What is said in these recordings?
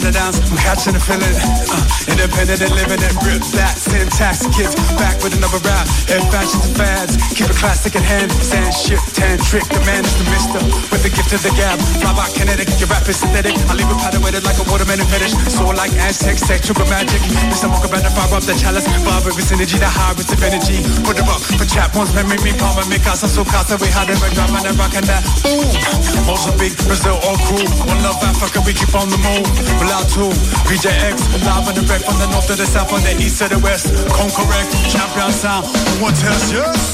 the I'm catching the feeling. Uh, independent and living it. Rip that, kids. Back with another rap. Air fashions and fads. Keep it classic at hand. Sand shit, tan trick. The man is the mister. With the gift of the gab. Fly by kinetic, your rap is synthetic. I leave it powder with it like a watermelon fetish. Soul like Aztec, sexual magic. Mr. Monk about to fire up the chalice. Vibe with synergy, the highest of energy. Put it up for chat points, memory, me, palm, and me, casa, so casa. We had it, right, drop, and rockin' that. Boom. Mozambique, Brazil, all crew. One love Africa, we keep on the move. Without two, PJX, live on the wreck from the north to the south, from the east to the west. Concorrect, champion sound. Who wants to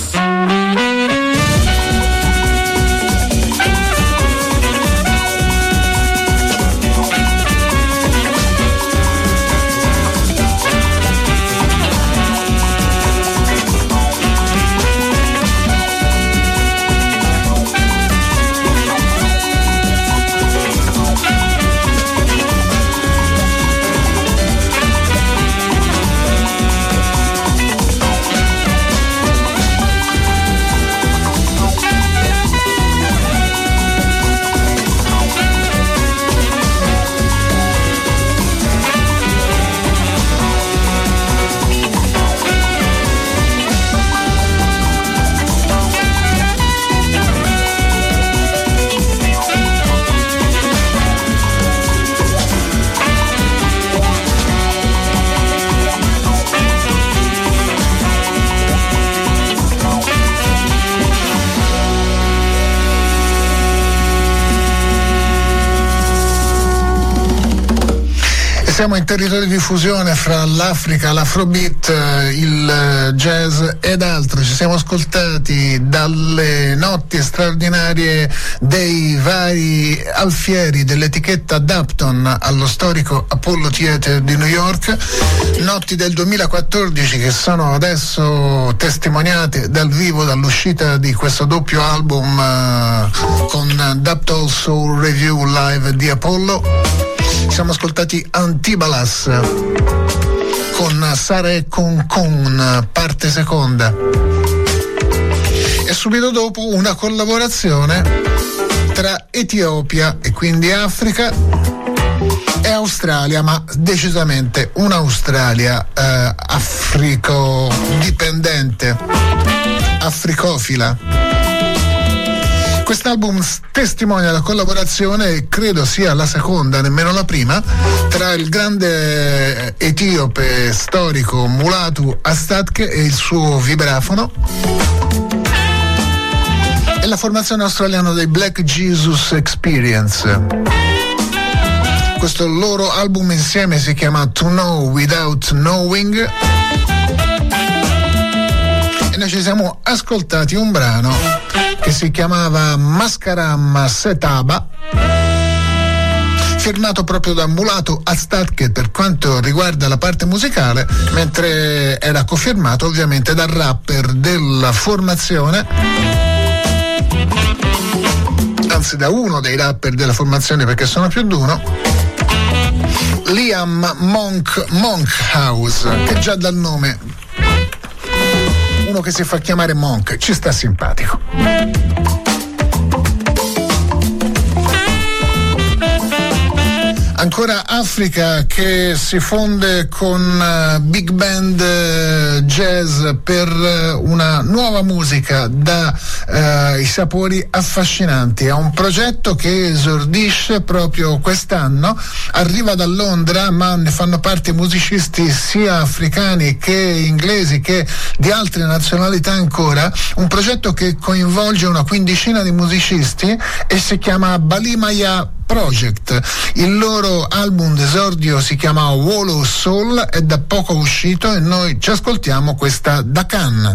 siamo in territorio di fusione fra l'Africa, l'Afrobeat, eh, il eh, jazz ed altro. Ci siamo ascoltati dalle notti straordinarie dei vari alfieri dell'etichetta Dapton allo storico Apollo Theater di New York. Notti del 2014 che sono adesso testimoniate dal vivo dall'uscita di questo doppio album uh, con Dapton Soul Review Live di Apollo siamo ascoltati Antibalas con Sara e Con Con, parte seconda. E subito dopo una collaborazione tra Etiopia e quindi Africa e Australia, ma decisamente un'Australia eh, africo dipendente, africofila. Quest'album testimonia la collaborazione, credo sia la seconda, nemmeno la prima, tra il grande etiope storico Mulatu Astatke e il suo vibrafono e la formazione australiana dei Black Jesus Experience. Questo loro album insieme si chiama To Know Without Knowing e noi ci siamo ascoltati un brano che si chiamava Mascaram Setaba firmato proprio da Mulato Astatke per quanto riguarda la parte musicale, mentre era cofirmato ovviamente dal rapper della formazione, anzi da uno dei rapper della formazione perché sono più di uno, Liam Monk Monkhouse, che già dal nome uno che si fa chiamare Monk, ci sta simpatico. Ancora Africa che si fonde con uh, big band uh, jazz per uh, una nuova musica dai sapori affascinanti. È un progetto che esordisce proprio quest'anno, arriva da Londra ma ne fanno parte musicisti sia africani che inglesi che di altre nazionalità ancora. Un progetto che coinvolge una quindicina di musicisti e si chiama Balimaya Project. Il loro album d'esordio si chiama Wall of Soul, è da poco uscito e noi ci ascoltiamo questa da Cannes.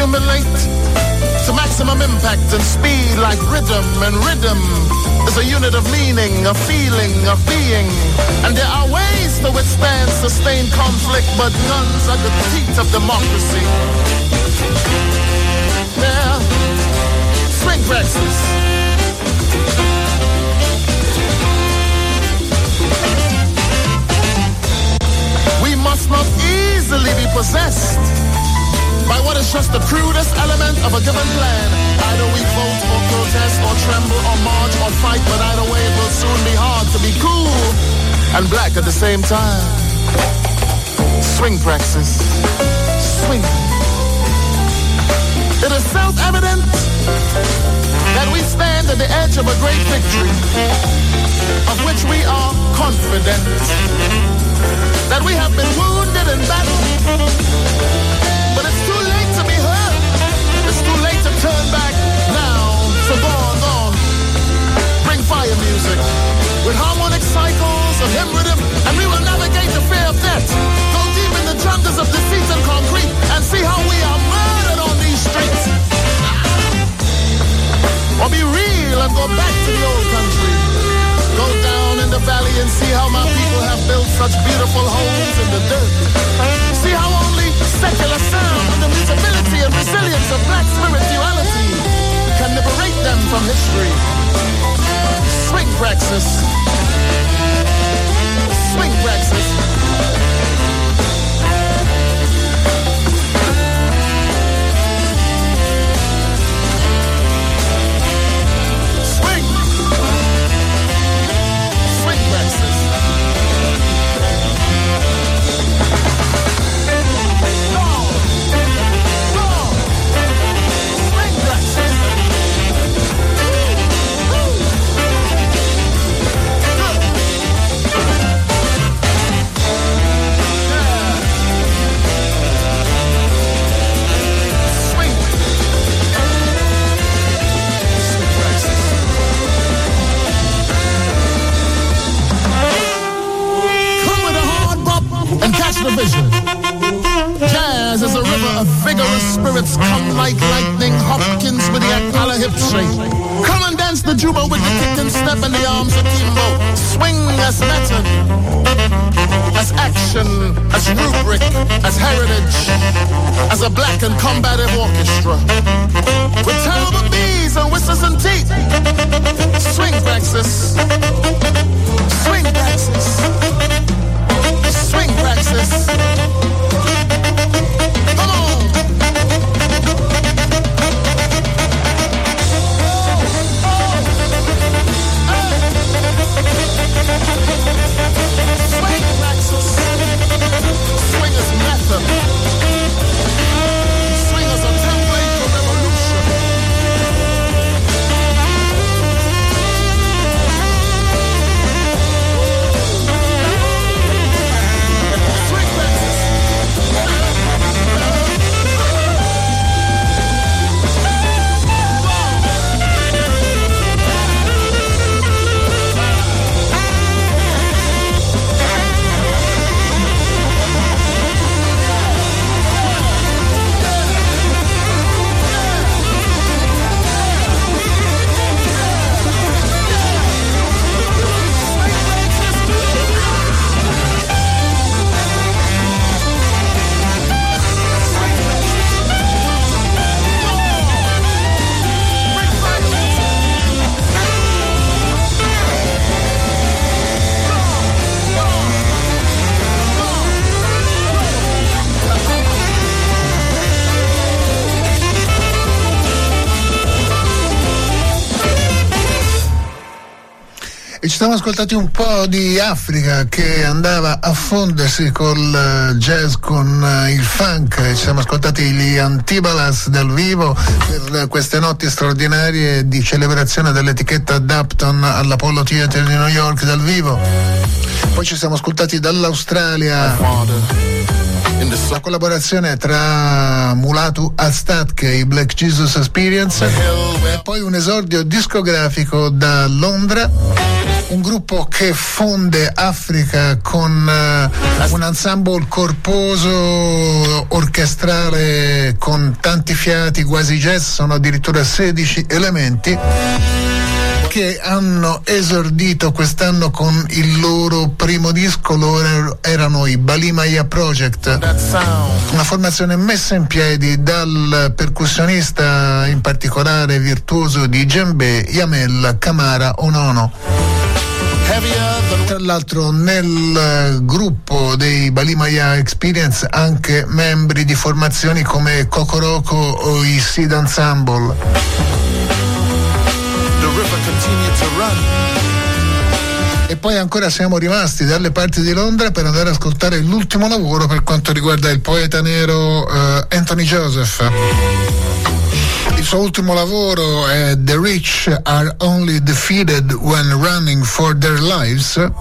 Accumulate to maximum impact and speed like rhythm, and rhythm is a unit of meaning, a feeling, of being. And there are ways to withstand sustained conflict, but guns are the teeth of democracy. Yeah. Swing praxis. We must not easily be possessed by what is just the crudest element of a given plan. Either we vote or protest or tremble or march or fight, but either way it will soon be hard to be cool and black at the same time. Swing praxis. Swing. It is self-evident that we stand at the edge of a great victory, of which we are confident. That we have been wounded in battle, fire music with harmonic cycles of hymn rhythm, and we will navigate the fear of death. Go deep in the jungles of deceit and concrete, and see how we are murdered on these streets. Or be real and go back to the old country. Go down in the valley and see how my people have built such beautiful homes in the dirt. See how only secular sound and the mutability and resilience of black spirituality can liberate them from history. Swing praxis. of vigorous spirits come like lightning. Hopkins with the Akala hip shake. Come and dance the juba with the kick and step and the arms akimbo. Swing as method, as action, as rubric, as heritage, as a black and combative orchestra. With terrible bees and whistles and teeth. Swing praxis. Swing praxis. Swing praxis. Siamo ascoltati un po' di Africa che andava a fondersi col eh, jazz con eh, il funk, ci siamo ascoltati gli Antibalas dal vivo per queste notti straordinarie di celebrazione dell'etichetta Dapton all'Apollo Theater di New York dal vivo. Poi ci siamo ascoltati dall'Australia La collaborazione tra Mulatu Aztatk e i Black Jesus Experience e poi un esordio discografico da Londra un gruppo che fonde Africa con uh, un ensemble corposo orchestrale con tanti fiati quasi jazz, sono addirittura 16 elementi che hanno esordito quest'anno con il loro primo disco, loro erano i Balimaya Project, una formazione messa in piedi dal percussionista in particolare virtuoso di djembe Yamel Kamara Onono. Tra l'altro nel gruppo dei Balimaya Experience anche membri di formazioni come Kokoroko o i Seed Ensemble. E poi ancora siamo rimasti dalle parti di Londra per andare ad ascoltare l'ultimo lavoro per quanto riguarda il poeta nero uh, Anthony Joseph. Il suo ultimo lavoro è The Rich Are Only Defeated When Running for Their Lives. And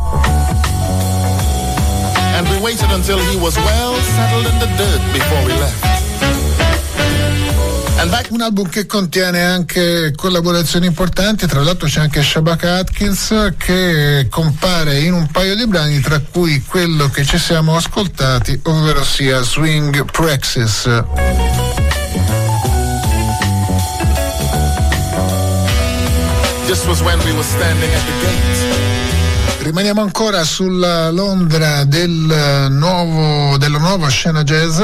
we waited until he was well settled in the dirt before we left. Un album che contiene anche collaborazioni importanti, tra l'altro c'è anche Shabaka Atkins che compare in un paio di brani, tra cui quello che ci siamo ascoltati, ovvero sia Swing Praxis. Rimaniamo ancora sulla Londra del nuovo, della nuova scena jazz.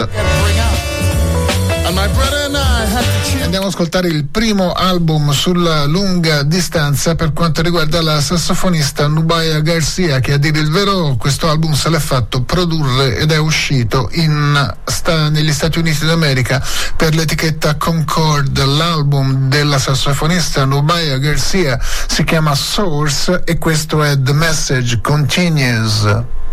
Andiamo ad ascoltare il primo album sulla lunga distanza per quanto riguarda la sassofonista Nubaya Garcia che a dire il vero questo album se l'è fatto produrre ed è uscito in, sta, negli Stati Uniti d'America per l'etichetta Concord. L'album della sassofonista Nubaya Garcia si chiama Source e questo è The Message Continues.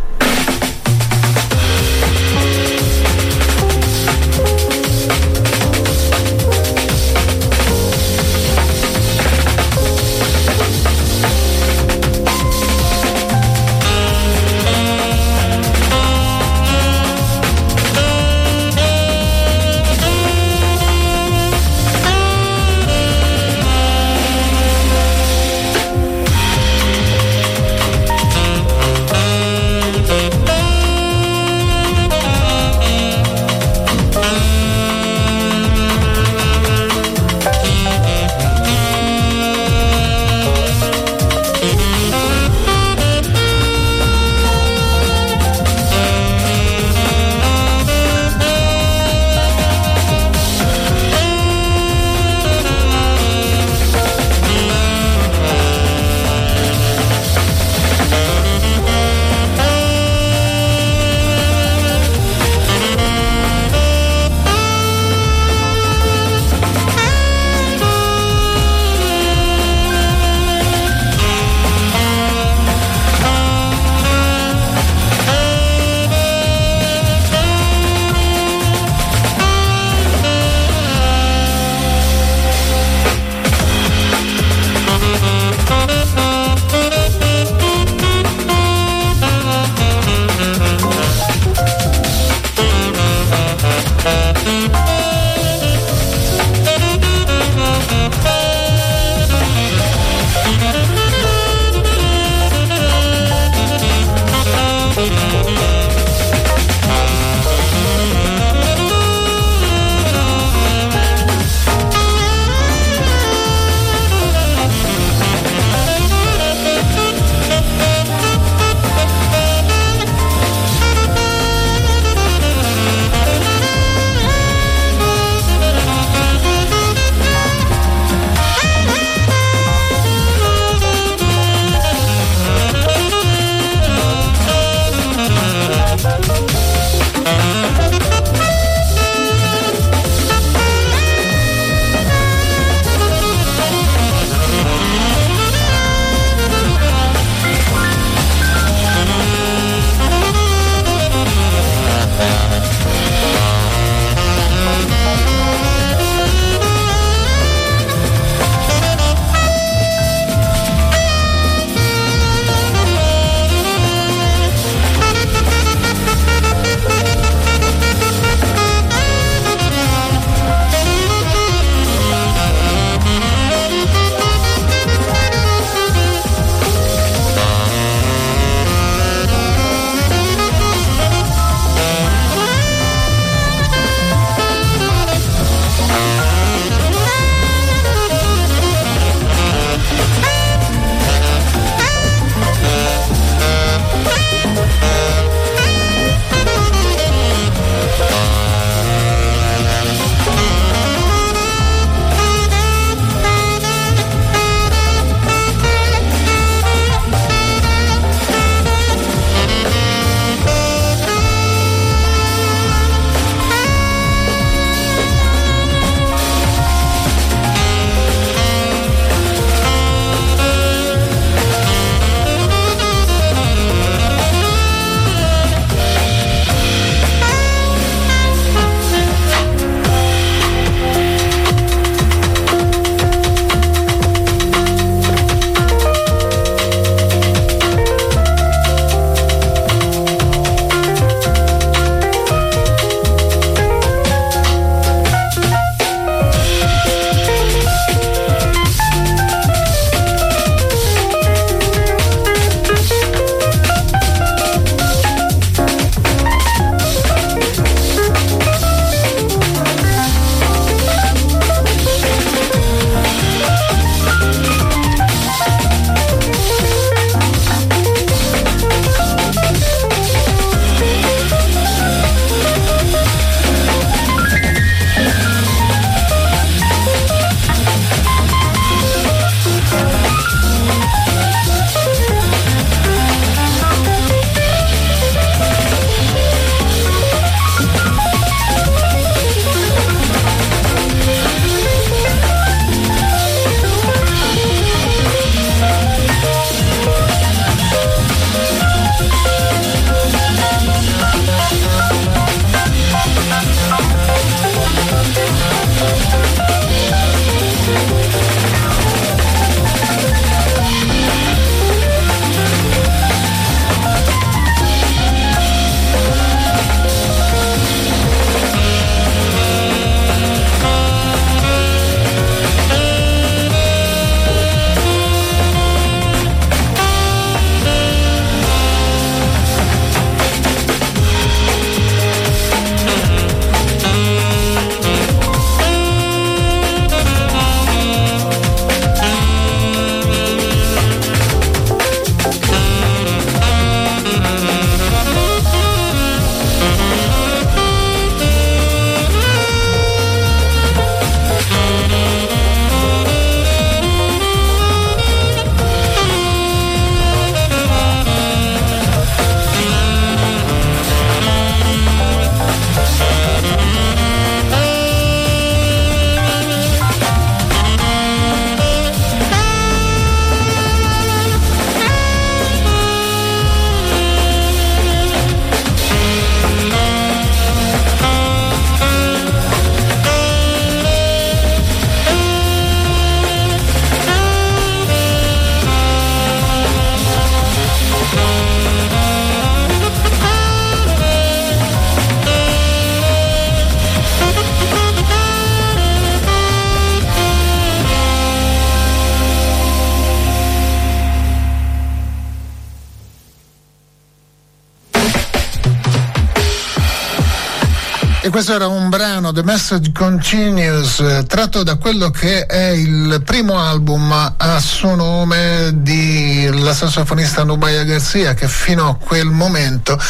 Questo era un brano, The Message Continues, eh, tratto da quello che è il primo album a suo nome della sassofonista Nubaya Garcia, che fino a quel momento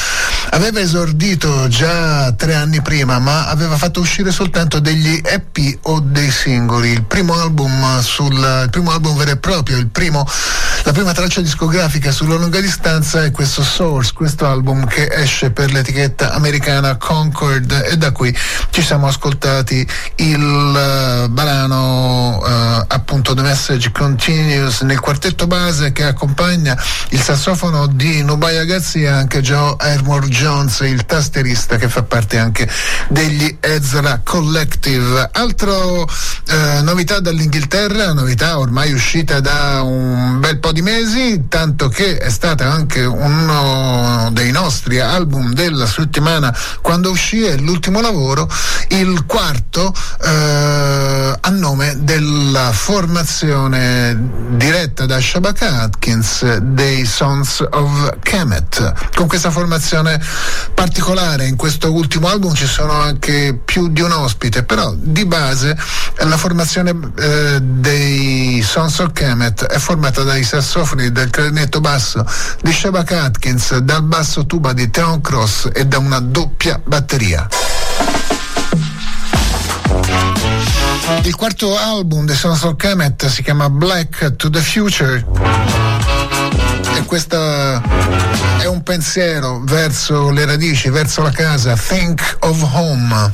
aveva esordito già tre anni prima, ma aveva fatto uscire soltanto degli EP o dei singoli. Il primo album, sul, il primo album vero e proprio, il primo, la prima traccia discografica sulla lunga distanza è questo Source, questo album che esce per l'etichetta americana Concord e da qui ci siamo ascoltati il uh, brano uh, appunto The Message Continues nel quartetto base che accompagna il sassofono di Nubaya Garcia anche Joe Airmore Jones il tasterista che fa parte anche degli Ezra Collective. Altro uh, novità dall'Inghilterra novità ormai uscita da un bel po' di mesi tanto che è stata anche uno dei nostri album della settimana quando uscì è l'ultimo lavoro il quarto eh, a nome della formazione diretta da Shabaka Atkins dei Sons of Kemet. Con questa formazione particolare in questo ultimo album ci sono anche più di un ospite, però di base la formazione eh, dei Sons of Kemet è formata dai sassofoni del clarinetto basso di Shabaka Atkins, dal basso tuba di Theon Cross e da una doppia batteria. Il quarto album di Sons of Kemet si chiama Black to the Future e questo è un pensiero verso le radici, verso la casa. Think of home.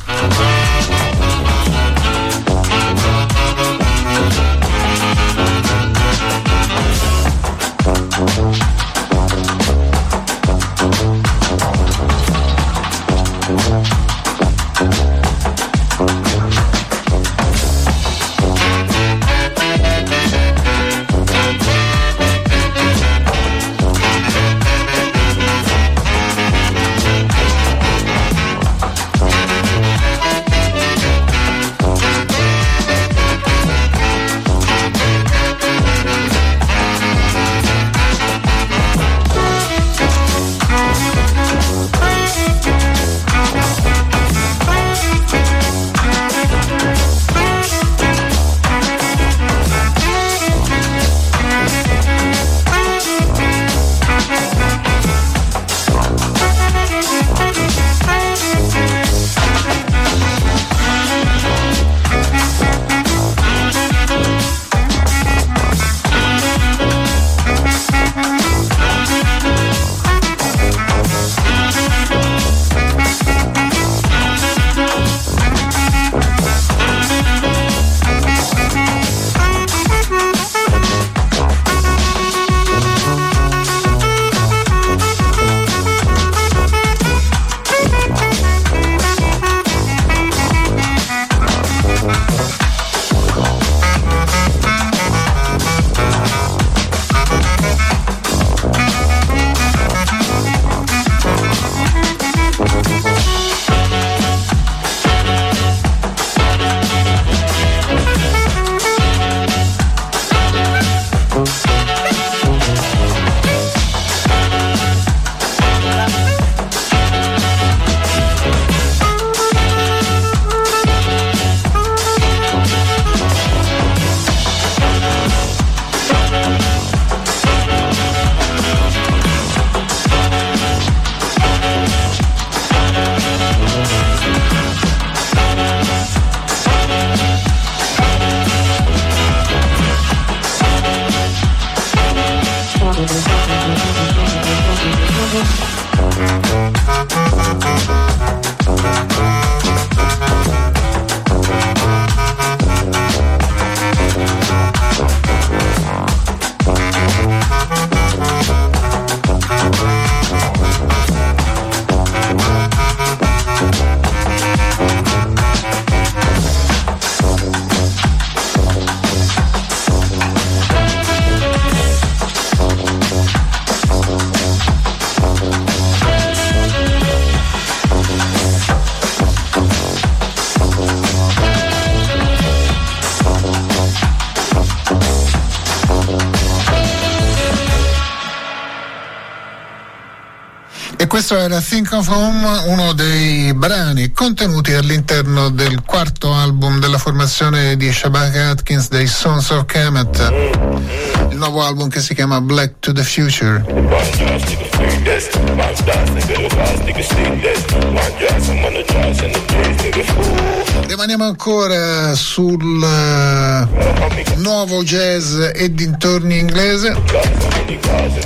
Questo era Think of Home, uno dei brani contenuti all'interno del quarto album della formazione di Shabaka Atkins dei Sons of Kemet, il nuovo album che si chiama Black to the Future. Rimaniamo ancora sul uh, nuovo jazz e dintorni inglese.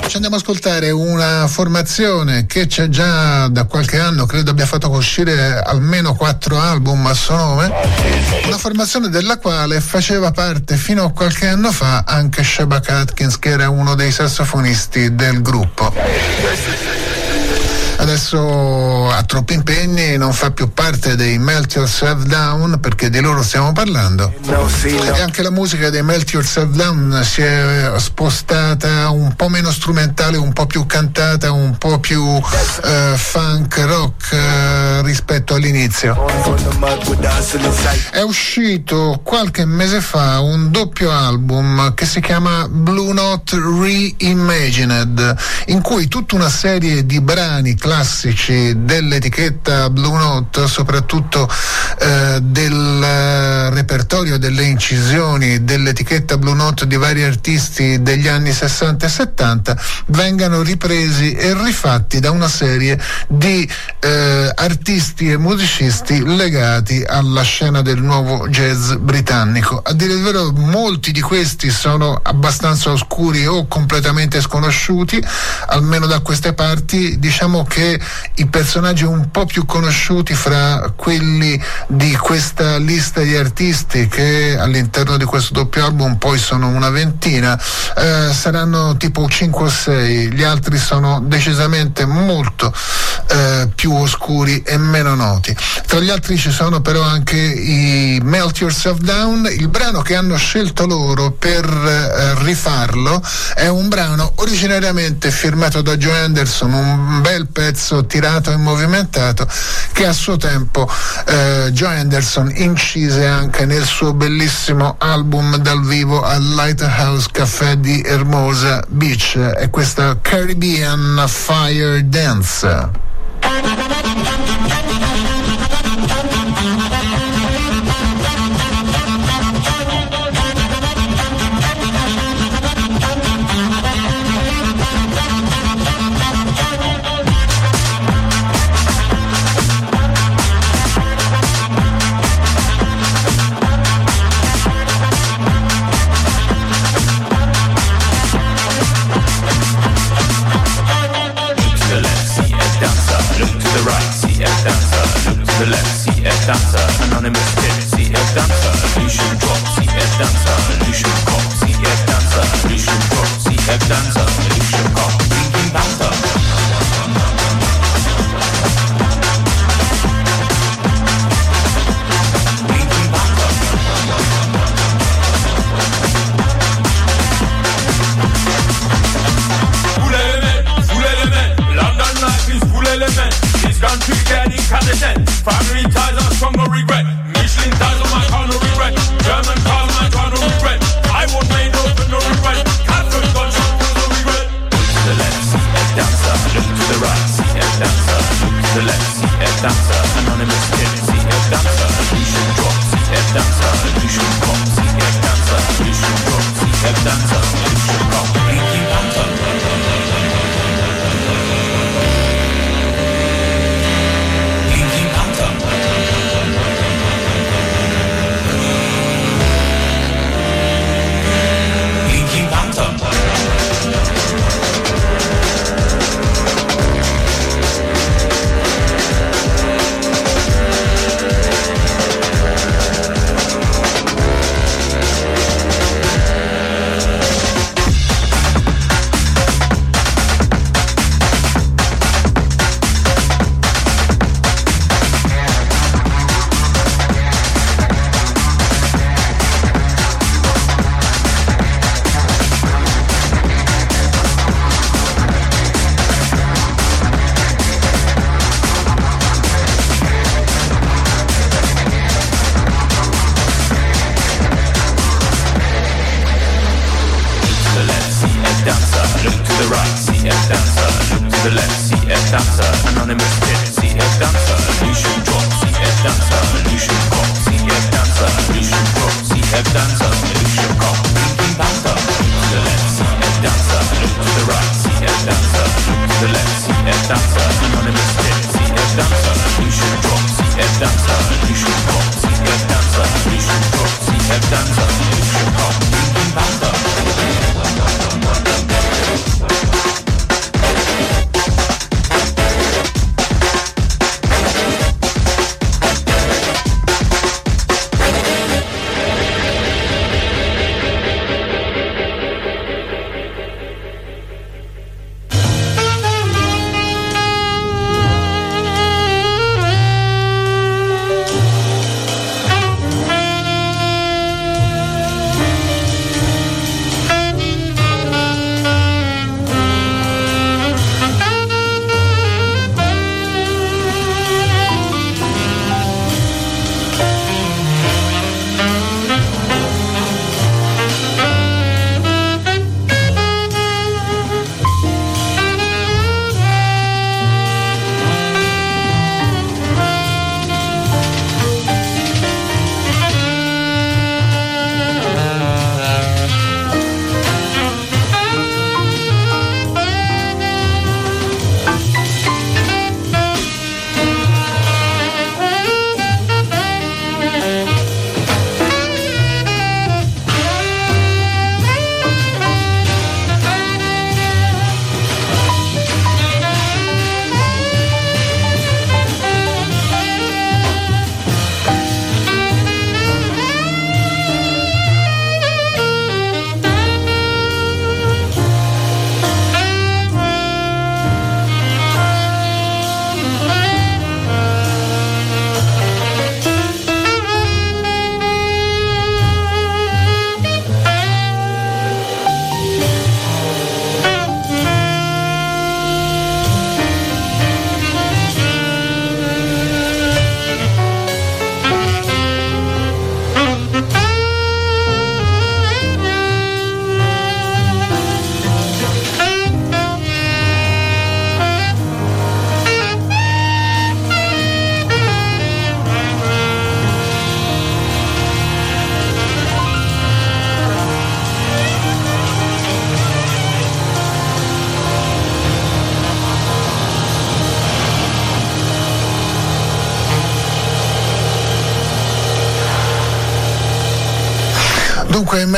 Ci andiamo ad ascoltare una formazione che c'è già da qualche anno, credo abbia fatto uscire almeno quattro album a suo nome, una formazione della quale faceva parte fino a qualche anno fa anche Shabak Atkins che era uno dei sassofonisti del gruppo adesso ha troppi impegni, non fa più parte dei Melt Yourself Down perché di loro stiamo parlando. E anche la musica dei Melt Yourself Down si è spostata un po' meno strumentale, un po' più cantata, un po' più uh, funk rock uh, rispetto all'inizio. È uscito qualche mese fa un doppio album che si chiama Blue Note Reimagined, in cui tutta una serie di brani classici dell'etichetta Blue Note, soprattutto eh, del repertorio delle incisioni dell'etichetta Blue Note di vari artisti degli anni 60 e 70, vengano ripresi e rifatti da una serie di eh, artisti e musicisti legati alla scena del nuovo jazz britannico. A dire il vero, molti di questi sono abbastanza oscuri o completamente sconosciuti, almeno da queste parti. Diciamo che i personaggi un po' più conosciuti fra quelli di questa lista di artisti che all'interno di questo doppio album poi sono una ventina eh, saranno tipo 5 o 6 gli altri sono decisamente molto eh, più oscuri e meno noti tra gli altri ci sono però anche i Melt Yourself Down il brano che hanno scelto loro per eh, rifarlo è un brano originariamente firmato da Joe Anderson un bel pezzo pezzo tirato e movimentato che a suo tempo eh, Joe Anderson incise anche nel suo bellissimo album dal vivo al Lighthouse Café di Hermosa Beach è questa Caribbean Fire Dance.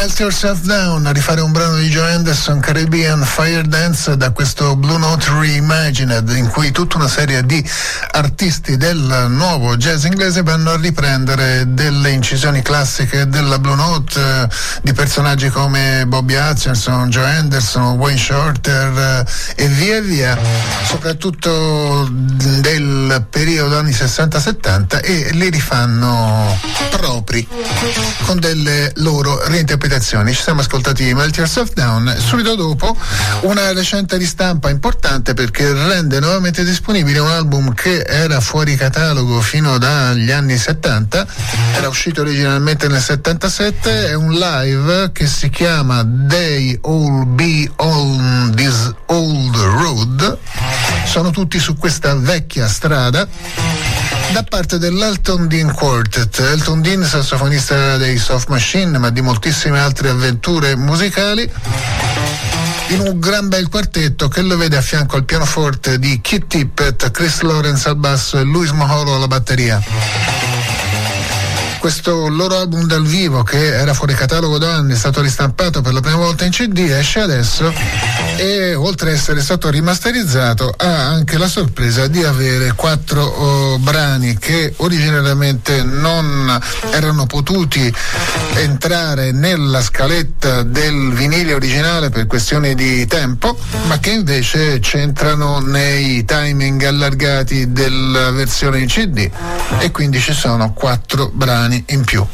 Melt Yourself Down, a rifare un brano di Joe Anderson, Caribbean Fire Dance, da questo Blue Note Reimagined, in cui tutta una serie di artisti del nuovo jazz inglese vanno a riprendere delle incisioni classiche della Blue Note, eh, di personaggi come Bobby Hutcherson, Joe Anderson, Wayne Shorter eh, e via via, soprattutto del periodo anni 60-70 e li rifanno propri con delle loro reinterpretazioni. Ci siamo ascoltati Melt Yourself Down, subito dopo una recente ristampa importante perché rende nuovamente disponibile un album che era fuori catalogo fino dagli anni 70, era uscito originalmente nel 77, è un live che si chiama They All Be On This Old Road, sono tutti su questa vecchia strada da parte dell'Elton Dean Quartet. Elton Dean, sassofonista dei Soft Machine, ma di moltissime altre avventure musicali. In un gran bel quartetto che lo vede a fianco al pianoforte di Kit Tippett, Chris Lawrence al basso e Luis Moholo alla batteria questo loro album dal vivo che era fuori catalogo da anni, è stato ristampato per la prima volta in CD, esce adesso e oltre ad essere stato rimasterizzato ha anche la sorpresa di avere quattro oh, brani che originariamente non erano potuti entrare nella scaletta del vinile originale per questioni di tempo, ma che invece c'entrano nei timing allargati della versione in CD e quindi ci sono quattro brani in più.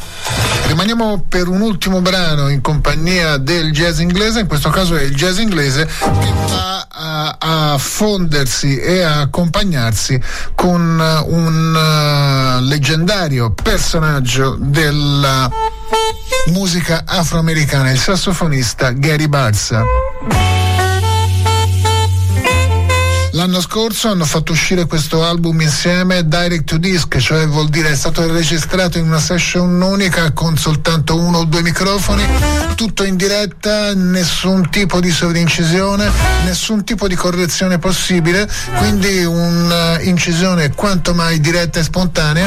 Rimaniamo per un ultimo brano in compagnia del jazz inglese, in questo caso è il jazz inglese che va a, a fondersi e a accompagnarsi con un uh, leggendario personaggio della musica afroamericana, il sassofonista Gary Barza. L'anno scorso hanno fatto uscire questo album insieme direct to disc, cioè vuol dire è stato registrato in una session unica con soltanto uno o due microfoni, tutto in diretta, nessun tipo di sovraincisione, nessun tipo di correzione possibile, quindi un'incisione quanto mai diretta e spontanea.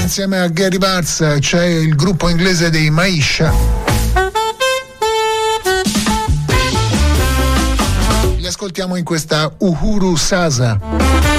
Insieme a Gary Barz c'è il gruppo inglese dei Maisha ascoltiamo in questa Uhuru Sasa.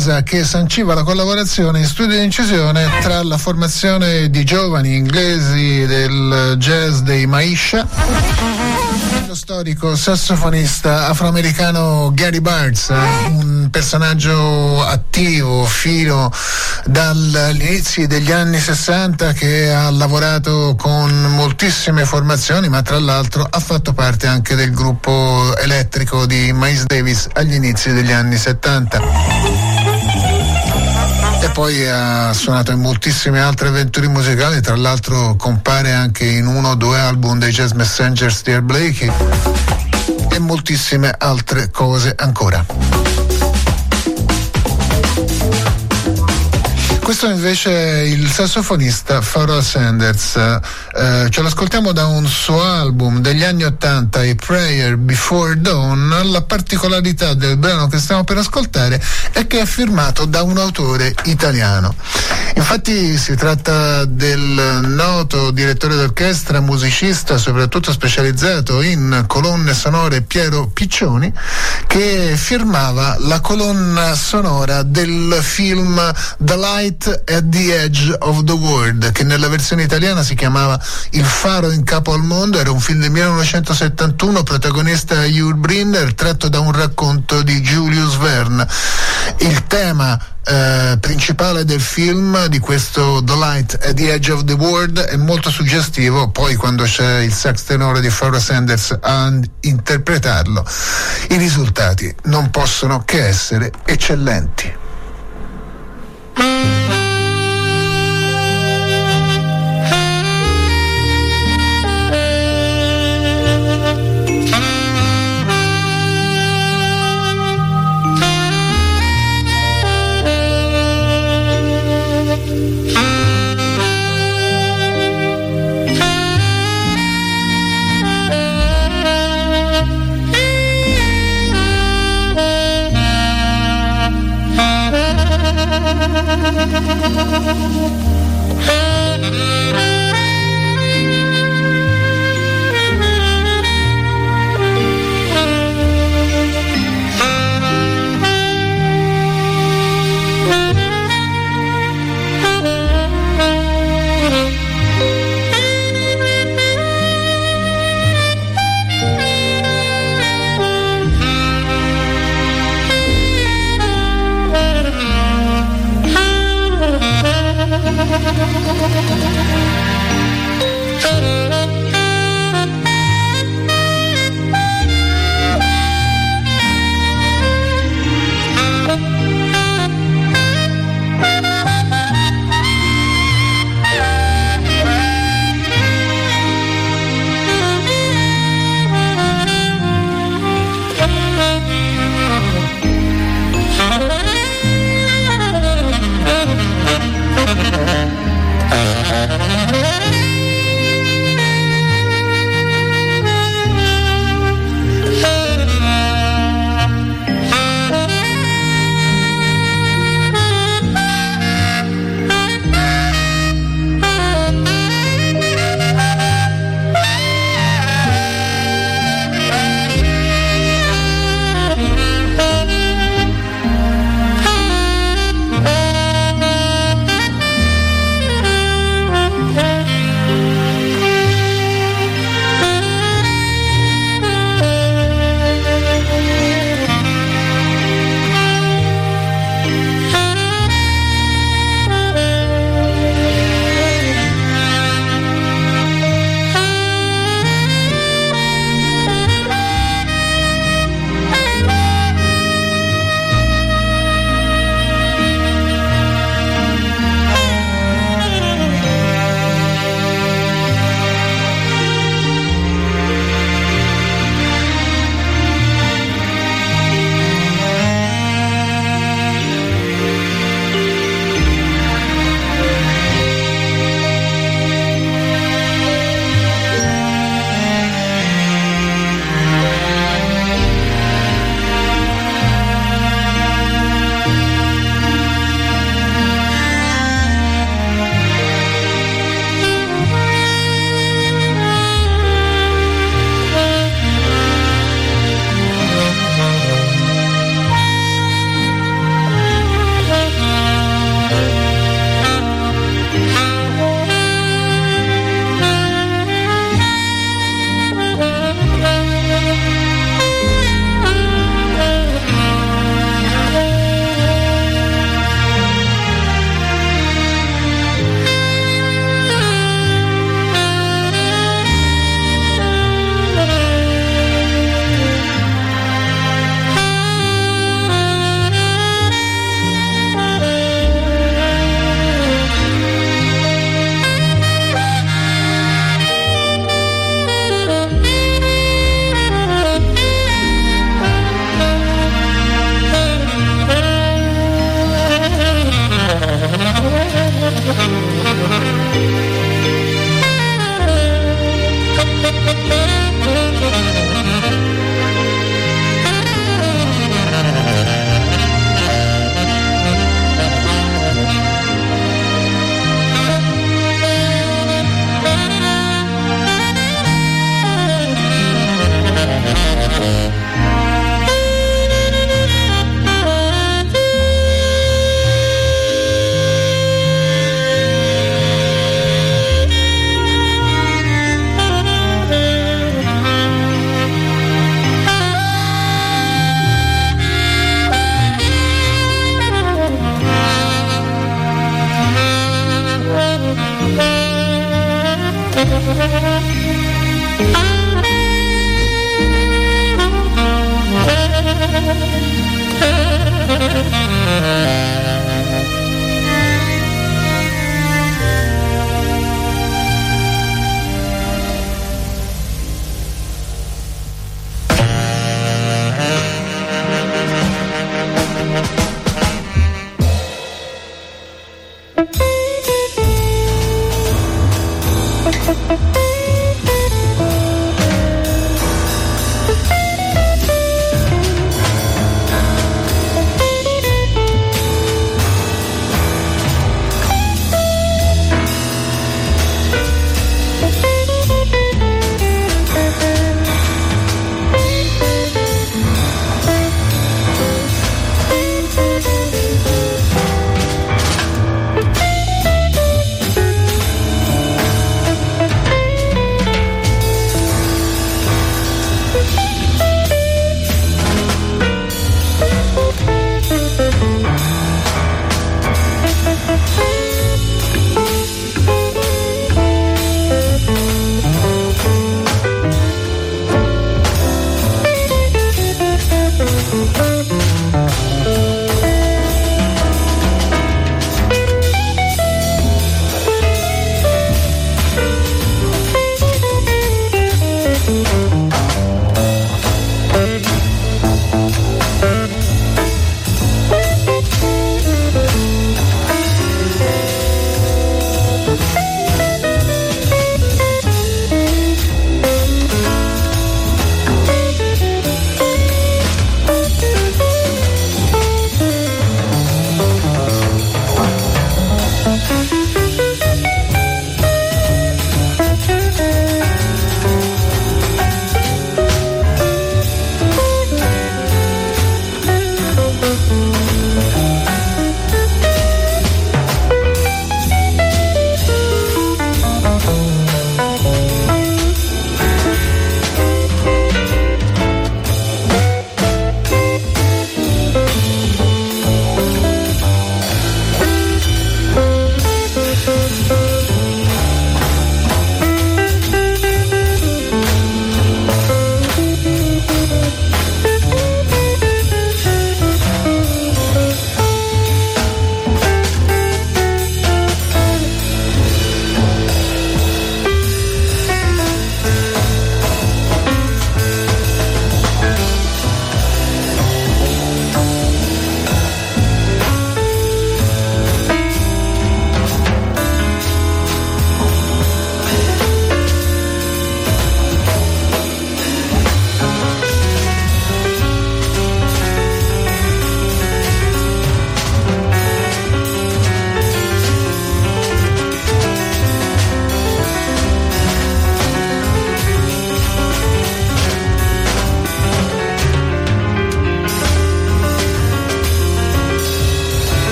Sasa che sanciva la collaborazione in studio di incisione tra la formazione di giovani inglesi del jazz dei Maisha lo storico sassofonista afroamericano Gary Barnes, un personaggio attivo fino dagli degli anni 60 che ha lavorato con moltissime formazioni, ma tra l'altro ha fatto parte anche del gruppo elettrico di Miles Davis agli inizi degli anni 70 e poi ha suonato in moltissime altre avventure musicali, tra l'altro compare anche in uno o due album dei Jazz Messengers di Air Blakey e moltissime altre cose ancora. Questo invece è il sassofonista Pharoah Sanders, eh, ce l'ascoltiamo da un suo album degli anni 80, A Prayer Before Dawn. La particolarità del brano che stiamo per ascoltare è che è firmato da un autore italiano. Infatti si tratta del noto direttore d'orchestra, musicista, soprattutto specializzato in colonne sonore Piero Piccioni, che firmava la colonna sonora del film The Light at the Edge of the World, che nella versione italiana si chiamava Il faro in capo al mondo, era un film del 1971, protagonista Yul Brynner, tratto da un racconto di Julius Verne. Il tema eh, principale del film, di questo The Light at the Edge of the World, è molto suggestivo, poi quando c'è il sax tenore di Flora Sanders a interpretarlo, i risultati non possono che essere eccellenti.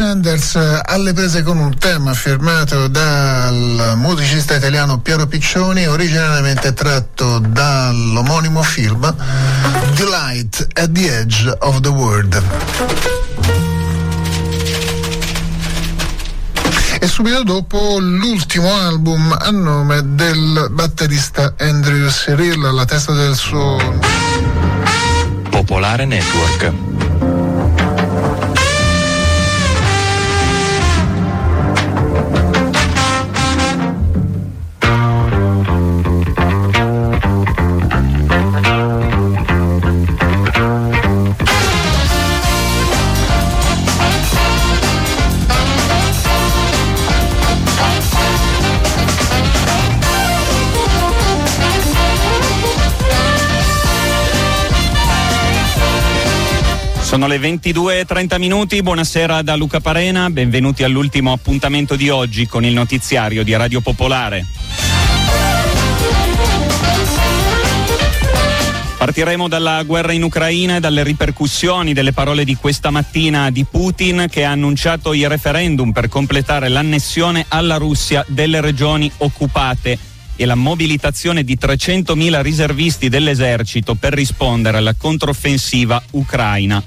Sanders eh, alle prese con un tema firmato dal musicista italiano Piero Piccioni, originariamente tratto dall'omonimo film The Light at the Edge of the World. E subito dopo l'ultimo album a nome del batterista Andrew Cyril alla testa del suo Popolare Network. Sono le 22.30 minuti, buonasera da Luca Parena, benvenuti all'ultimo appuntamento di oggi con il notiziario di Radio Popolare. Partiremo dalla guerra in Ucraina e dalle ripercussioni delle parole di questa mattina di Putin che ha annunciato il referendum per completare l'annessione alla Russia delle regioni occupate e la mobilitazione di 300.000 riservisti dell'esercito per rispondere alla controffensiva ucraina.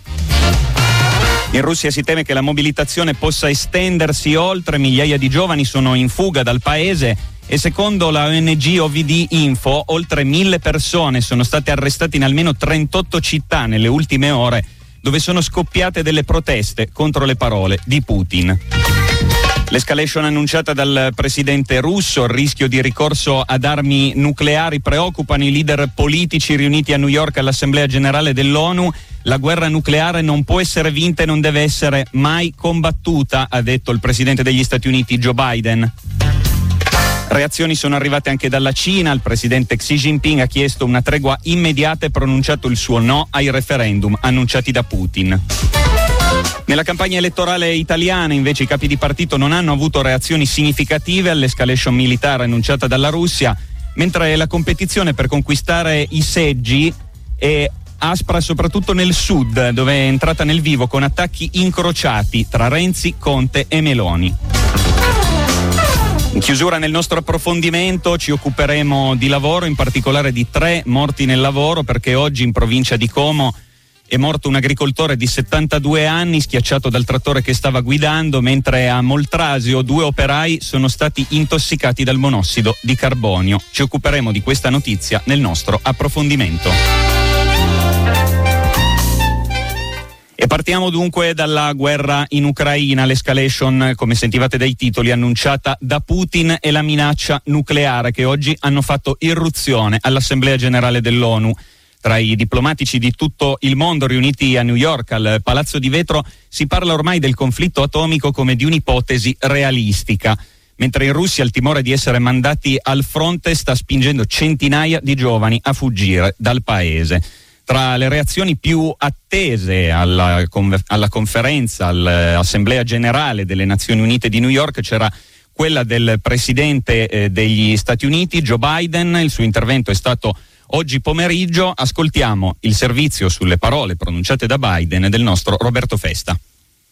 In Russia si teme che la mobilitazione possa estendersi oltre, migliaia di giovani sono in fuga dal paese e secondo la ONG OVD Info oltre mille persone sono state arrestate in almeno 38 città nelle ultime ore dove sono scoppiate delle proteste contro le parole di Putin. L'escalation annunciata dal presidente russo, il rischio di ricorso ad armi nucleari preoccupano i leader politici riuniti a New York all'Assemblea generale dell'ONU. La guerra nucleare non può essere vinta e non deve essere mai combattuta, ha detto il presidente degli Stati Uniti Joe Biden. Reazioni sono arrivate anche dalla Cina, il presidente Xi Jinping ha chiesto una tregua immediata e pronunciato il suo no ai referendum annunciati da Putin. Nella campagna elettorale italiana invece i capi di partito non hanno avuto reazioni significative all'escalation militare annunciata dalla Russia, mentre la competizione per conquistare i seggi è aspra soprattutto nel sud, dove è entrata nel vivo con attacchi incrociati tra Renzi, Conte e Meloni. In chiusura nel nostro approfondimento ci occuperemo di lavoro, in particolare di tre morti nel lavoro, perché oggi in provincia di Como è morto un agricoltore di 72 anni schiacciato dal trattore che stava guidando, mentre a Moltrasio due operai sono stati intossicati dal monossido di carbonio. Ci occuperemo di questa notizia nel nostro approfondimento. E partiamo dunque dalla guerra in Ucraina, l'escalation, come sentivate dai titoli, annunciata da Putin e la minaccia nucleare che oggi hanno fatto irruzione all'Assemblea generale dell'ONU tra i diplomatici di tutto il mondo riuniti a New York al Palazzo di Vetro si parla ormai del conflitto atomico come di un'ipotesi realistica. Mentre in Russia il timore di essere mandati al fronte sta spingendo centinaia di giovani a fuggire dal paese. Tra le reazioni più attese alla, alla conferenza, all'Assemblea generale delle Nazioni Unite di New York c'era quella del presidente eh, degli Stati Uniti, Joe Biden. Il suo intervento è stato Oggi pomeriggio ascoltiamo il servizio sulle parole pronunciate da Biden del nostro Roberto Festa.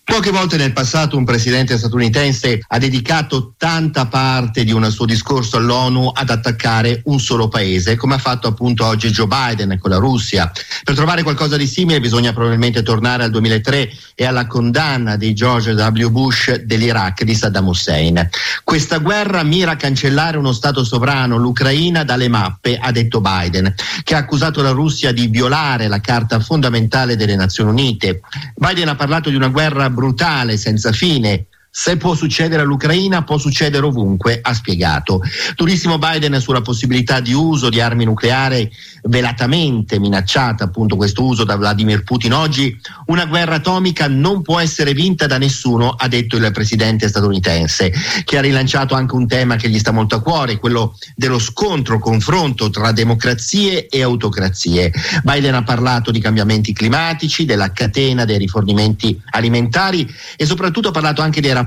Poche volte nel passato un presidente statunitense ha dedicato tanta parte di un suo discorso all'ONU ad attaccare un solo paese, come ha fatto appunto oggi Joe Biden con la Russia. Per trovare qualcosa di simile bisogna probabilmente tornare al 2003 e alla condanna di George W. Bush dell'Iraq di Saddam Hussein. Questa guerra mira a cancellare uno Stato sovrano, l'Ucraina, dalle mappe, ha detto Biden, che ha accusato la Russia di violare la Carta fondamentale delle Nazioni Unite. Biden ha parlato di una guerra brutale, senza fine, se può succedere all'Ucraina, può succedere ovunque, ha spiegato. Durissimo Biden sulla possibilità di uso di armi nucleari velatamente minacciata, appunto questo uso da Vladimir Putin oggi. Una guerra atomica non può essere vinta da nessuno, ha detto il presidente statunitense, che ha rilanciato anche un tema che gli sta molto a cuore, quello dello scontro, confronto tra democrazie e autocrazie. Biden ha parlato di cambiamenti climatici, della catena dei rifornimenti alimentari e soprattutto ha parlato anche dei rapporti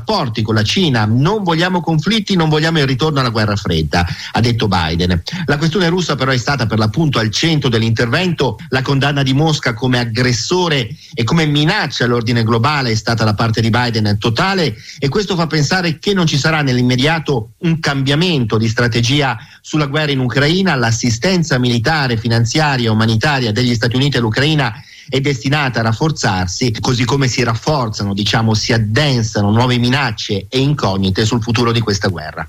con la Cina, non vogliamo conflitti, non vogliamo il ritorno alla guerra fredda, ha detto Biden. La questione russa però è stata per l'appunto al centro dell'intervento, la condanna di Mosca come aggressore e come minaccia all'ordine globale è stata da parte di Biden totale e questo fa pensare che non ci sarà nell'immediato un cambiamento di strategia sulla guerra in Ucraina, l'assistenza militare, finanziaria umanitaria degli Stati Uniti all'Ucraina è destinata a rafforzarsi, così come si rafforzano, diciamo, si addensano nuove minacce e incognite sul futuro di questa guerra.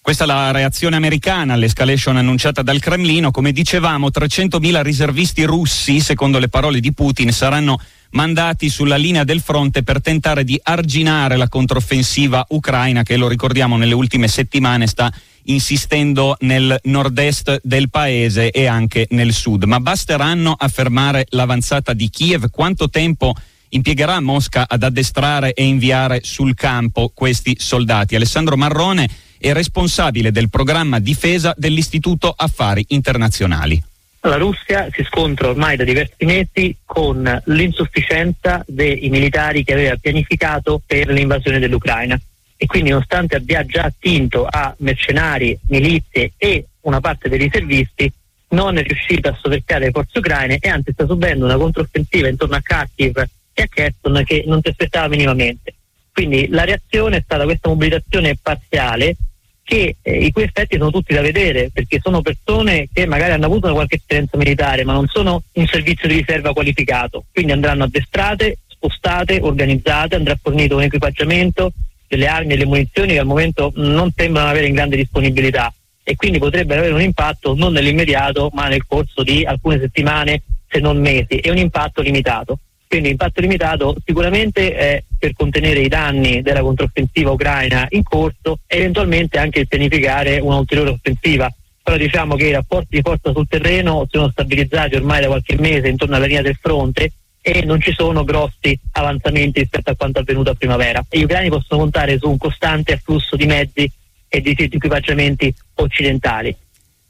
Questa è la reazione americana all'escalation annunciata dal Cremlino. Come dicevamo, 300.000 riservisti russi, secondo le parole di Putin, saranno mandati sulla linea del fronte per tentare di arginare la controffensiva ucraina che, lo ricordiamo, nelle ultime settimane sta insistendo nel nord-est del paese e anche nel sud. Ma basteranno a fermare l'avanzata di Kiev? Quanto tempo impiegherà Mosca ad addestrare e inviare sul campo questi soldati? Alessandro Marrone è responsabile del programma difesa dell'Istituto Affari Internazionali. La Russia si scontra ormai da diversi mesi con l'insufficienza dei militari che aveva pianificato per l'invasione dell'Ucraina e quindi nonostante abbia già attinto a mercenari, milizie e una parte dei riservisti, non è riuscita a soverchiare le forze ucraine e anzi sta subendo una controffensiva intorno a Kharkiv e a Kherson che non si aspettava minimamente. Quindi la reazione è stata questa mobilitazione parziale che eh, i cui effetti sono tutti da vedere perché sono persone che magari hanno avuto una qualche esperienza militare ma non sono un servizio di riserva qualificato, quindi andranno addestrate, spostate, organizzate, andrà fornito un equipaggiamento, delle armi e le munizioni che al momento non sembrano avere in grande disponibilità e quindi potrebbero avere un impatto non nell'immediato ma nel corso di alcune settimane se non mesi e un impatto limitato. Quindi impatto limitato sicuramente è per contenere i danni della controffensiva ucraina in corso e eventualmente anche pianificare un'ulteriore offensiva. Però diciamo che i rapporti di forza sul terreno sono stabilizzati ormai da qualche mese intorno alla linea del fronte e non ci sono grossi avanzamenti rispetto a quanto avvenuto a primavera. Gli ucraini possono contare su un costante afflusso di mezzi e di equipaggiamenti occidentali.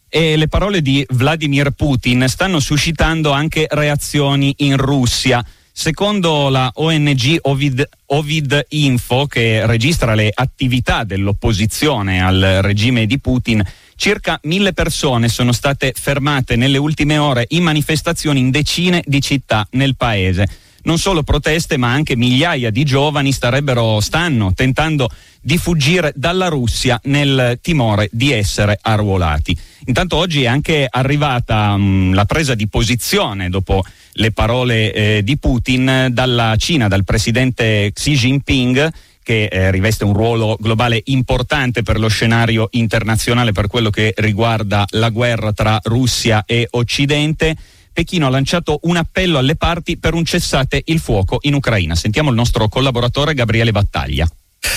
E le parole di Vladimir Putin stanno suscitando anche reazioni in Russia. Secondo la ONG Ovid, Ovid, Info, che registra le attività dell'opposizione al regime di Putin, Circa mille persone sono state fermate nelle ultime ore in manifestazioni in decine di città nel paese. Non solo proteste, ma anche migliaia di giovani starebbero, stanno tentando di fuggire dalla Russia nel timore di essere arruolati. Intanto oggi è anche arrivata mh, mm, la presa di posizione dopo le parole eh, di Putin dalla Cina, dal presidente Xi Jinping che eh, riveste un ruolo globale importante per lo scenario internazionale per quello che riguarda la guerra tra Russia e Occidente. Pechino ha lanciato un appello alle parti per un cessate il fuoco in Ucraina. Sentiamo il nostro collaboratore Gabriele Battaglia.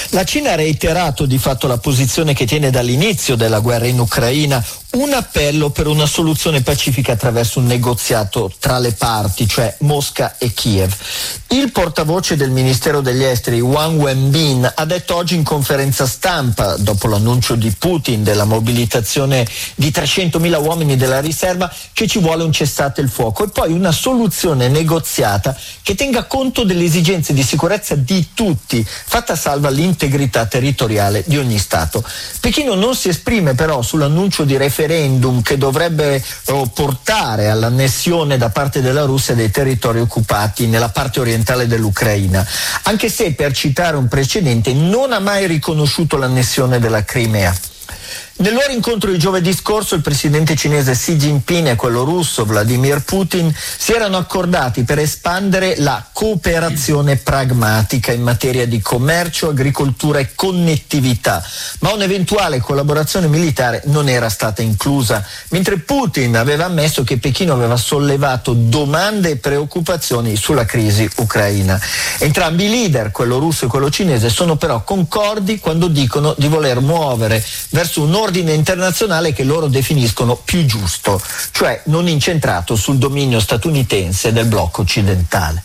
La Cina ha reiterato di fatto la posizione che tiene dall'inizio della guerra in Ucraina, un appello per una soluzione pacifica attraverso un negoziato tra le parti, cioè Mosca e Kiev. Il portavoce del Ministero degli Esteri, Wang Wenbin, ha detto oggi in conferenza stampa, dopo l'annuncio di Putin della mobilitazione di 300.000 uomini della riserva, che ci vuole un cessate il fuoco e poi una soluzione negoziata che tenga conto delle esigenze di sicurezza di tutti, fatta salva l'integrità territoriale di ogni Stato. Pechino non si esprime però sull'annuncio di referendum referendum che dovrebbe oh, portare all'annessione da parte della Russia dei territori occupati nella parte orientale dell'Ucraina, anche se per citare un precedente non ha mai riconosciuto l'annessione della Crimea. Nel loro incontro di giovedì scorso il presidente cinese Xi Jinping e quello russo Vladimir Putin si erano accordati per espandere la cooperazione pragmatica in materia di commercio, agricoltura e connettività, ma un'eventuale collaborazione militare non era stata inclusa, mentre Putin aveva ammesso che Pechino aveva sollevato domande e preoccupazioni sulla crisi ucraina. Entrambi i leader, quello russo e quello cinese, sono però concordi quando dicono di voler muovere verso un ordine ordine internazionale che loro definiscono più giusto, cioè non incentrato sul dominio statunitense del blocco occidentale.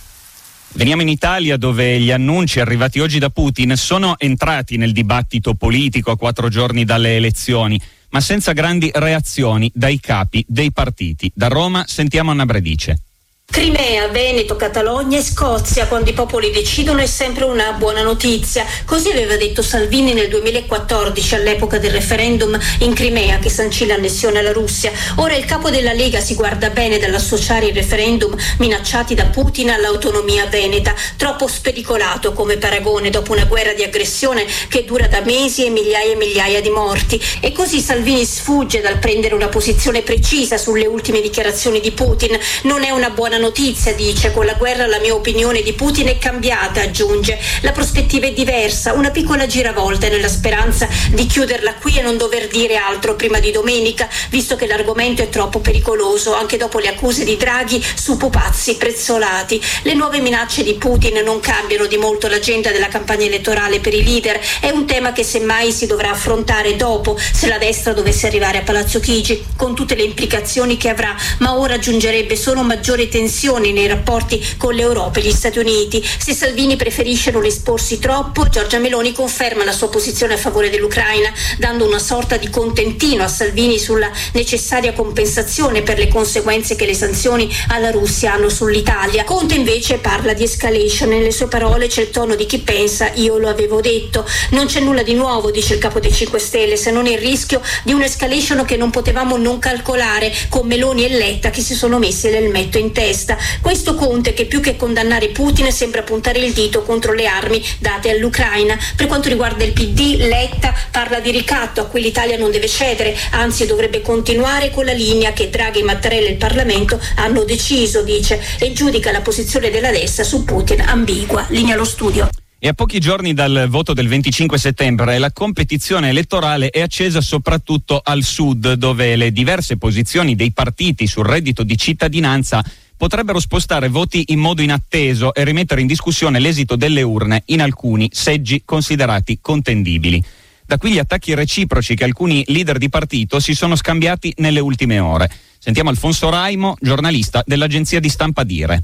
Veniamo in Italia dove gli annunci arrivati oggi da Putin sono entrati nel dibattito politico a quattro giorni dalle elezioni, ma senza grandi reazioni dai capi dei partiti. Da Roma sentiamo Anna Bredice. Crimea, Veneto, Catalogna e Scozia, quando i popoli decidono è sempre una buona notizia. Così aveva detto Salvini nel 2014 all'epoca del referendum in Crimea che sancì l'annessione alla Russia. Ora il capo della Lega si guarda bene dall'associare il referendum minacciati da Putin all'autonomia veneta, troppo spericolato come paragone dopo una guerra di aggressione che dura da mesi e migliaia e migliaia di morti. E così Salvini sfugge dal prendere una posizione precisa sulle ultime dichiarazioni di Putin. Non è una buona notizia, dice, con la guerra la mia opinione di Putin è cambiata, aggiunge. La prospettiva è diversa, una piccola giravolta nella speranza di chiuderla qui e non dover dire altro prima di domenica, visto che l'argomento è troppo pericoloso, anche dopo le accuse di Draghi su pupazzi prezzolati. Le nuove minacce di Putin non cambiano di molto l'agenda della campagna elettorale per i leader, è un tema che semmai si dovrà affrontare dopo, se la destra dovesse arrivare a Palazzo Chigi, con tutte le implicazioni che avrà, ma ora aggiungerebbe solo maggiore tensione tensioni nei rapporti con l'Europa e gli Stati Uniti. Se Salvini preferisce non esporsi troppo, Giorgia Meloni conferma la sua posizione a favore dell'Ucraina, dando una sorta di contentino a Salvini sulla necessaria compensazione per le conseguenze che le sanzioni alla Russia hanno sull'Italia. Conte invece parla di escalation, nelle sue parole c'è il tono di chi pensa io lo avevo detto. Non c'è nulla di nuovo, dice il capo dei 5 Stelle, se non il rischio di un'escalation che non potevamo non calcolare con Meloni e Letta che si sono messi l'elmetto in testa testa. Questo Conte che più che condannare Putin sembra puntare il dito contro le armi date all'Ucraina. Per quanto riguarda il PD, Letta parla di ricatto a cui l'Italia non deve cedere, anzi dovrebbe continuare con la linea che Draghi, Mattarella e il Parlamento hanno deciso, dice, e giudica la posizione della destra su Putin ambigua. Linea allo studio. E a pochi giorni dal voto del 25 settembre la competizione elettorale è accesa soprattutto al sud, dove le diverse posizioni dei partiti sul reddito di cittadinanza potrebbero spostare voti in modo inatteso e rimettere in discussione l'esito delle urne in alcuni seggi considerati contendibili. Da qui gli attacchi reciproci che alcuni leader di partito si sono scambiati nelle ultime ore. Sentiamo Alfonso Raimo, giornalista dell'agenzia di stampa Dire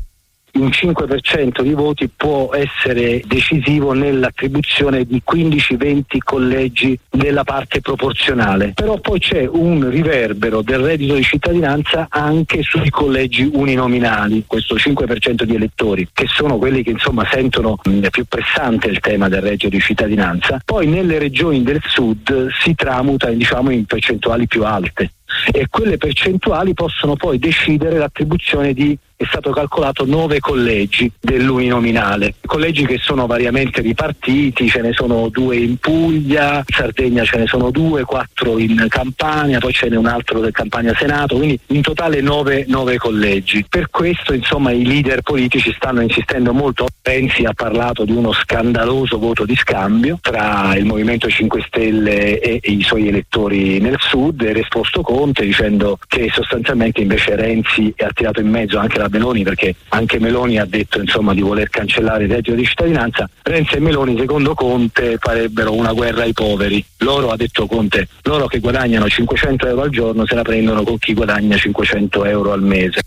un 5% di voti può essere decisivo nell'attribuzione di 15-20 collegi della parte proporzionale. Però poi c'è un riverbero del reddito di cittadinanza anche sui collegi uninominali, questo 5% di elettori, che sono quelli che insomma sentono mh, più pressante il tema del reddito di cittadinanza. Poi nelle regioni del sud si tramuta diciamo, in percentuali più alte e quelle percentuali possono poi decidere l'attribuzione di è stato calcolato nove collegi dell'uninominale, collegi che sono variamente ripartiti, ce ne sono due in Puglia, in Sardegna ce ne sono due, quattro in Campania, poi ce n'è un altro del Campania Senato, quindi in totale nove, nove collegi. Per questo insomma i leader politici stanno insistendo molto. Renzi ha parlato di uno scandaloso voto di scambio tra il Movimento 5 Stelle e, e i suoi elettori nel sud e risposto Conte dicendo che sostanzialmente invece Renzi ha tirato in mezzo anche la Meloni perché anche Meloni ha detto insomma, di voler cancellare il reddito di cittadinanza, Renzi e Meloni secondo Conte farebbero una guerra ai poveri. Loro, ha detto Conte, loro che guadagnano 500 euro al giorno se la prendono con chi guadagna 500 euro al mese.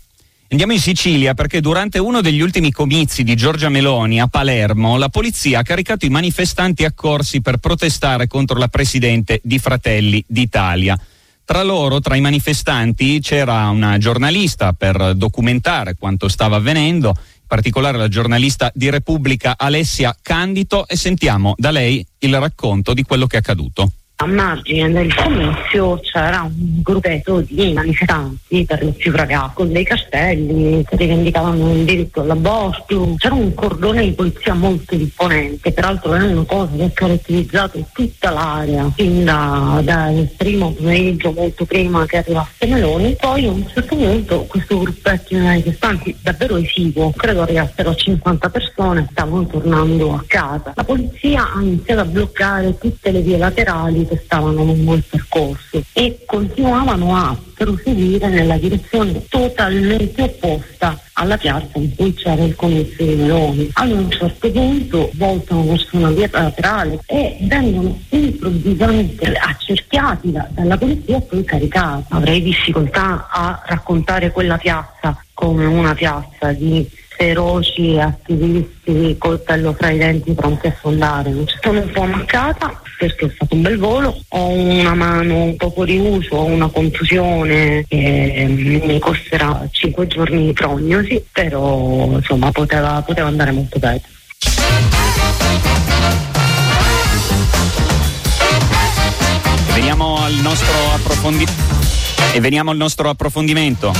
Andiamo in Sicilia perché durante uno degli ultimi comizi di Giorgia Meloni a Palermo la polizia ha caricato i manifestanti accorsi per protestare contro la presidente di Fratelli d'Italia. Tra loro, tra i manifestanti, c'era una giornalista per documentare quanto stava avvenendo, in particolare la giornalista di Repubblica Alessia Candito e sentiamo da lei il racconto di quello che è accaduto. A margine del comizio c'era un gruppetto di manifestanti, per lo più ragazzi, con dei castelli che rivendicavano il diritto all'aborto. C'era un cordone di polizia molto imponente, peraltro è una cosa che ha caratterizzato tutta l'area fin da, dal primo pomeriggio, molto prima che arrivasse Meloni. Poi a un certo punto questo gruppetto di manifestanti davvero esiguo, credo arrivassero a 50 persone, stavano tornando a casa. La polizia ha iniziato a bloccare tutte le vie laterali che stavano lungo il percorso e continuavano a proseguire nella direzione totalmente opposta alla piazza in cui c'era il comizio di Meloni. Ad un certo punto voltano verso una via laterale e vengono improvvisamente accerchiati da, dalla polizia e poi caricati. Avrei difficoltà a raccontare quella piazza come una piazza di feroci attivisti coltello fra i denti pronti a fondare. Sono un po' ammaccata perché è stato un bel volo, ho una mano un po' fuori uso, ho una confusione che mi costerà 5 giorni di prognosi, però insomma poteva, poteva andare molto bene. Veniamo al nostro approfondimento. E veniamo al nostro approfondimento.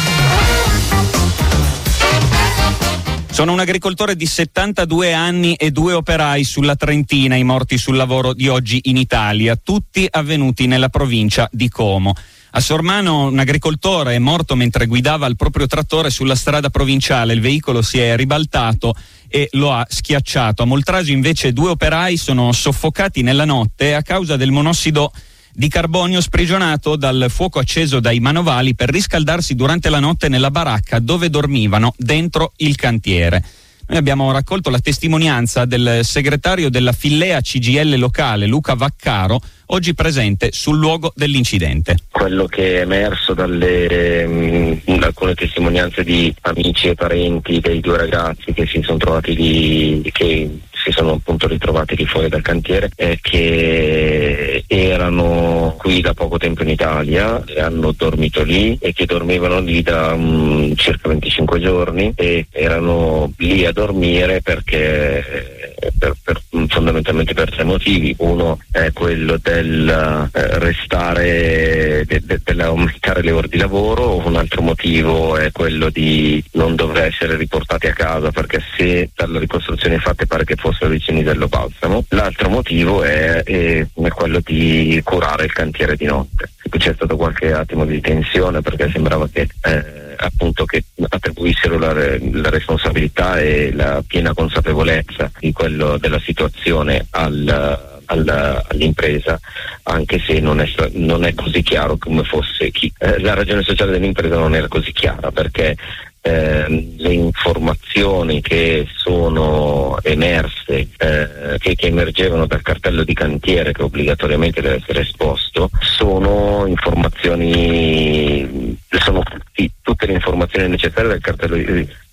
Sono un agricoltore di 72 anni e due operai sulla Trentina, i morti sul lavoro di oggi in Italia, tutti avvenuti nella provincia di Como. A Sormano un agricoltore è morto mentre guidava il proprio trattore sulla strada provinciale, il veicolo si è ribaltato e lo ha schiacciato. A Moltrasio invece due operai sono soffocati nella notte a causa del monossido di carbonio sprigionato dal fuoco acceso dai manovali per riscaldarsi durante la notte nella baracca dove dormivano dentro il cantiere. Noi abbiamo raccolto la testimonianza del segretario della Fillea CGL locale, Luca Vaccaro, oggi presente sul luogo dell'incidente. Quello che è emerso dalle mh, mm, alcune testimonianze di amici e parenti dei due ragazzi che si sono trovati lì, che si sono appunto ritrovati lì fuori dal cantiere è che erano qui da poco tempo in Italia hanno dormito lì e che dormivano lì da um, circa 25 giorni e erano lì a dormire perché per, per, fondamentalmente per tre motivi. Uno è quello del eh, restare, de, de, dell'aumentare le ore di lavoro, un altro motivo è quello di non dover essere riportati a casa perché se dalle ricostruzioni fatte pare che fossero vicini dello balsamo. L'altro motivo è, è, quello di curare il cantiere di notte. C'è stato qualche attimo di tensione perché sembrava che eh, appunto che attribuissero la, la, responsabilità e la piena consapevolezza di quello della situazione al, all'impresa, anche se non è, non è, così chiaro come fosse chi. Eh, la ragione sociale dell'impresa non era così chiara perché eh, le informazioni che sono emerse, eh, che, che, emergevano dal cartello di cantiere che obbligatoriamente deve essere esposto, sono informazioni, sono tutti, tutte le informazioni necessarie del cartello di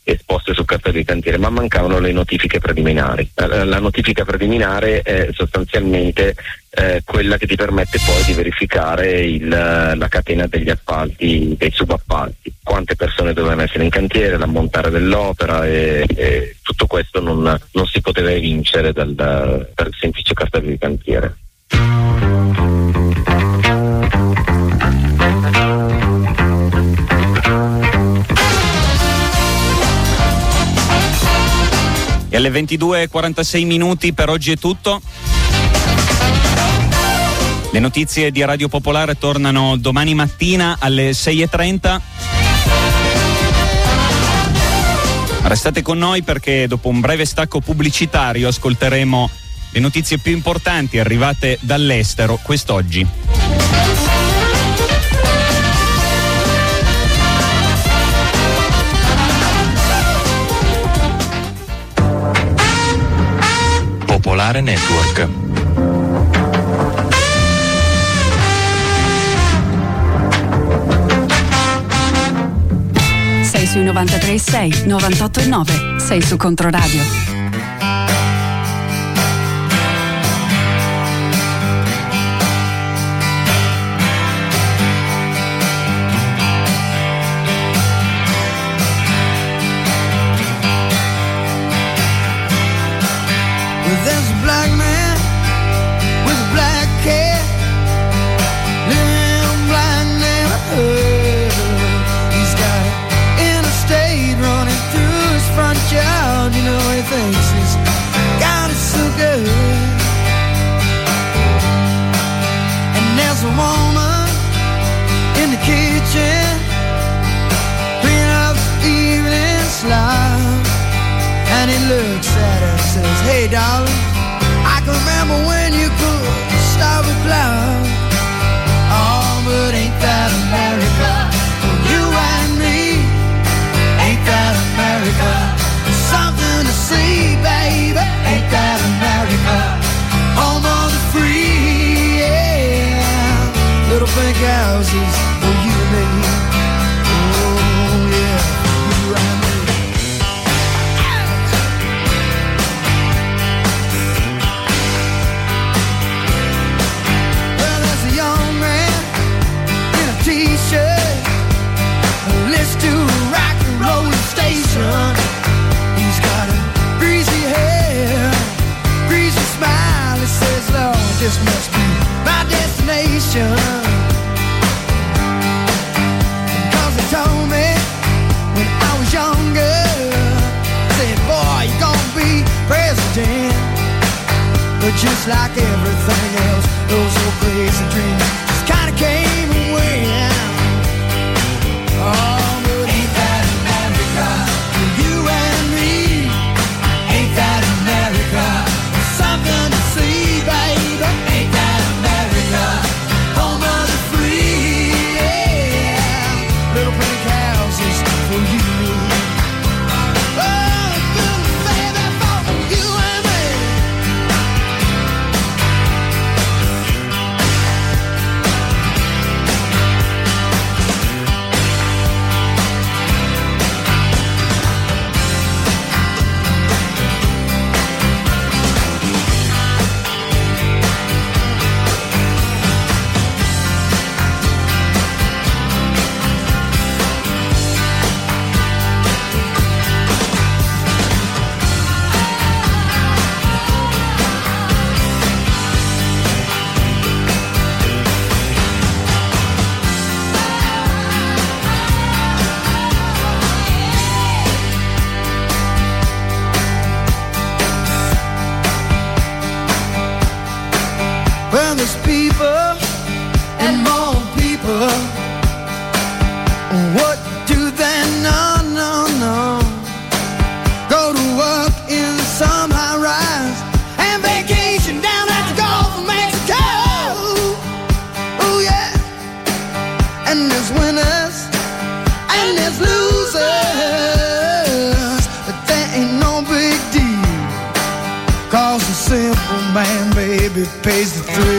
esposte sul cartello di cantiere, ma mancavano le notifiche preliminari. La, notifica preliminare è sostanzialmente eh, quella che ti permette poi di verificare il, la catena degli appalti, dei subappalti, quante persone dovevano essere in cantiere, l'ammontare dell'opera e, e tutto questo non, non, si poteva evincere dal, dal semplice cartello di cantiere. E alle 22.46 minuti per oggi è tutto. Le notizie di Radio Popolare tornano domani mattina alle 6.30. Restate con noi perché dopo un breve stacco pubblicitario ascolteremo le notizie più importanti arrivate dall'estero quest'oggi. Popolare Network. Sei sui 93.6, 98.9. Sei su Controradio. Hey, darling, I can remember when Cause they told me when I was younger, said, boy, you're gonna be president. But just like everything else, those old crazy dreams pays the three.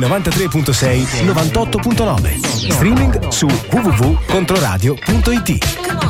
93.6 98.9. Streaming su www.controradio.it.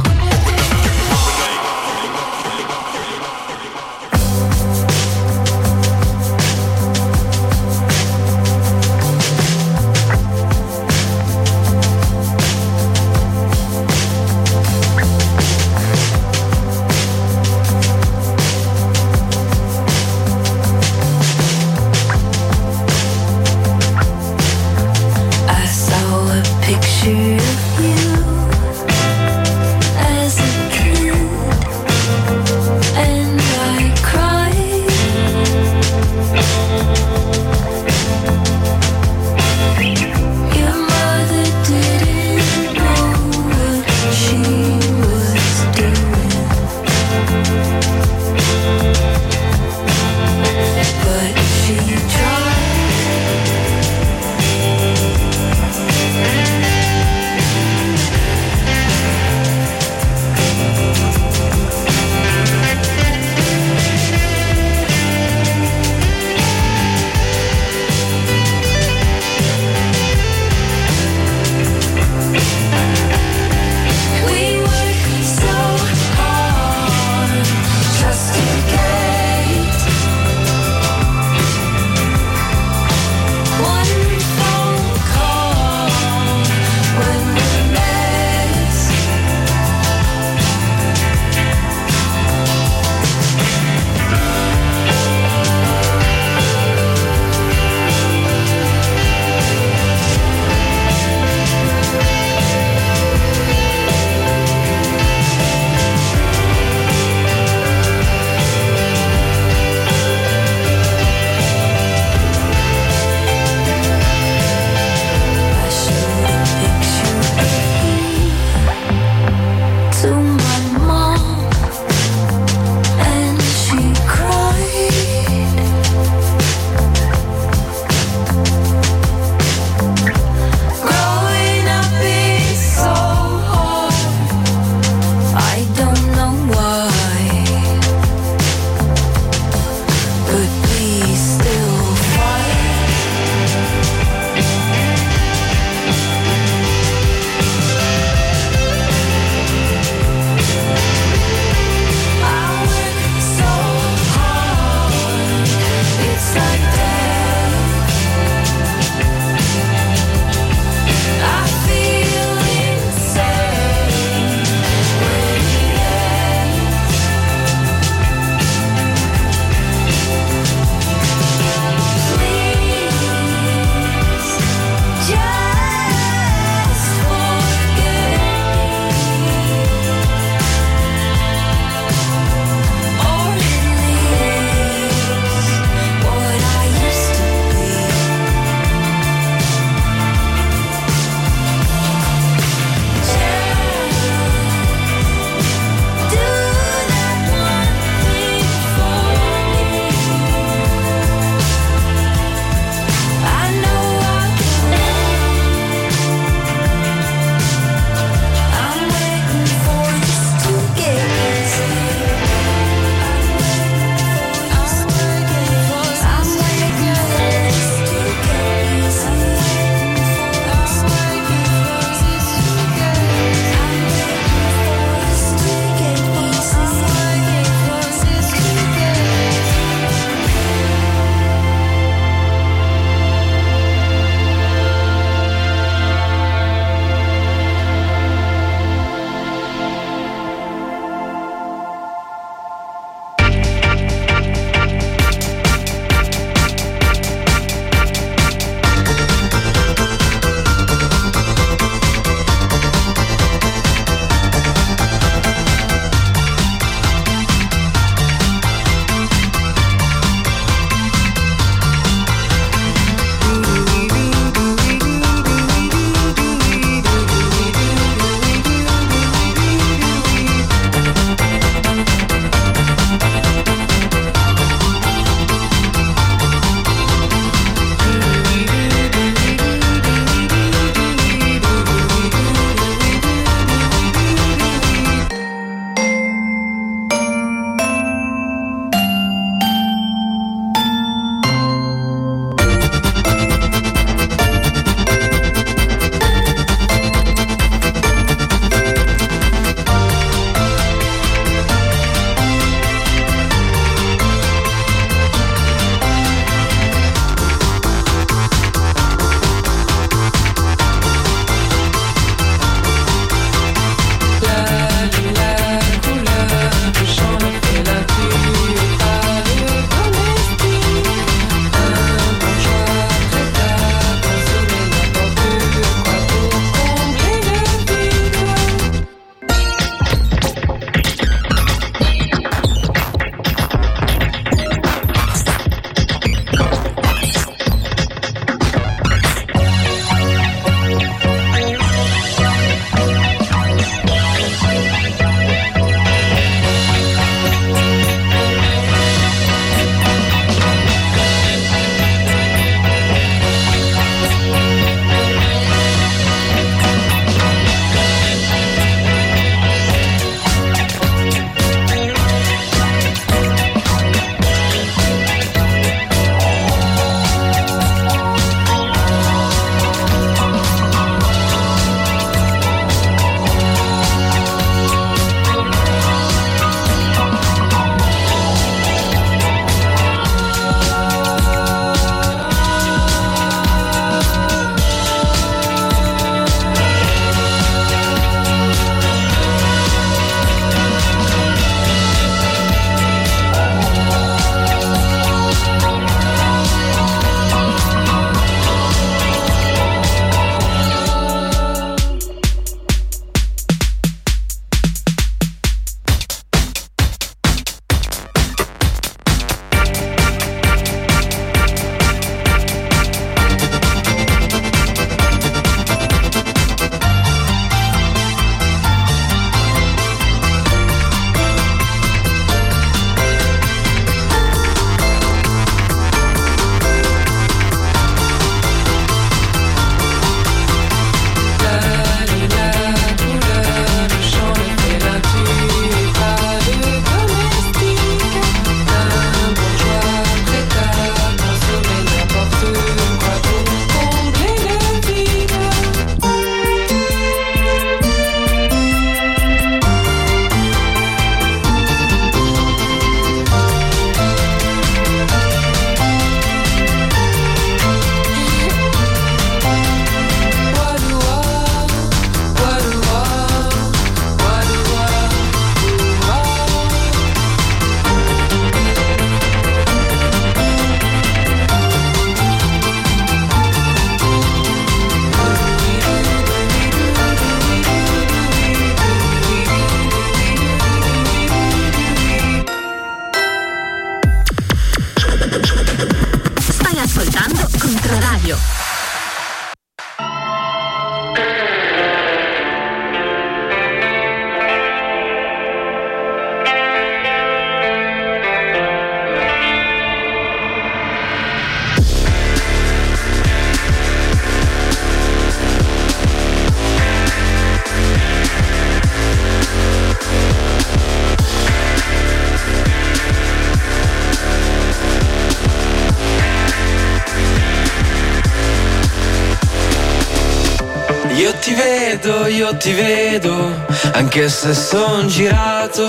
ti vedo, anche se son girato.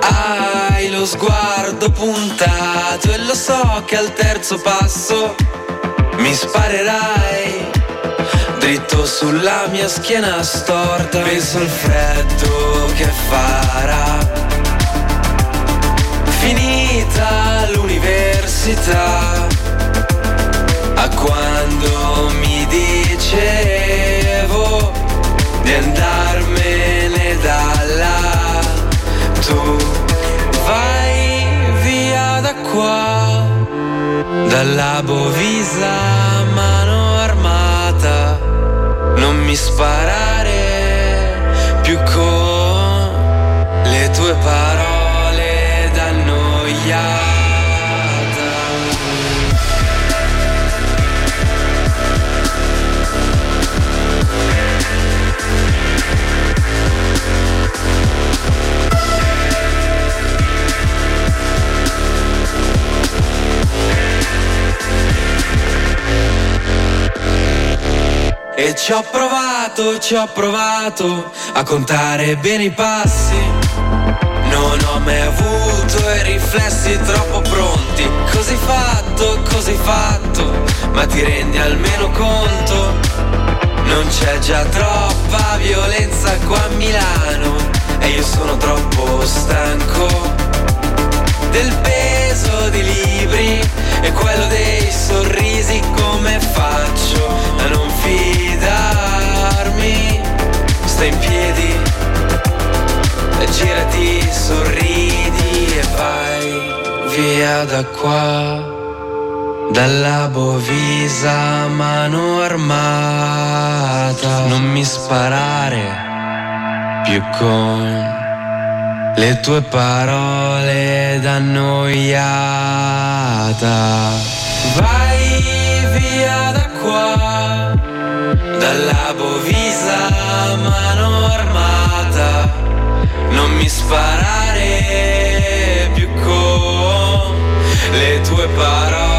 Hai lo sguardo puntato e lo so che al terzo passo mi sparerai dritto sulla mia schiena storta. Penso al freddo che farà. Finita l'università a quando mi dicevo di andarmene da là. Tu vai via da qua, dalla Bovisa mano armata, non mi sparare più con le tue parole E ci ho provato, ci ho provato a contare bene i passi. Non ho mai avuto i riflessi troppo pronti. Così fatto, così fatto, ma ti rendi almeno conto? Non c'è già troppa violenza qua a Milano e io sono troppo stanco del peso dei libri e quello dei sorrisi come faccio a non fidarmi? Stai in piedi e girati sorridi e vai via da qua dalla Bovisa mano armata non mi sparare più con le tue parole da annoiata. Vai via da qua, dalla Bovisa mano armata, non mi sparare più con le tue parole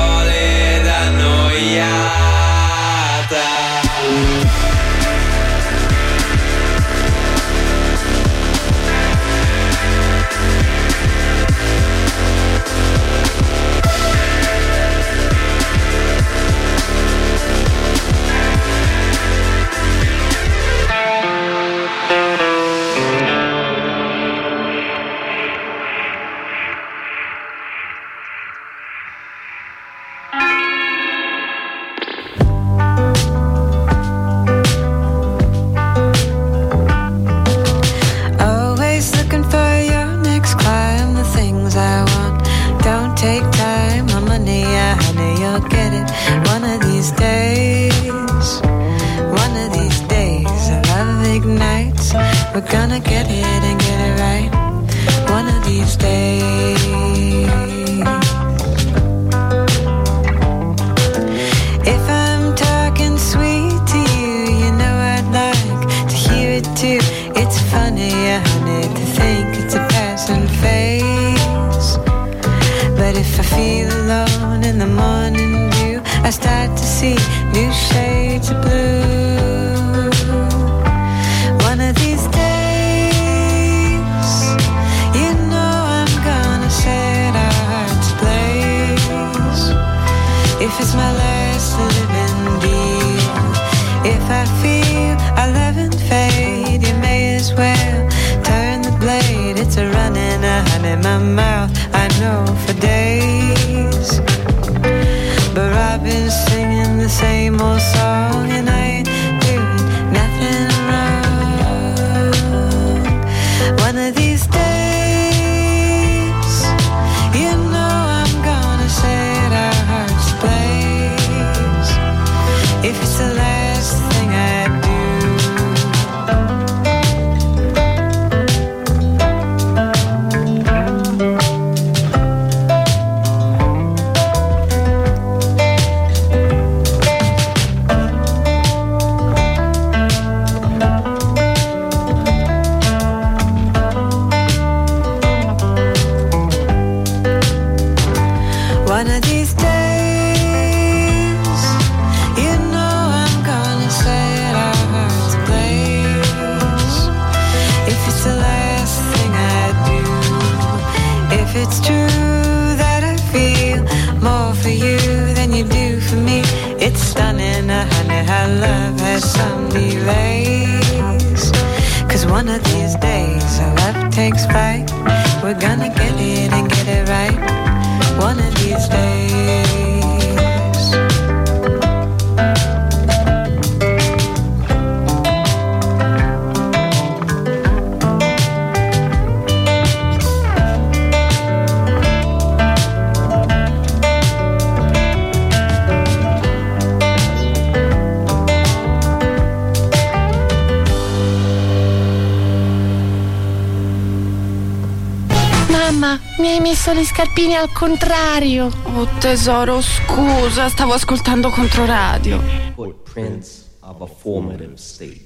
scarpine al contrario. Oh tesoro, scusa, stavo ascoltando Controradio. Footprints of a formative stage.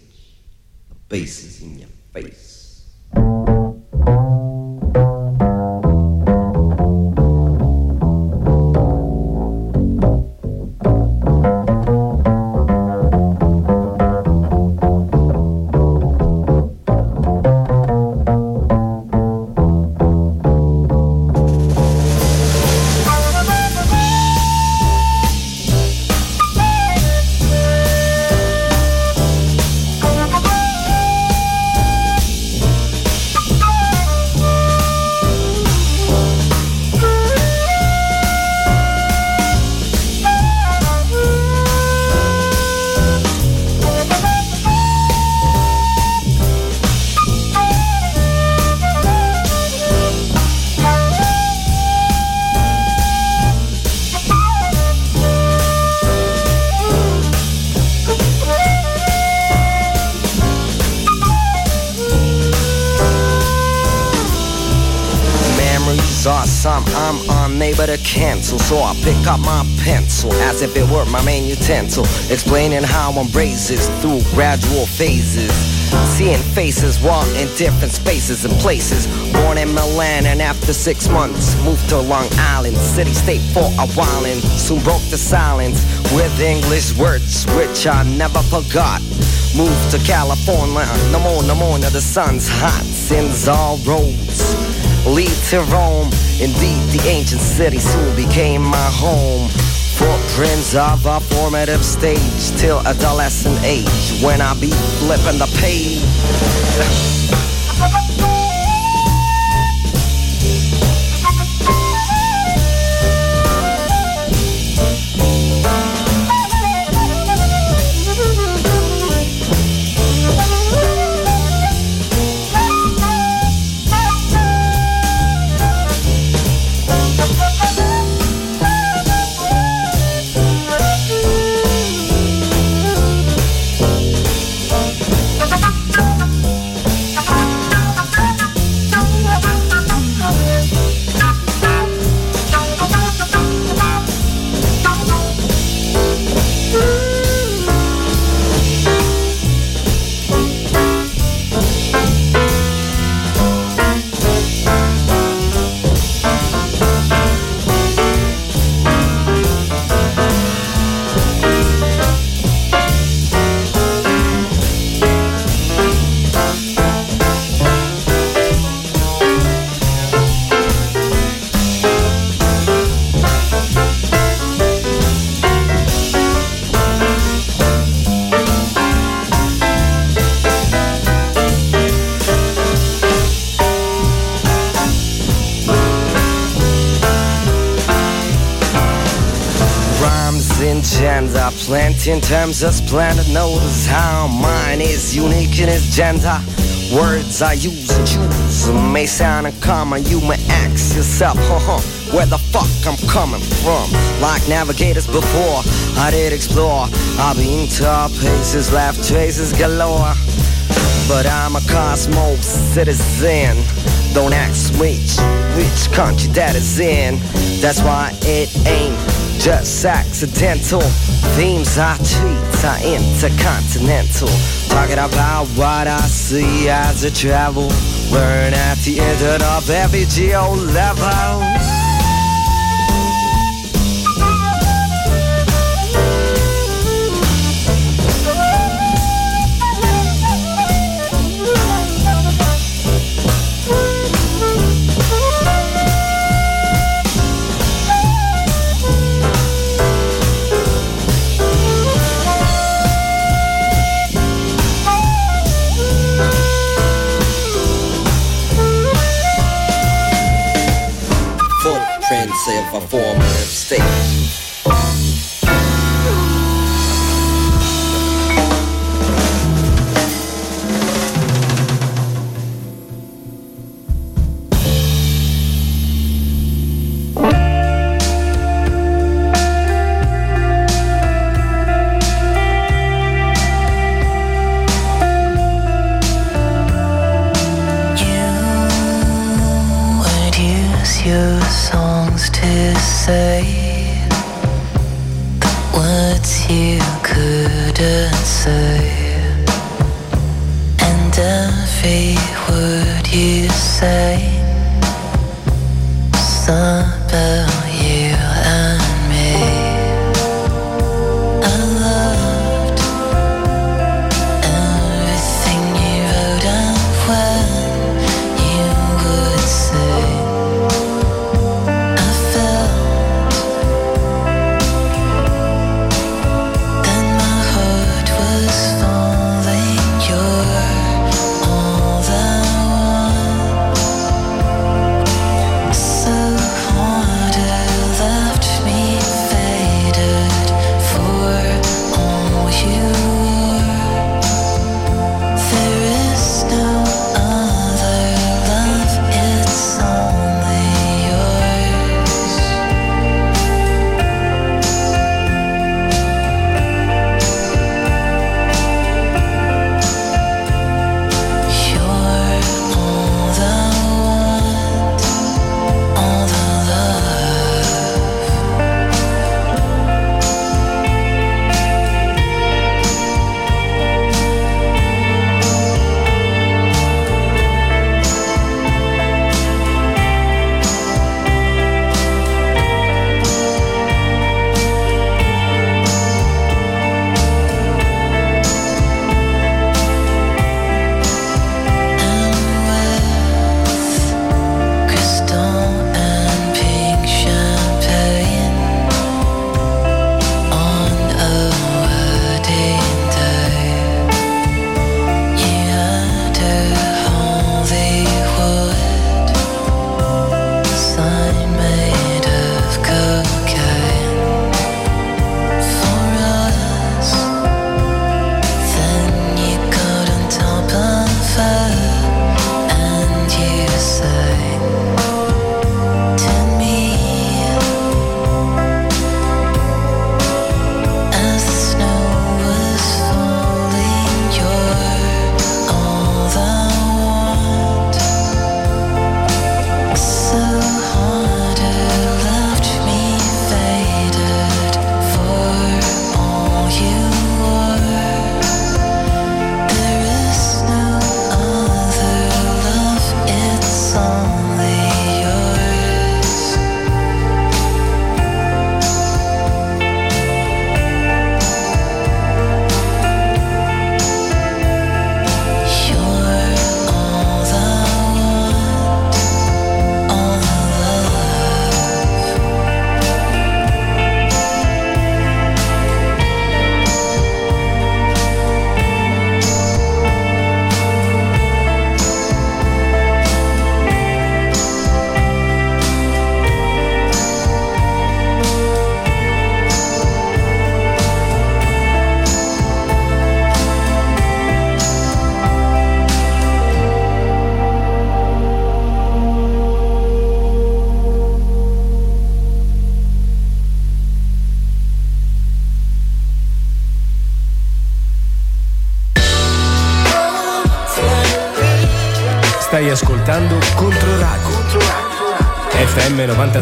The bass is in so I pick up my pencil as if it were my main utensil, explaining how I'm raises through gradual phases. Seeing faces walk in different spaces and places. Born in Milan and after six months moved to Long Island, city state for a while and soon broke the silence with English words which I never forgot. Moved to California, no more, no more, now the sun's hot, sins all roads lead to Rome. Indeed, the ancient city soon became my home. Footprints of a formative stage till adolescent age when I be flipping the page. in terms of splendor. Notice how mine is unique in its gender. Words I use and choose may sound uncommon. You may ask yourself, huh, huh, where the fuck I'm coming from? Like navigators before, I did explore. I've been to places, left traces galore. But I'm a cosmos citizen. Don't ask which, which country that is in. That's why it ain't just accidental. Themes I treat are intercontinental. Talking about what I see as I travel. Learn at the end of every geo level. A formative state.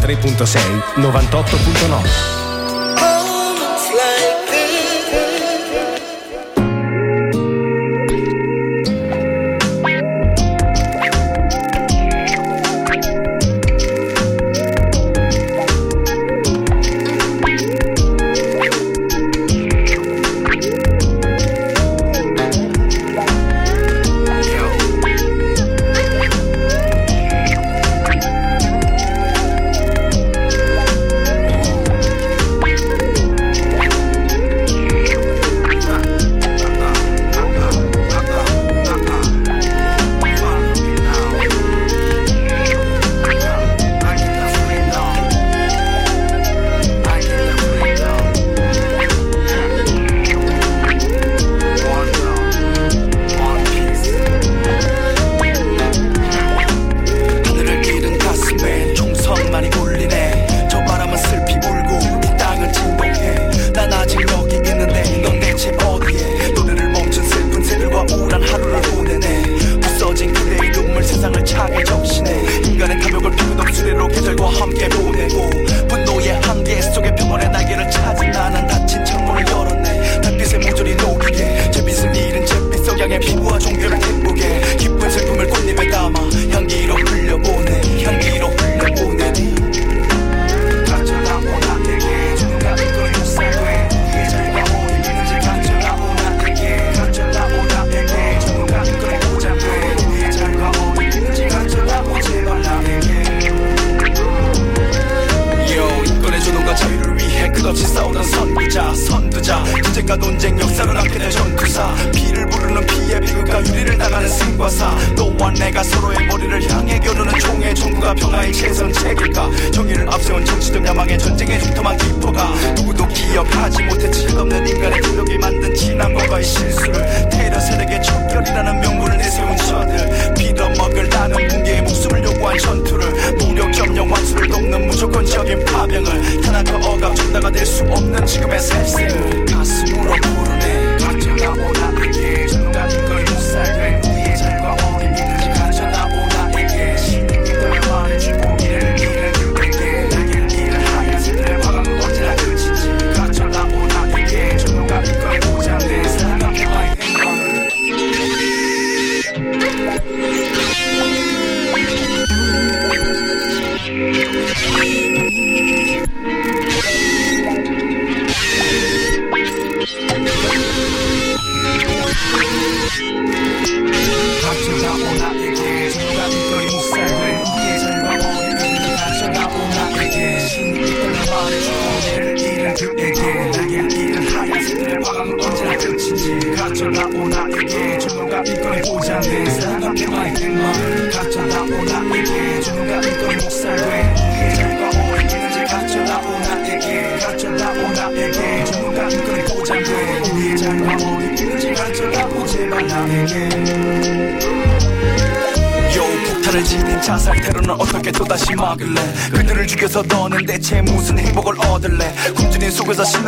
93.6 98.9.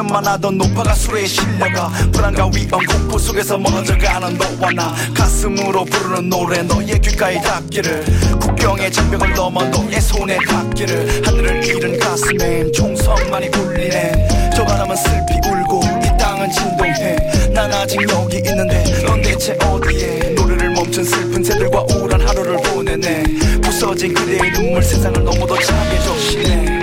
만 하던 노파가 술에 실려가 불안과 위험 공포 속에서 멀어져가는 너와 나. 가슴으로 부르는 노래 너의 귓가에 닿기를. 국경의 장벽을 넘어 너의 손에 닿기를. 하늘을 잃은 가슴엔 총성만이 굴리네. 저 바람은 슬피 울고 이 땅은 진동해. 난 아직 여기 있는데 넌 대체 어디에? 노래를 멈춘 슬픈 새들과 우울한 하루를 보내네. 부서진 그대의 눈물 세상을 너무도 차게 조심해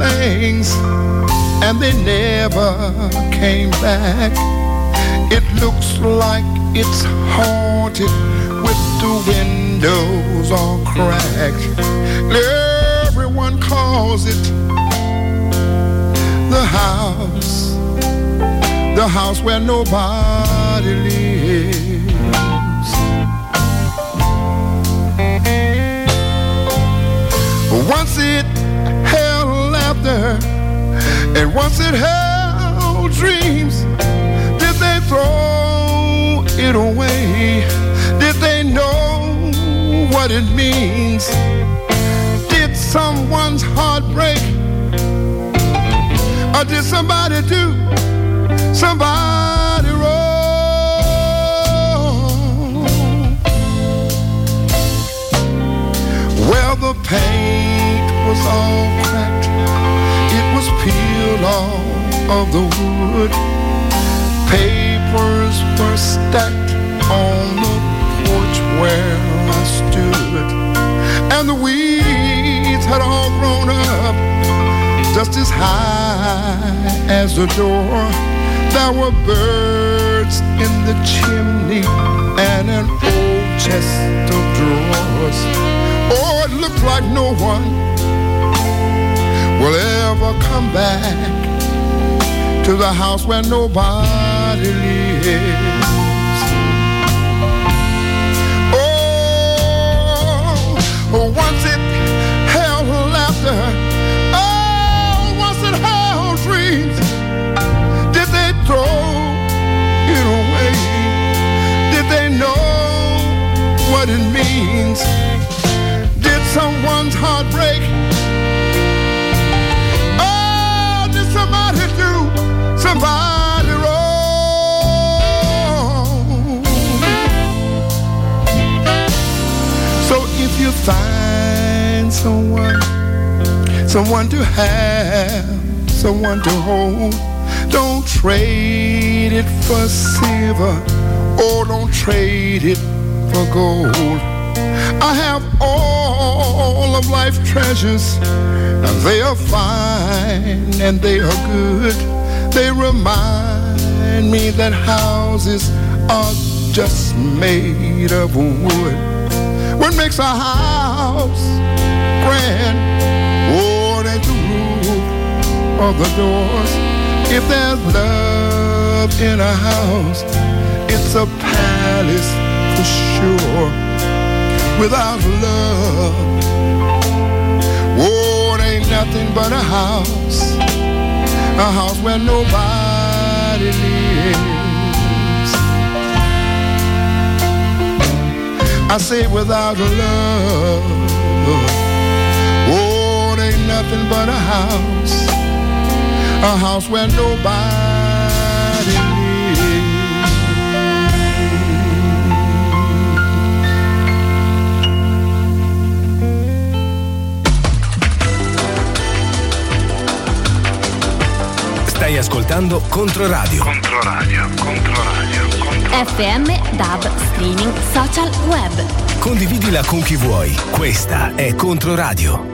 things and they never came back. It looks like it's haunted with the windows all cracked. Everyone calls it the house, the house where nobody lives. Once it laughter. And once it held dreams, did they throw it away? Did they know what it means? Did someone's heart break? Or did somebody do somebody wrong? Well, the pain was all cracked. It was peeled off of the wood. Papers were stacked on the porch where I stood. And the weeds had all grown up just as high as the door. There were birds in the chimney and an old chest of drawers. Oh, it looked like no one will ever come back to the house where nobody lives. Oh, once it held laughter. Oh, once it held dreams. Did they throw it away? Did they know what it means? Did someone's heart break? So if you find someone, someone to have, someone to hold, don't trade it for silver, or don't trade it for gold. I have all of life's treasures, and they are fine and they are good. They remind me that houses are just made of wood. What makes a house grand? Oh, ain't the roof or the doors. If there's love in a house, it's a palace for sure. Without love, it ain't nothing but a house, a house where nobody lives. I say without a love, oh, it ain't nothing but a house, a house where nobody Stai ascoltando Controradio. Controradio, Controradio, FM, DAB, streaming, social, web. Condividila con chi vuoi. Questa è Controradio.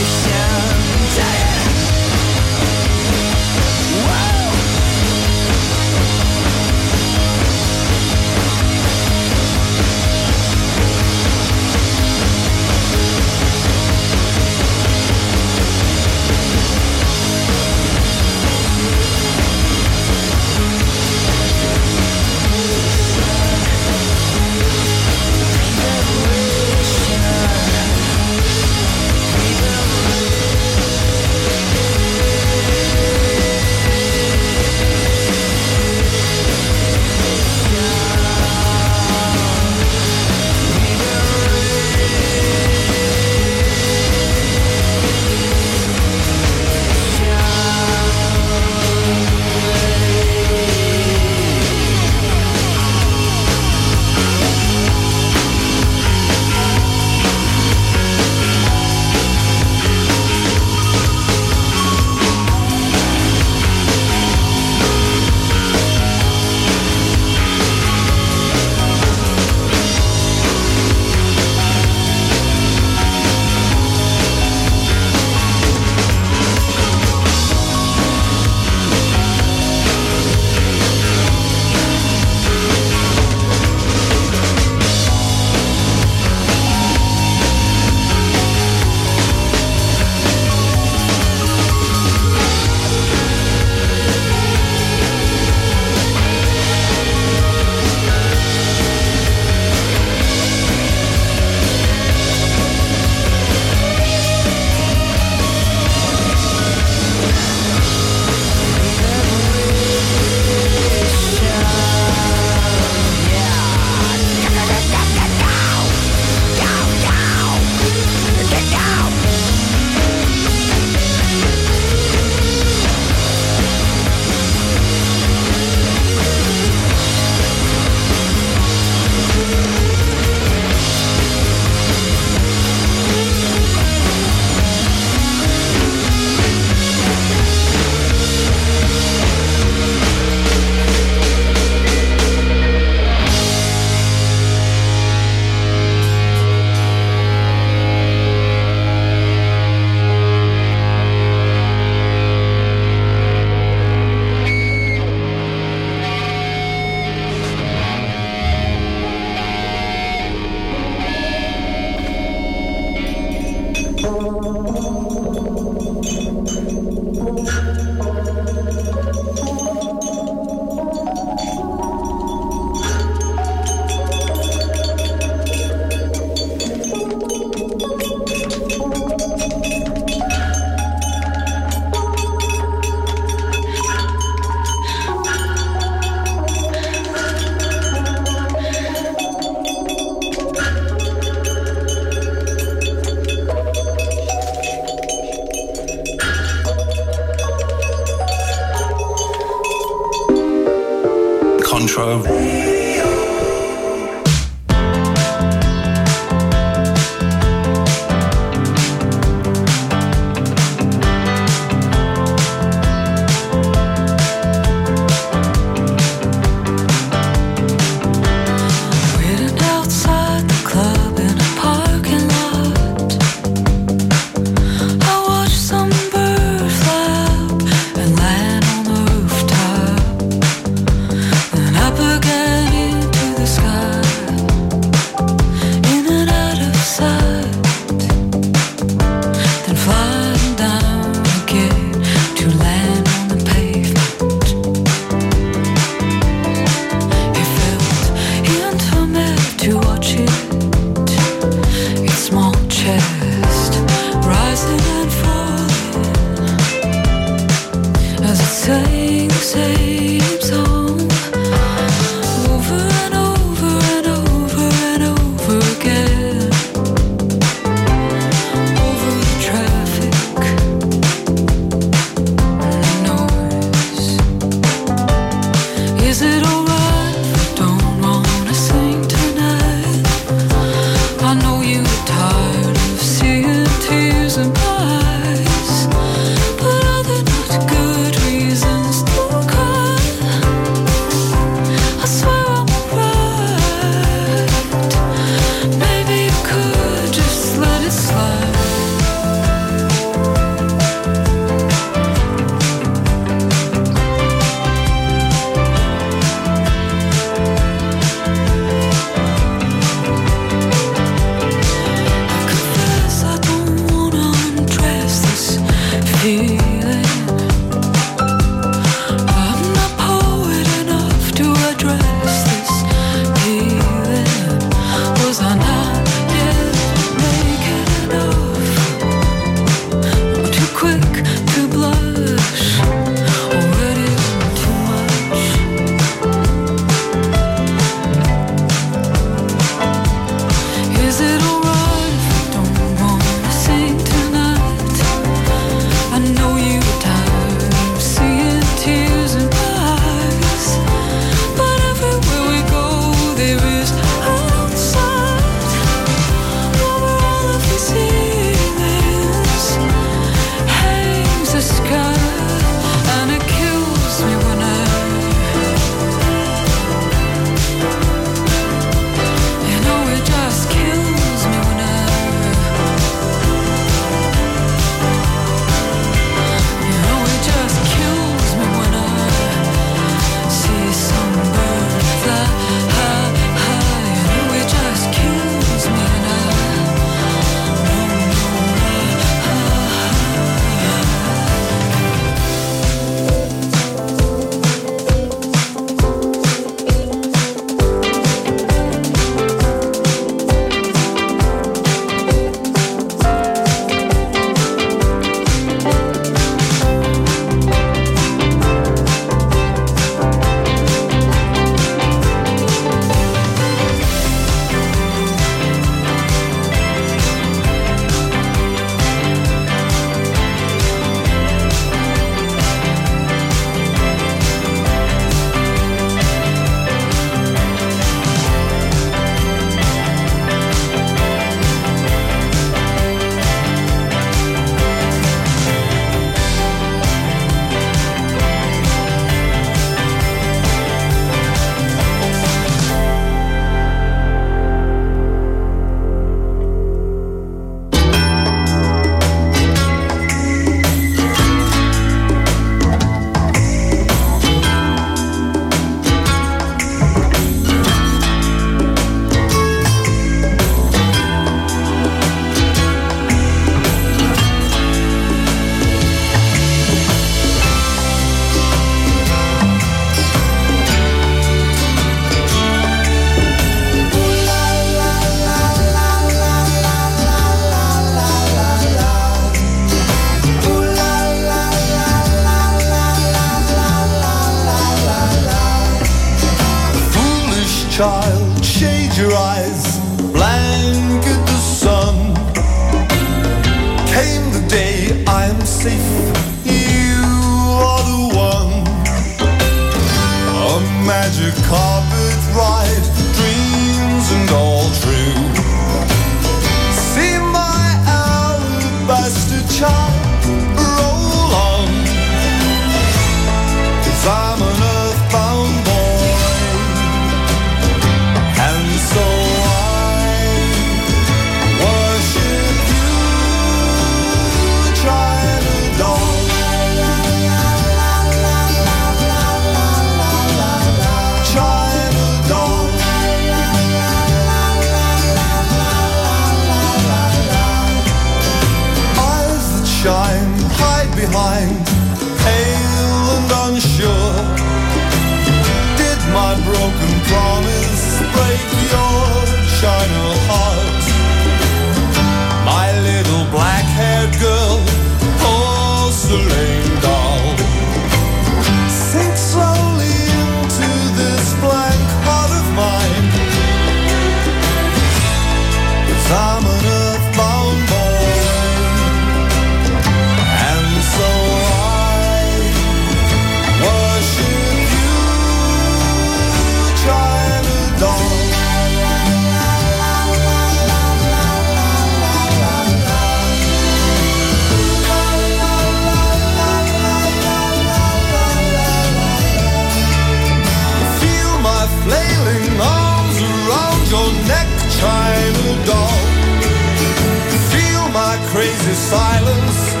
is silence.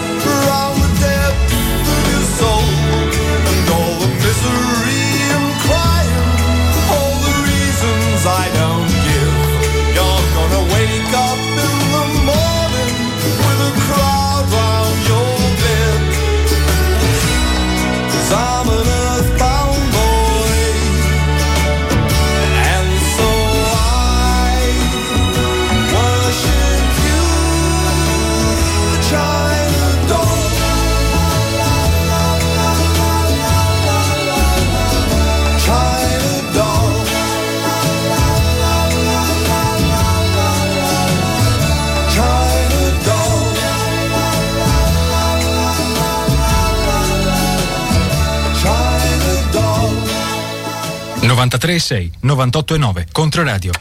93,6, 98,9. Controradio.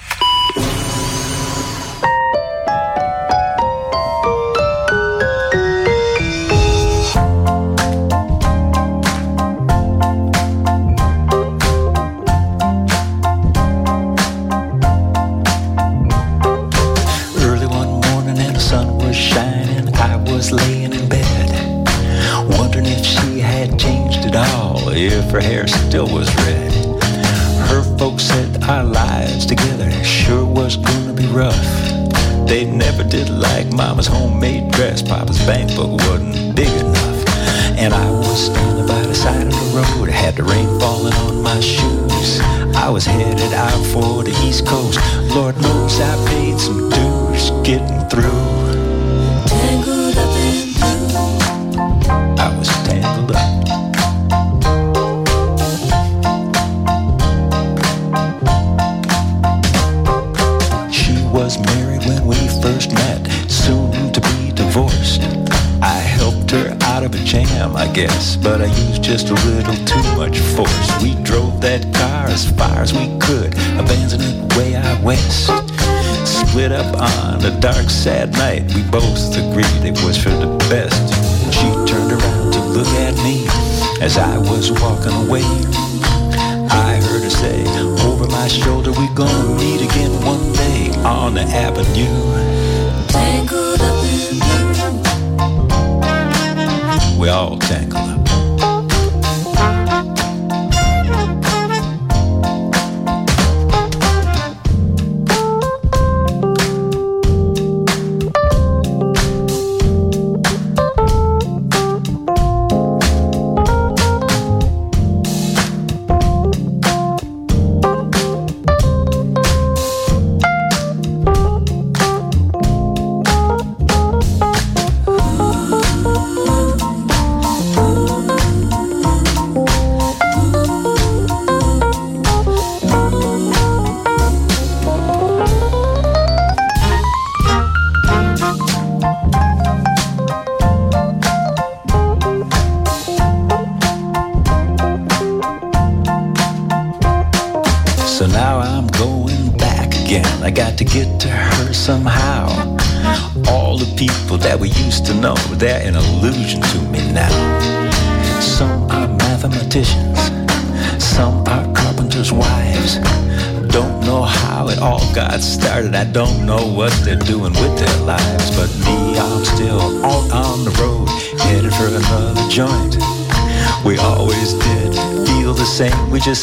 Avenue.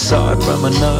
Saw it from another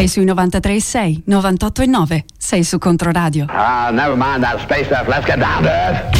Sei sui 93,6, 98,9. Sei su Controradio. Ah, uh, never mind that space stuff. Let's get down there.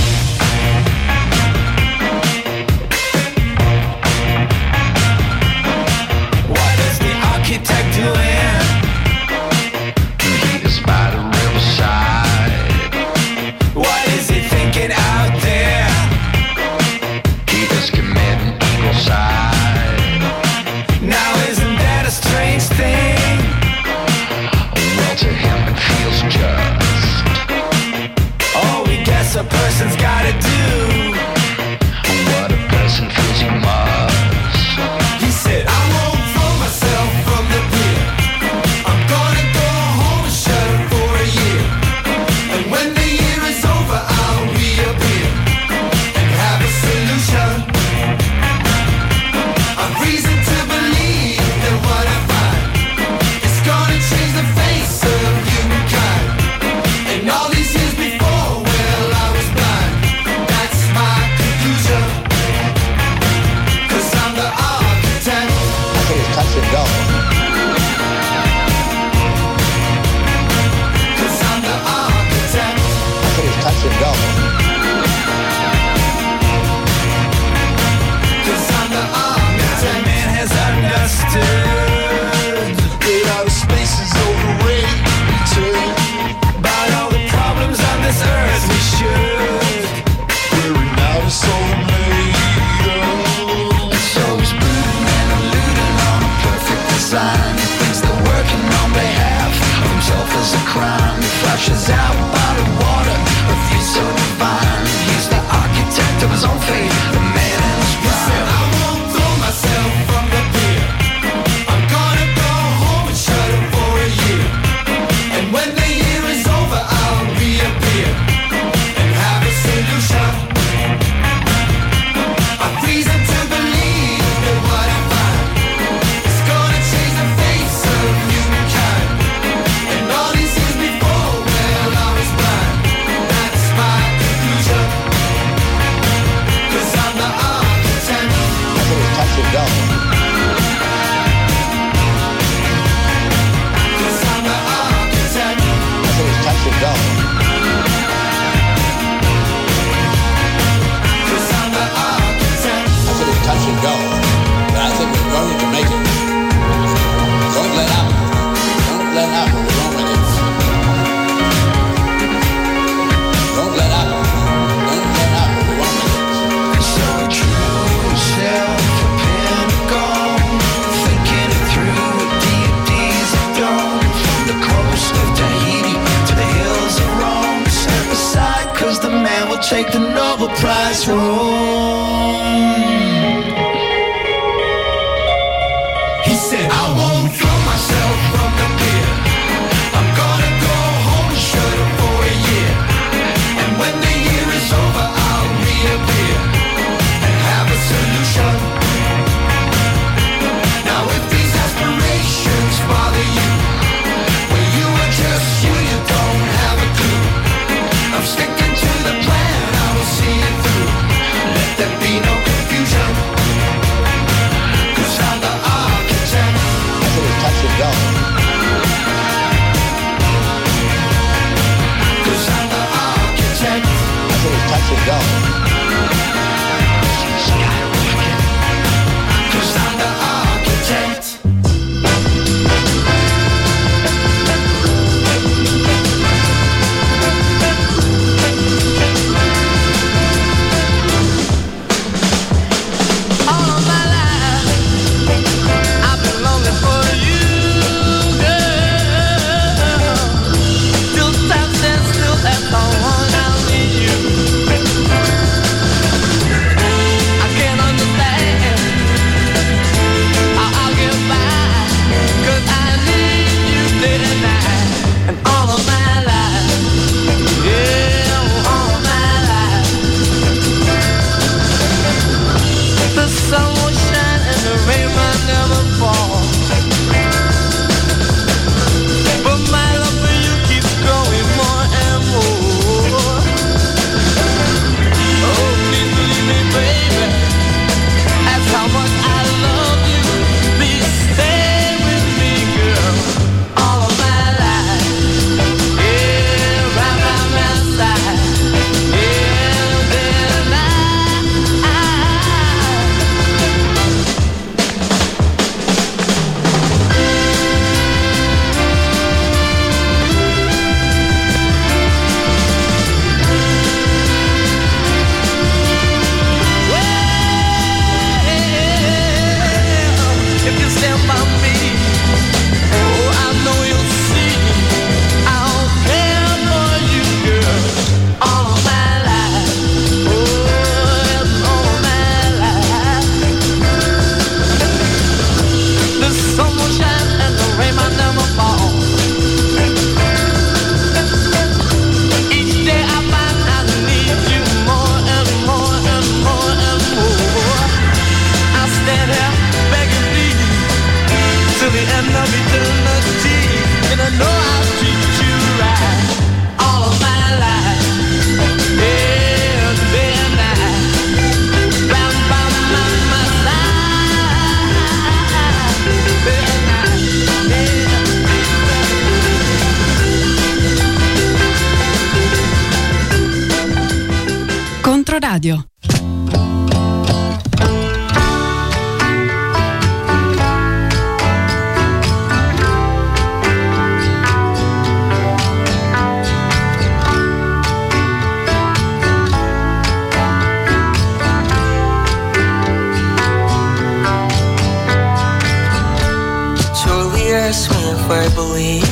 I believe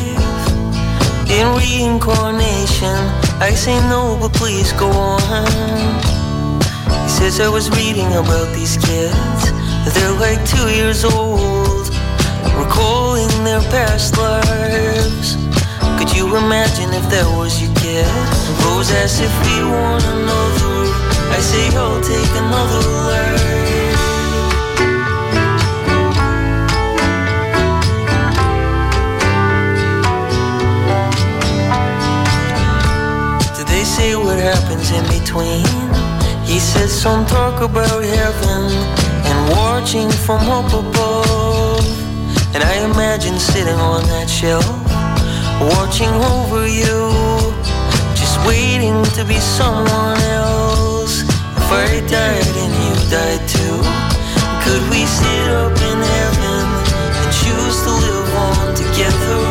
in reincarnation. I say no, but please go on. He says I was reading about these kids. They're like two years old, recalling their past lives. Could you imagine if that was your kid? Rose as if we want another. I say I'll take another life. What happens in between? He said some talk about heaven and watching from up above. And I imagine sitting on that shelf, watching over you, just waiting to be someone else. If I died and you died too, could we sit up in heaven and choose to live on together?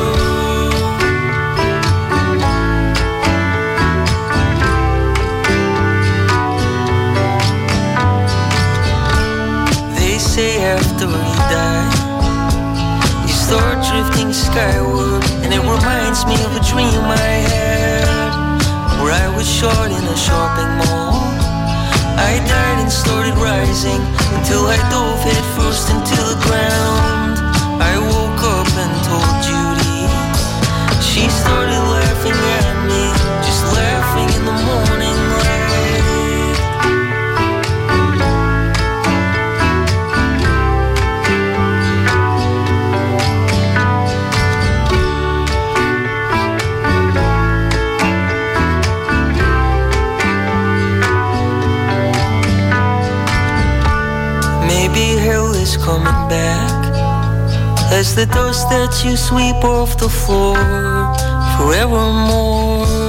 Say after you die, you start drifting skyward, and it reminds me of a dream I had, where I was shot in a shopping mall. I died and started rising until I dove head first into the ground. I woke up and told Judy. She started laughing at me, just laughing in the morning coming back as the dust that you sweep off the floor forevermore.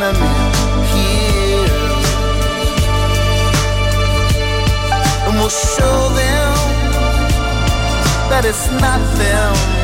Enemy here. And we'll show them that it's not them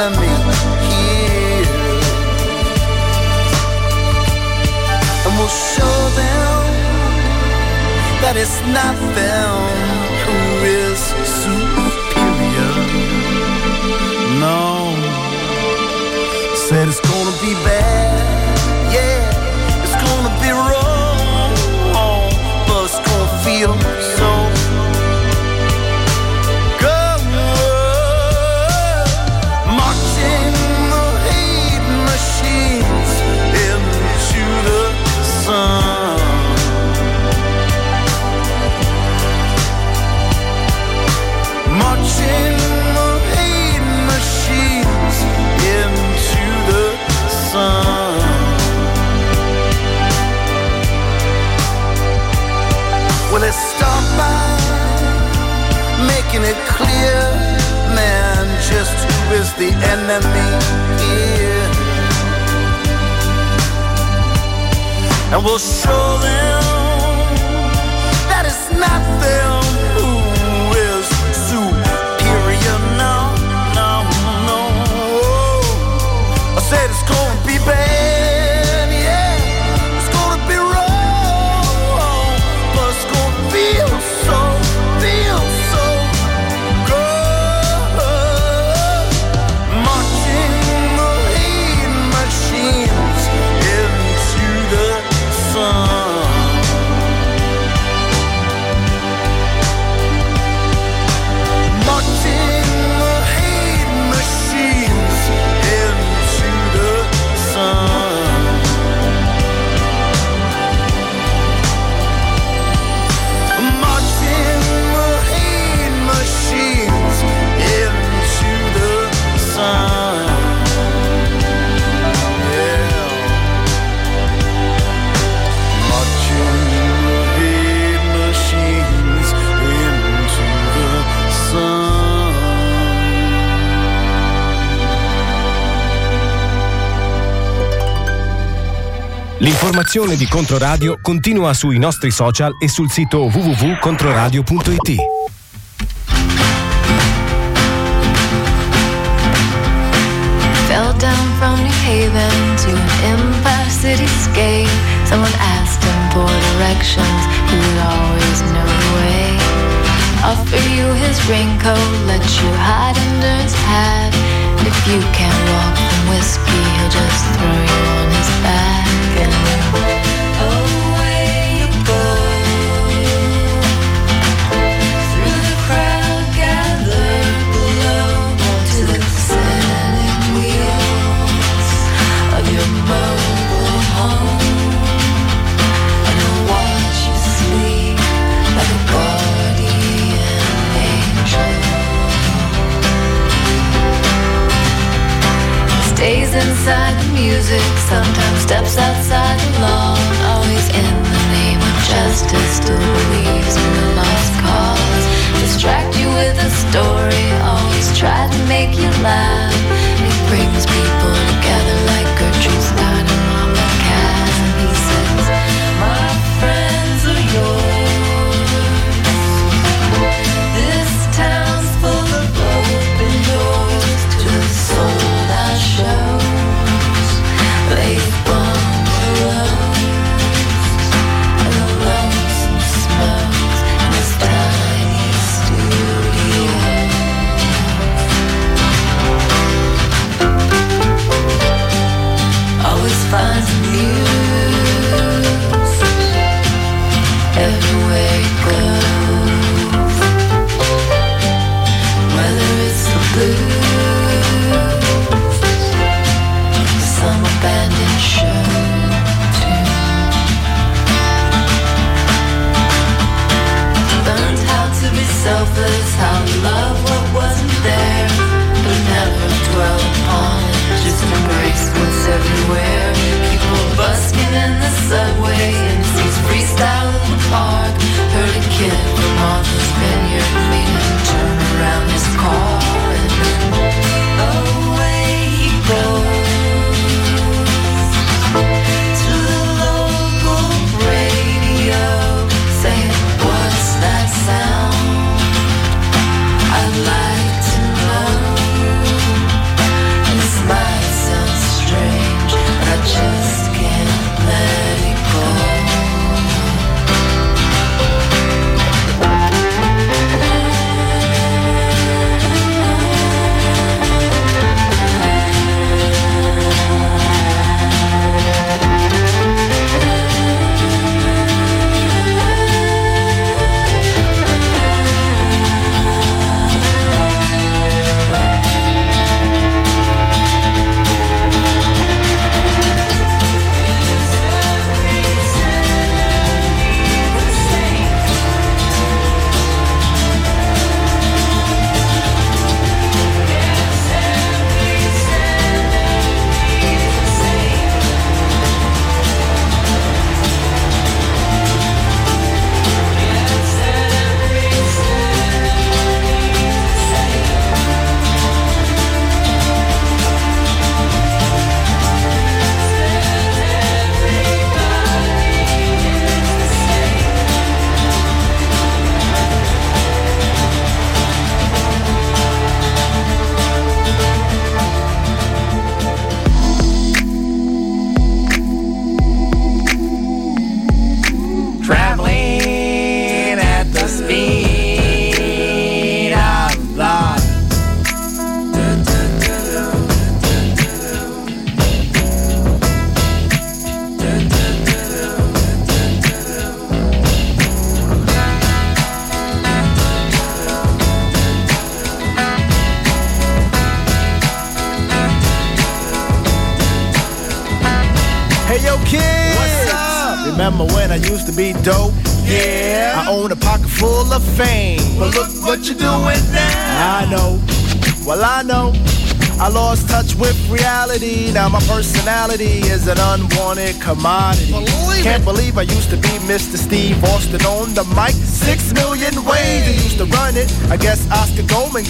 enemy here. And we'll show them that it's not them who is superior. No, said it's gonna be bad, making it clear, man, just who is the enemy here. And we'll show them that it's not them. L'informazione di Controradio continua sui nostri social e sul sito www.controradio.it.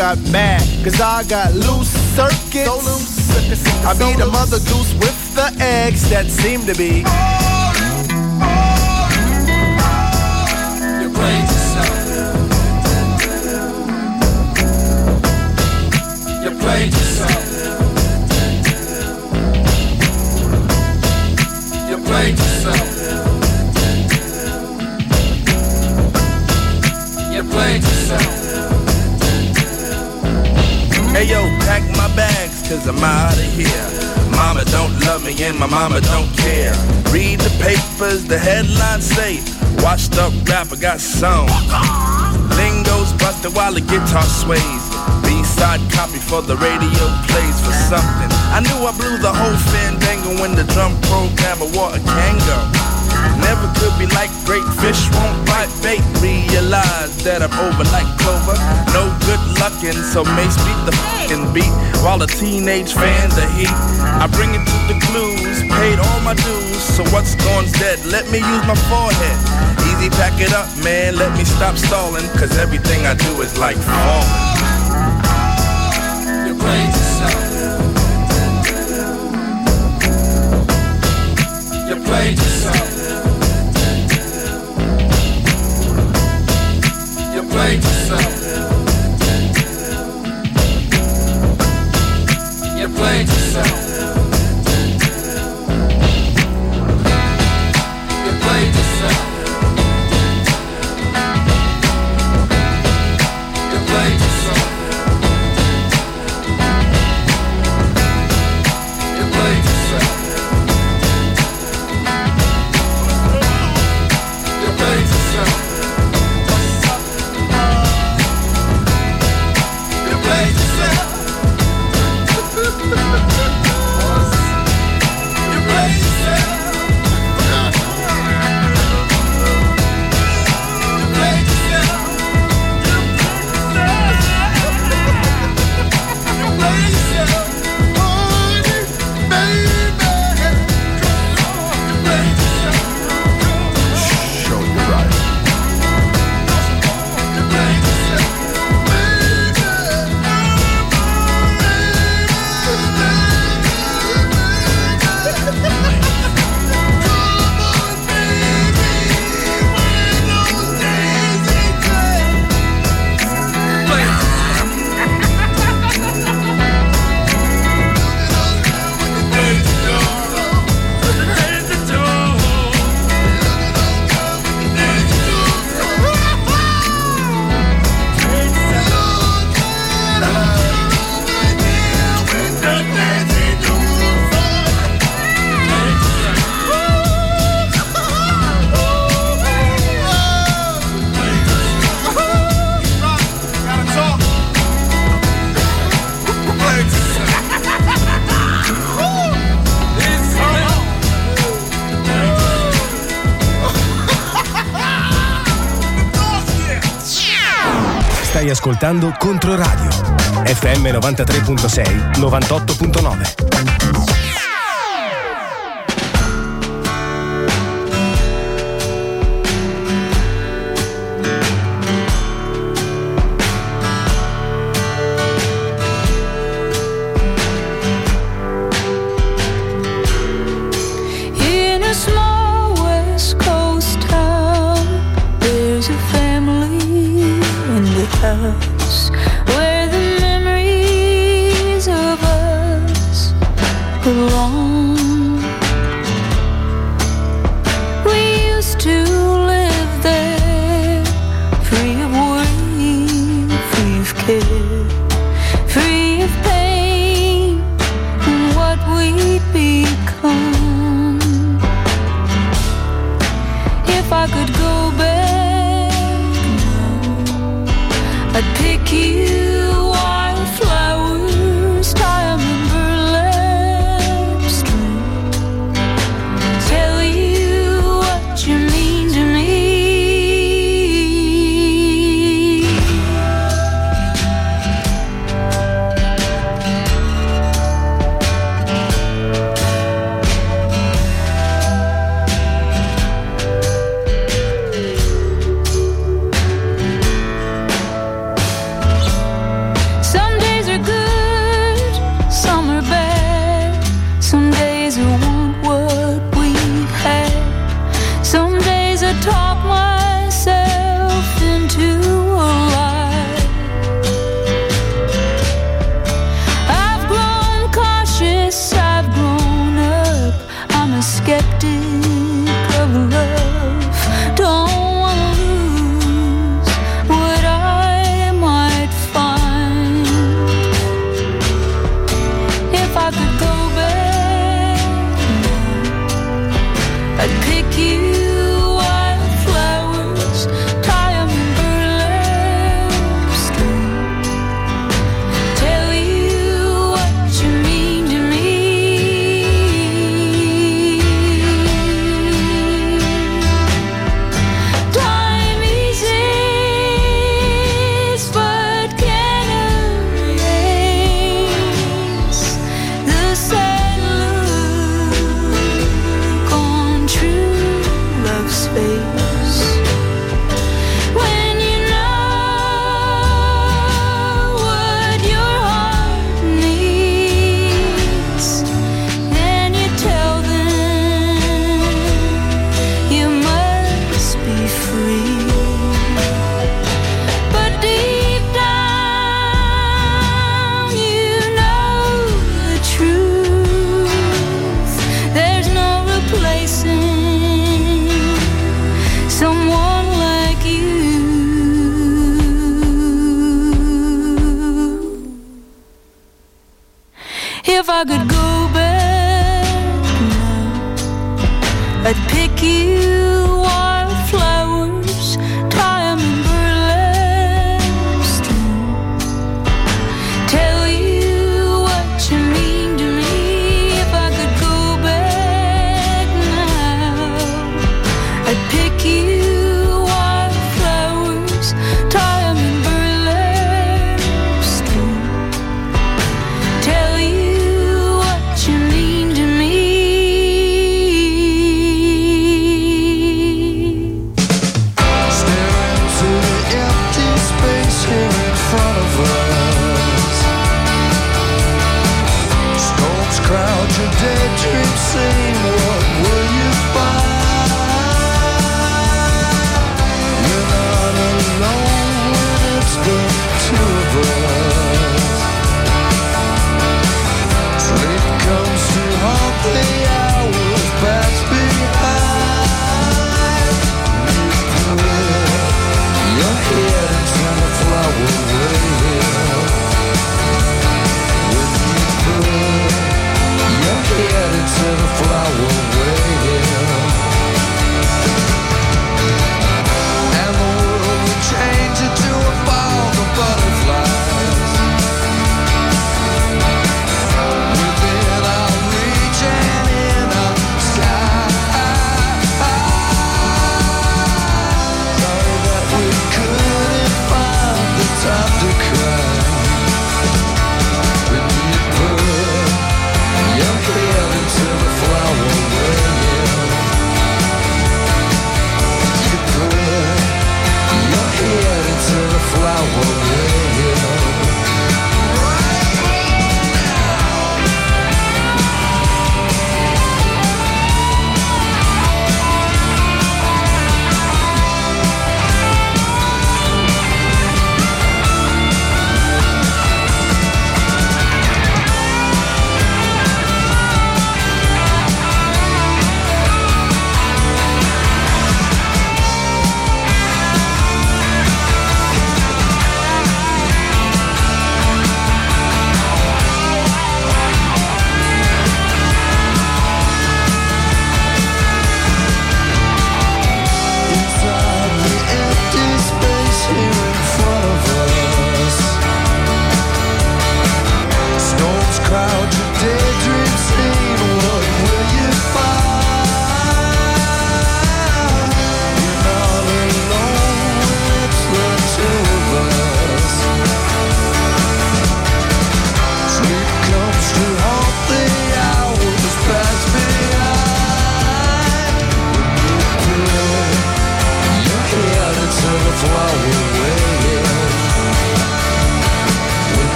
got mad. Cause I got loose circuits. So loose. I be the mother goose with the eggs that seem to be. You Hey yo, pack my bags, cause I'm out of here. Mama don't love me and my mama don't care. Read the papers, the headlines say, washed up rapper got some. Lingo's busted while the guitar sways. B-side copy for the radio plays for something. I knew I blew the whole fandango when the drum programmer wore a Kango. Never could be like great fish won't bite bait. Realize that I'm over like Clover. No good luckin', so Mace beat the fucking beat while the teenage fans are heat. I bring it to the clues, paid all my dues. So what's gone's dead? Let me use my forehead. Easy, pack it up, man. Let me stop stalling, cause everything I do is like falling. You played yourself. You played yourself. change yourself. Ascoltando Controradio. FM 93.6, 98.9.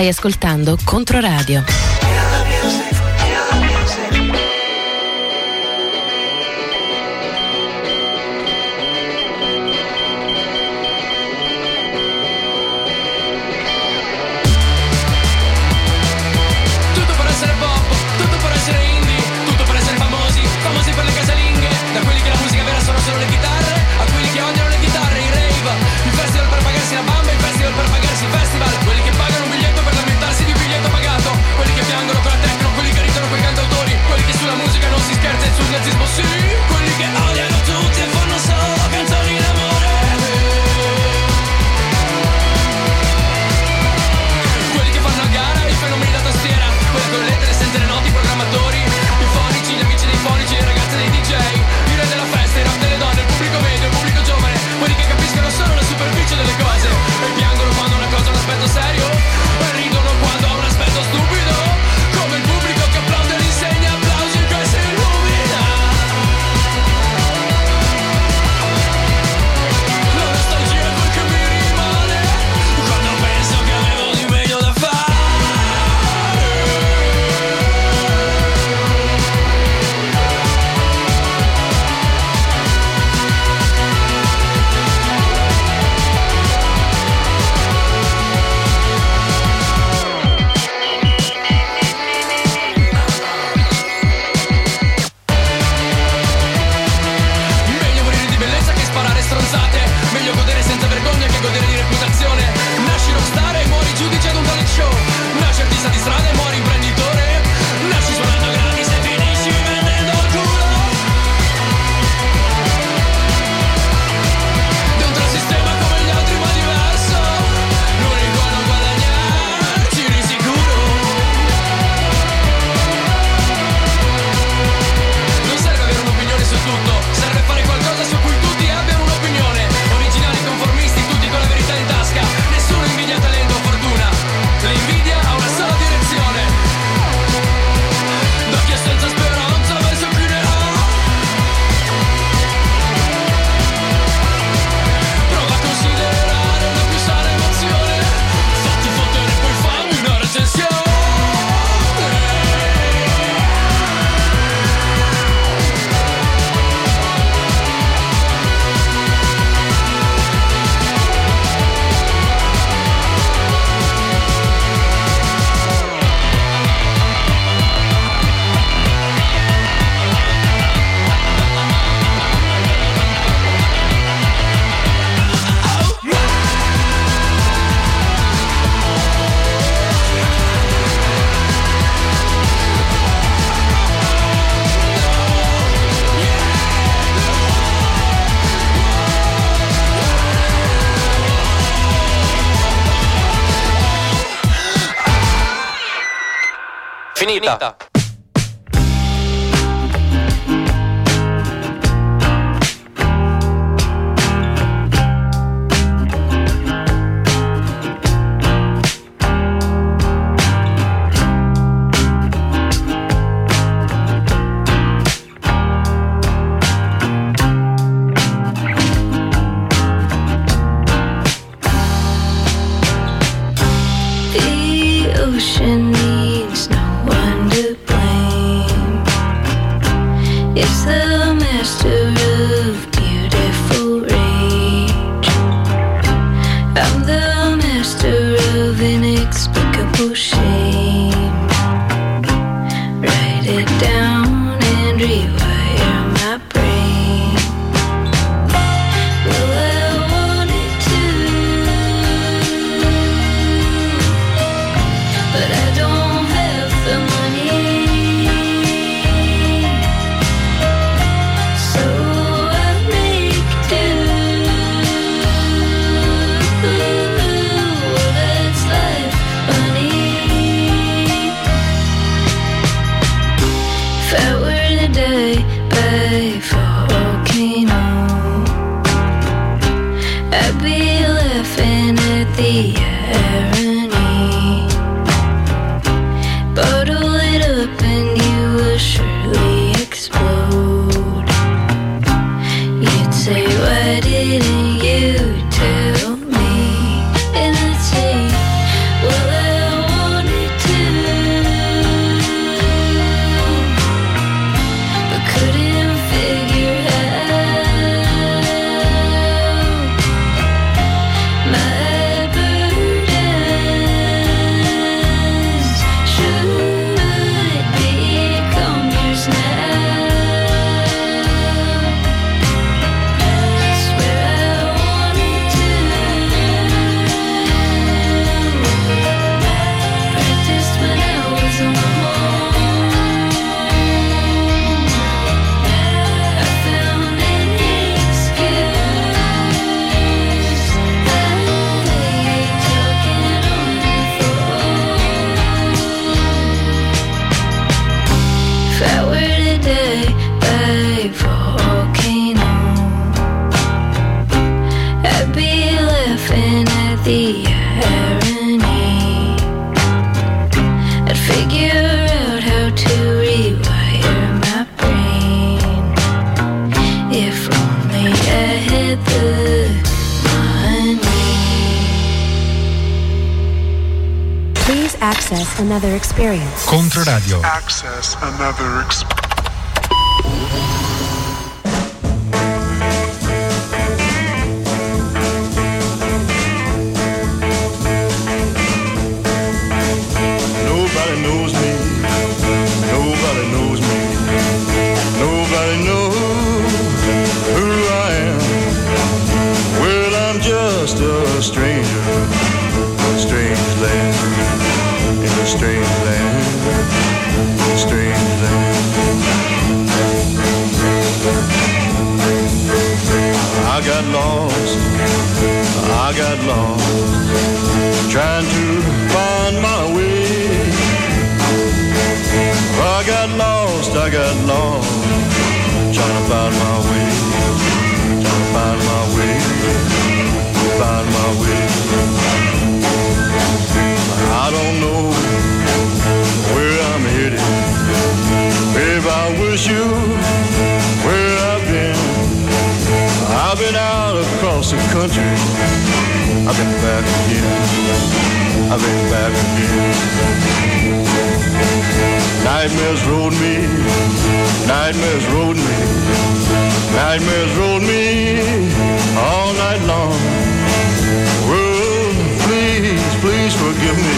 Stai ascoltando Controradio. Access another please forgive me.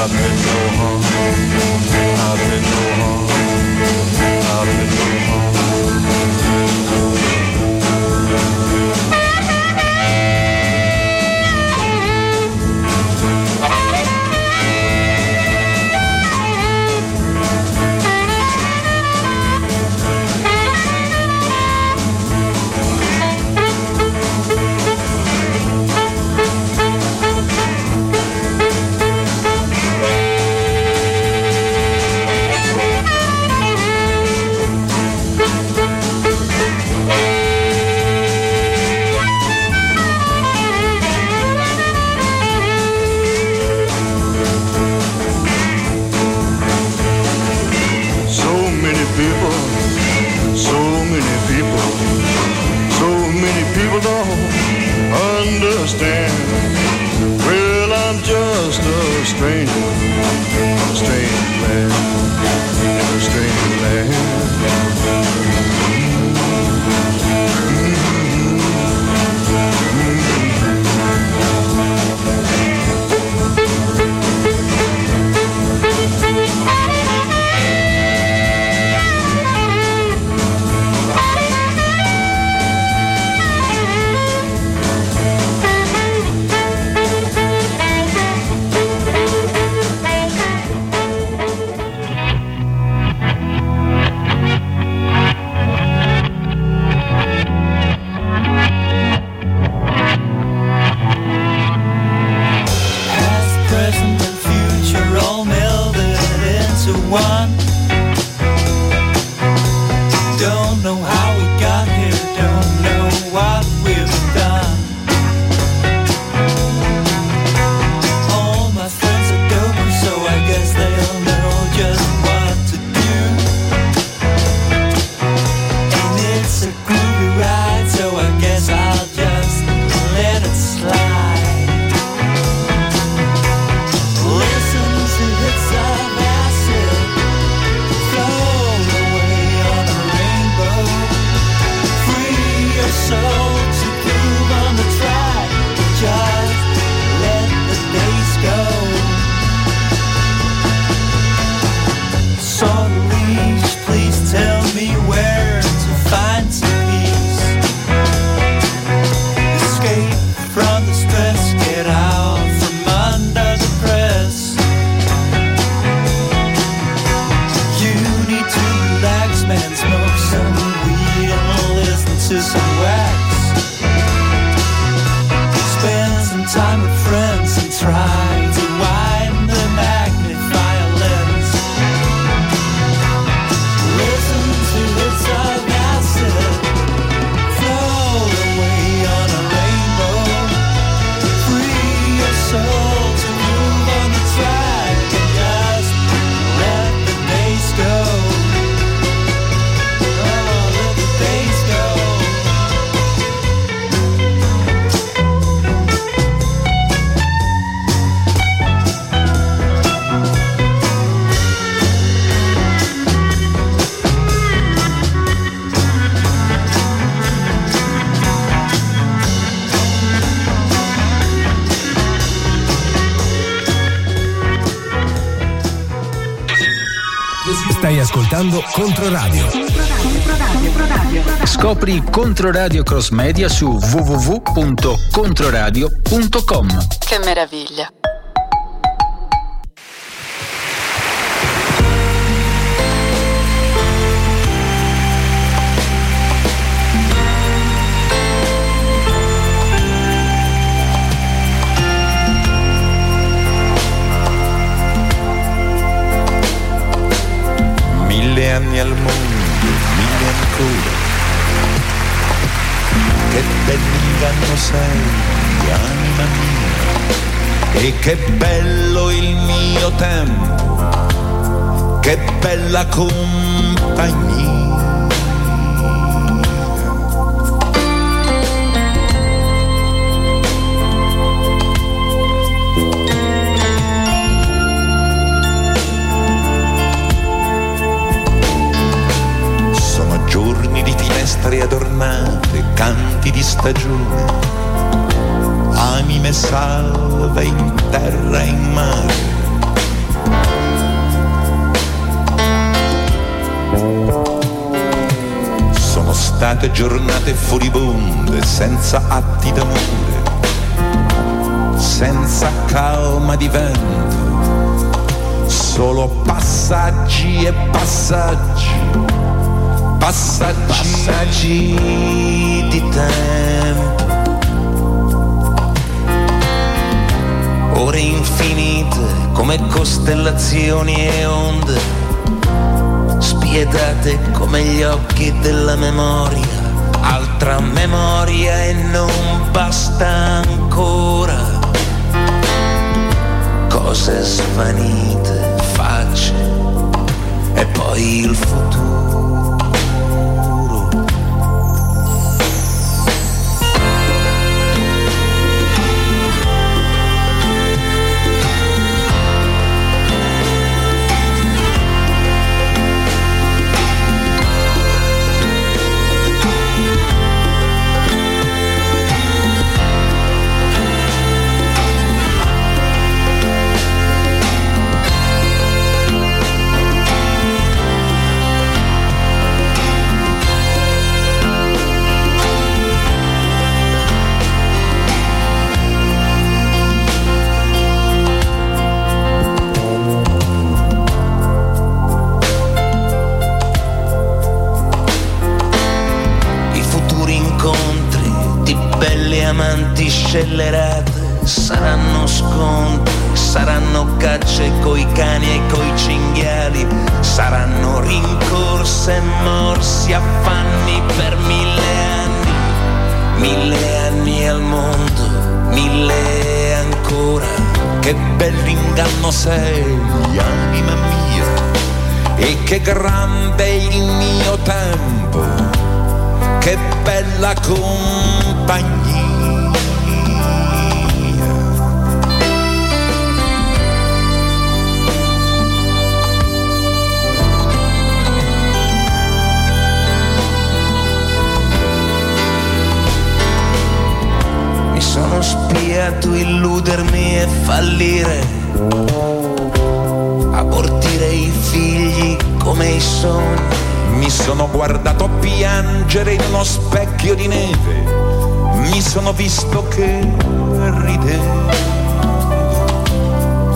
I've been so harm. Controradio. Controradio. Scopri Controradio Cross Media su www.controradio.com. Che meraviglia! sei, anima mia. E che bello il mio tempo, che bella compagnia finestre adornate, canti di stagione, anime salve in terra e in mare. Sono state giornate furibonde, senza atti d'amore, senza calma di vento, solo passaggi e passaggi Passaggi, Passaggi di tempo. Ore infinite come costellazioni e onde, spietate come gli occhi della memoria, altra memoria e non basta ancora. Cose svanite, facce e poi il futuro scellerate, saranno scontri, saranno cacce coi cani e coi cinghiali, saranno rincorse e morsi affanni per mille anni, mille anni al mondo, mille ancora, che bell'inganno sei, anima mia, e che grande il mio tempo, che bella compagnia. Sono spiato illudermi e fallire, abortire i figli come i sogni. Mi sono guardato piangere in uno specchio di neve, mi sono visto che ridevo,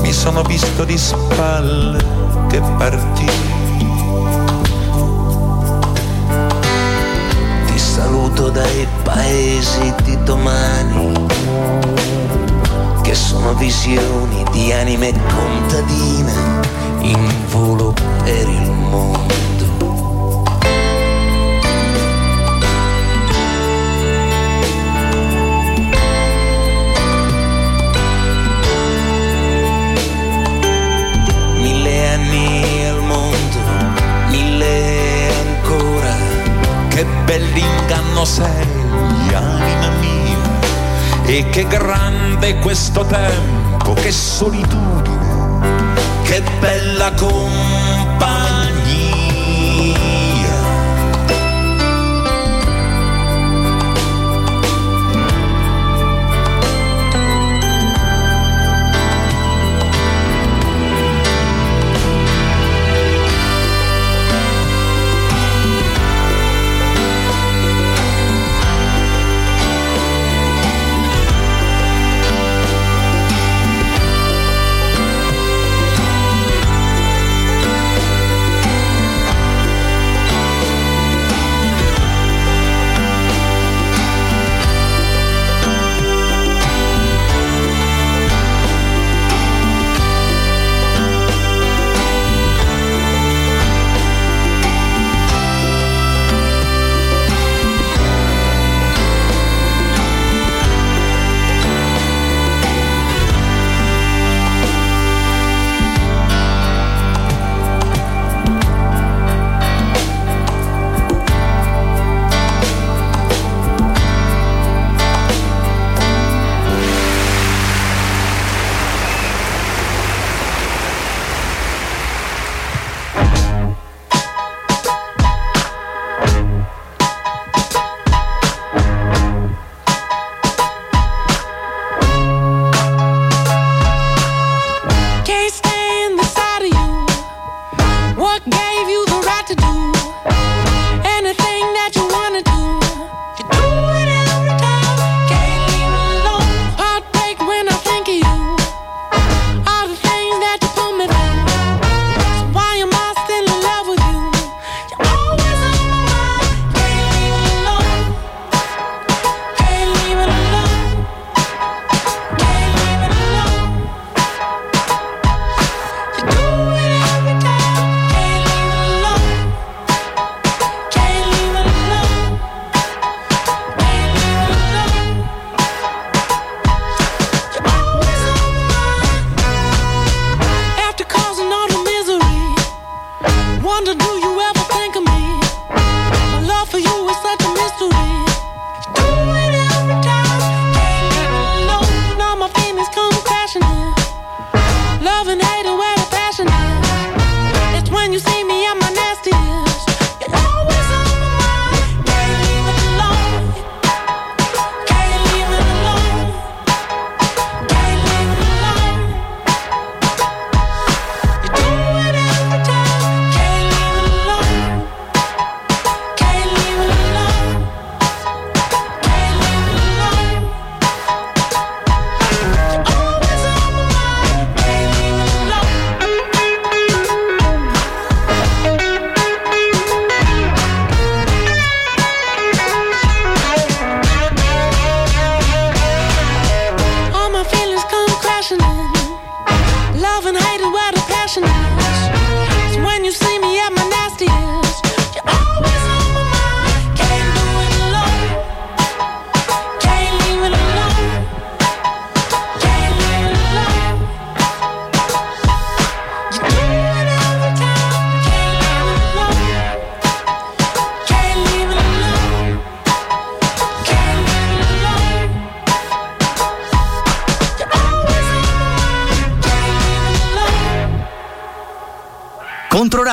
mi sono visto di spalle che partivo. Saluto dai paesi di domani, che sono visioni di anime contadine in volo per il mondo. Che bell'inganno sei, anima mia, e che grande questo tempo, che solitudine, che bella compagnia.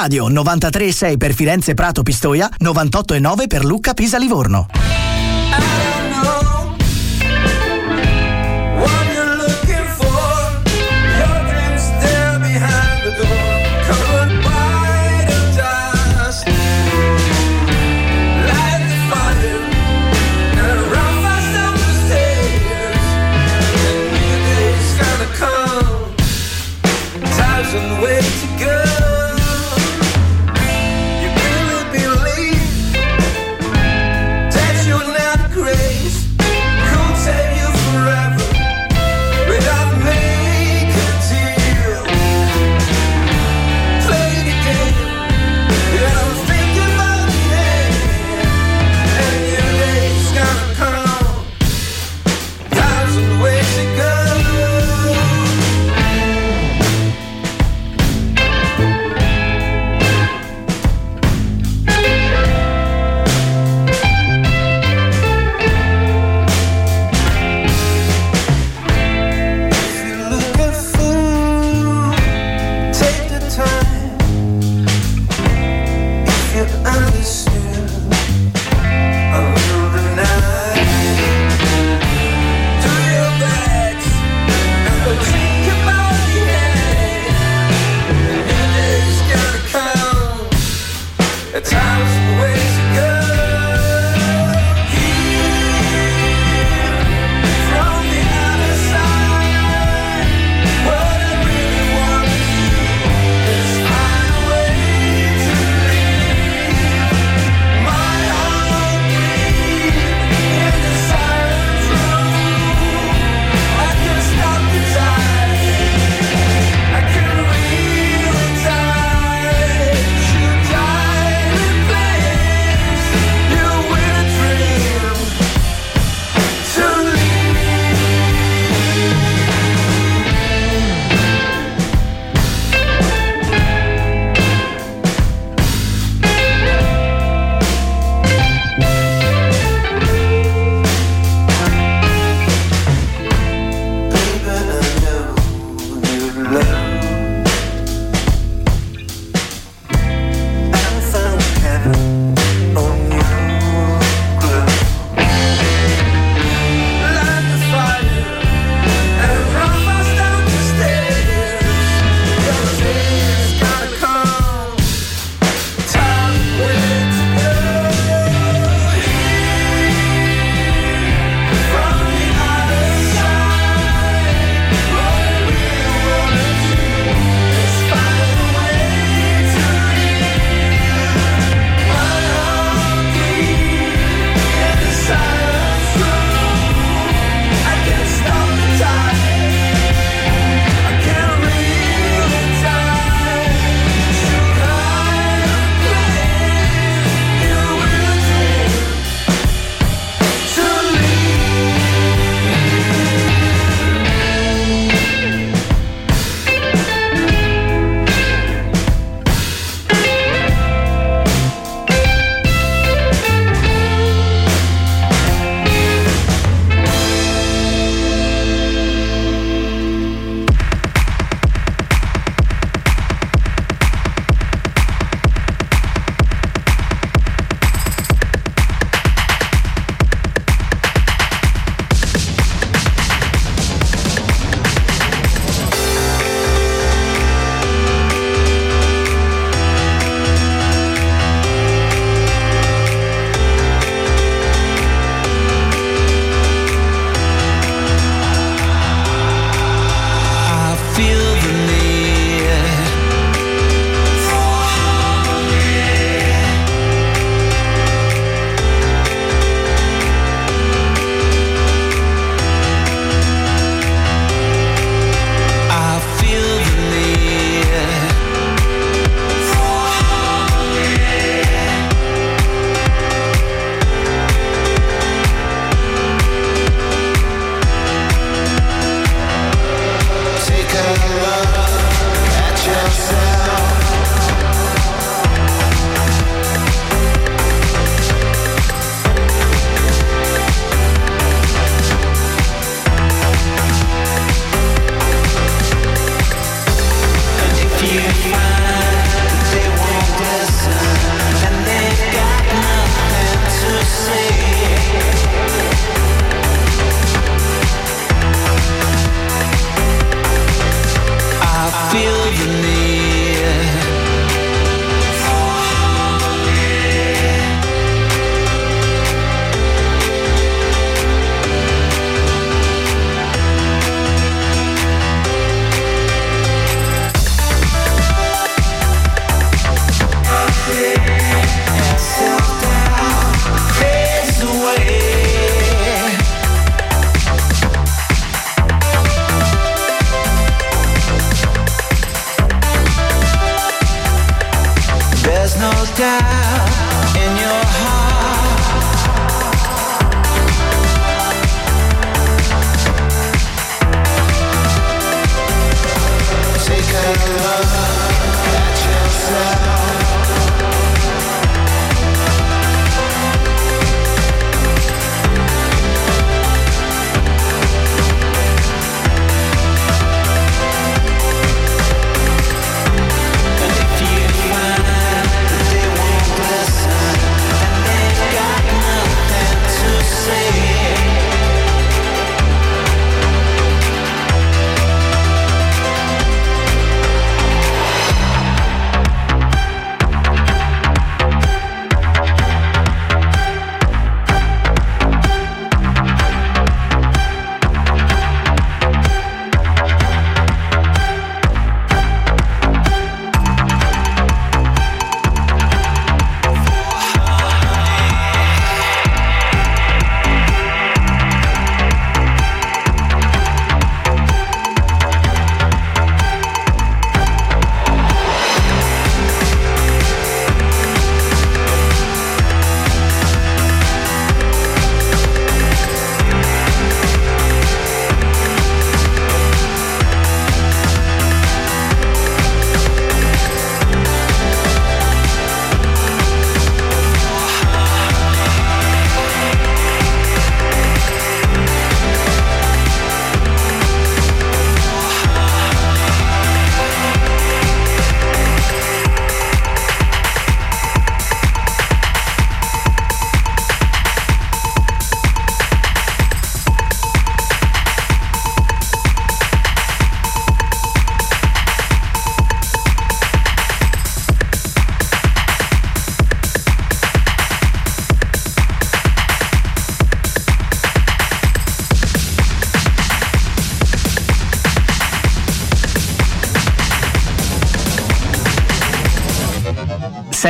stadio, 93,6 per Firenze Prato Pistoia, 98,9 per Lucca Pisa Livorno.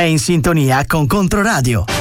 Sei in sintonia con Controradio.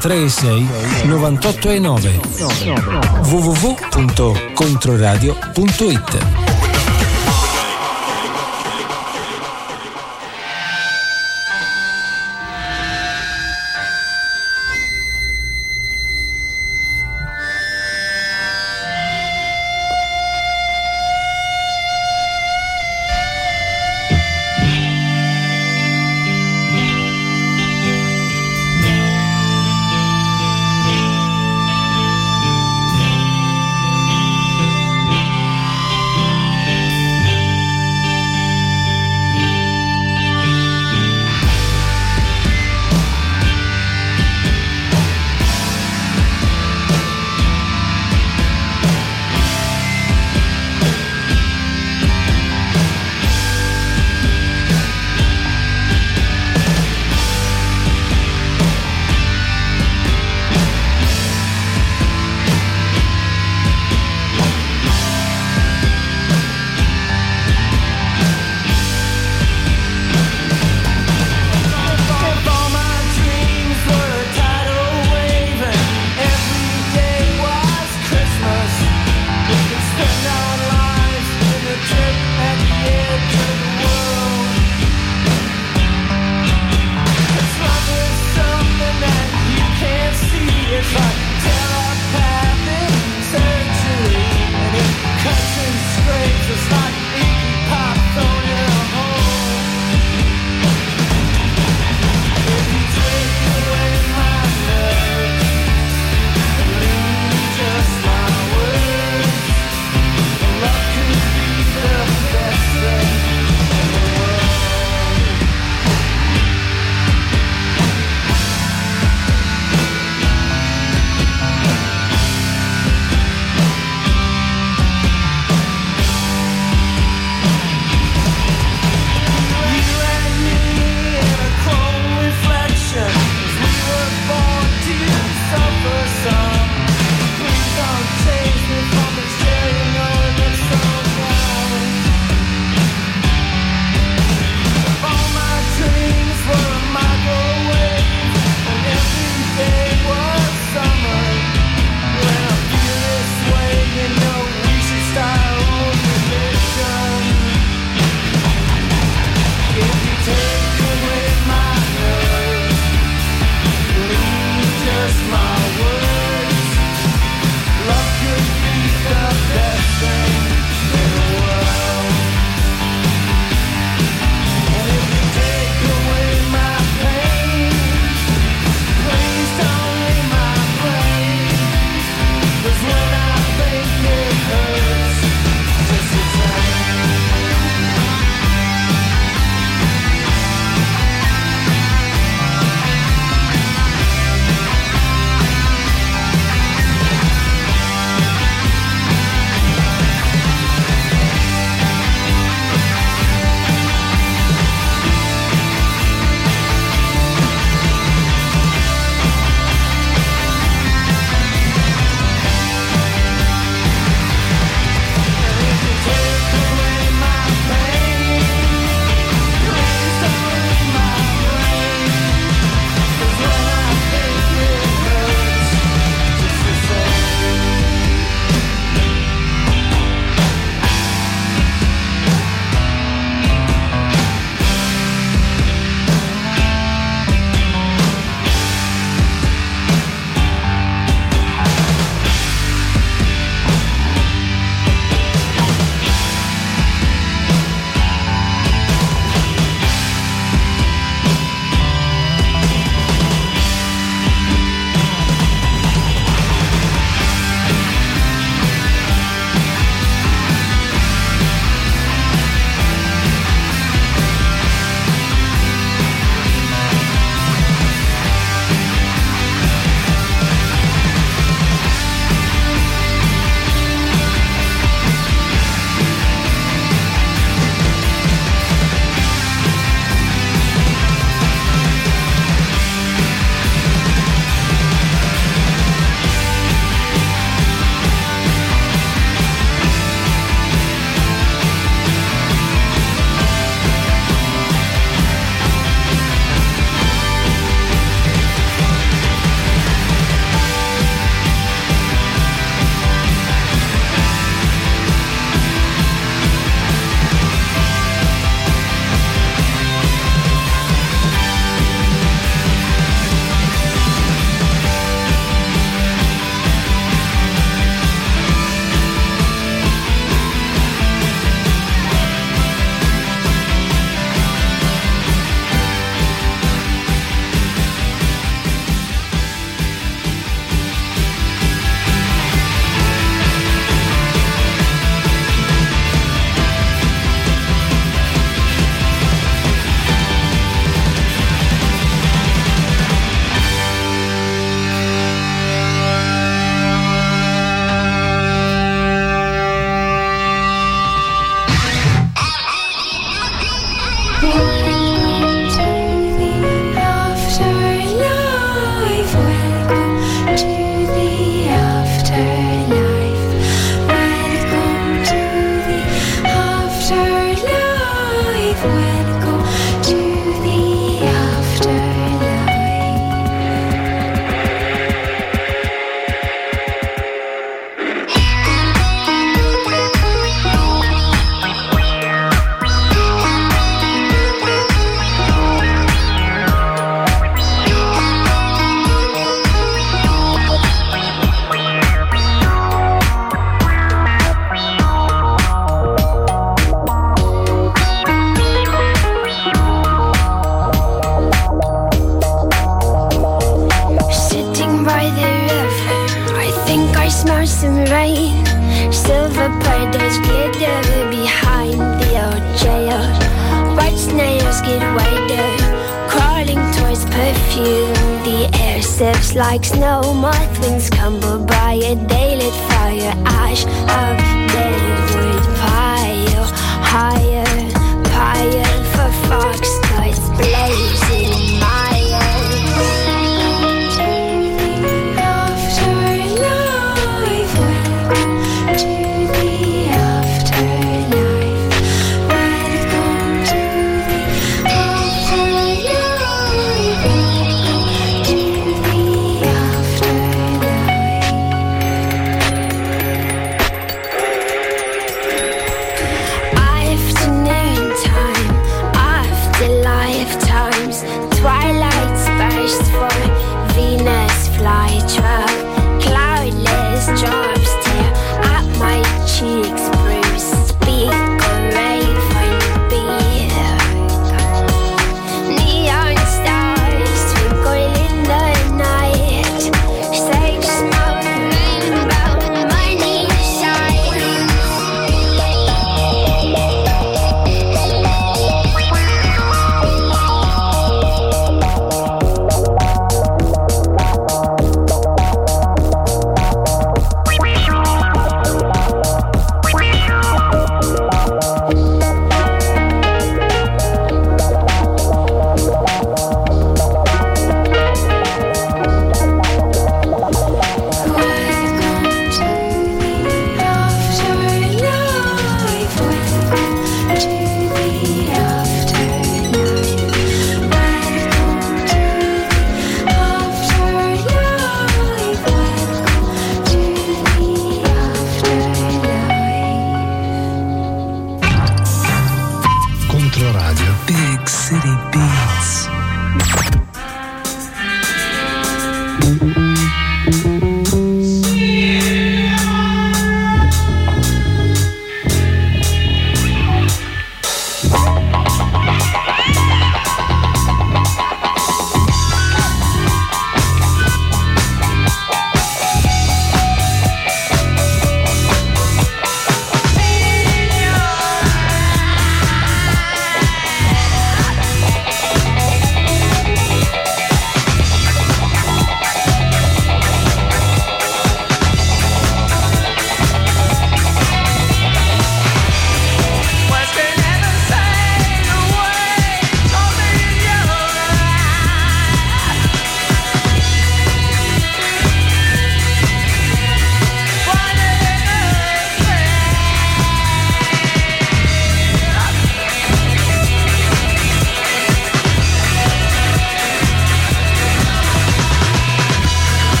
93,6 98,9 www.controradio.it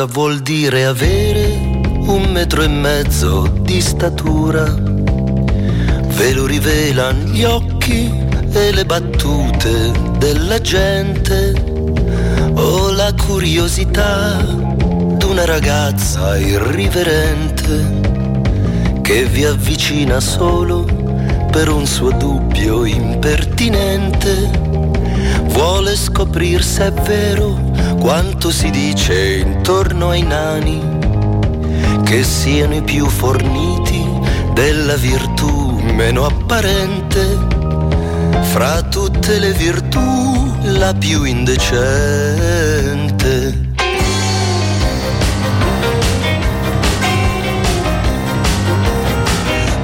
cosa vuol dire avere un metro e mezzo di statura. Ve lo rivelano gli occhi e le battute della gente o la curiosità d'una ragazza irriverente che vi avvicina solo per un suo dubbio impertinente. Vuole scoprir se è vero quanto si dice intorno ai nani, che siano i più forniti della virtù meno apparente, fra tutte le virtù la più indecente.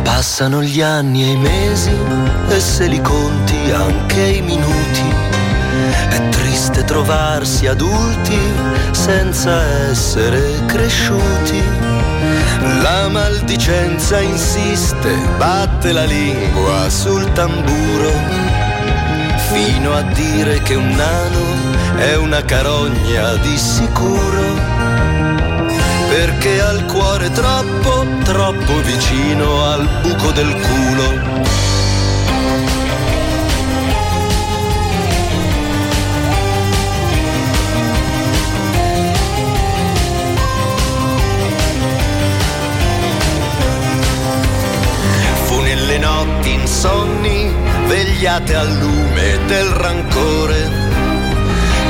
Passano gli anni e i mesi e se li conti anche i minuti. Triste trovarsi adulti senza essere cresciuti. La maldicenza insiste, batte la lingua sul tamburo, fino a dire che un nano è una carogna di sicuro perché ha il cuore troppo, troppo vicino al buco del culo. Insonni, vegliate al lume del rancore,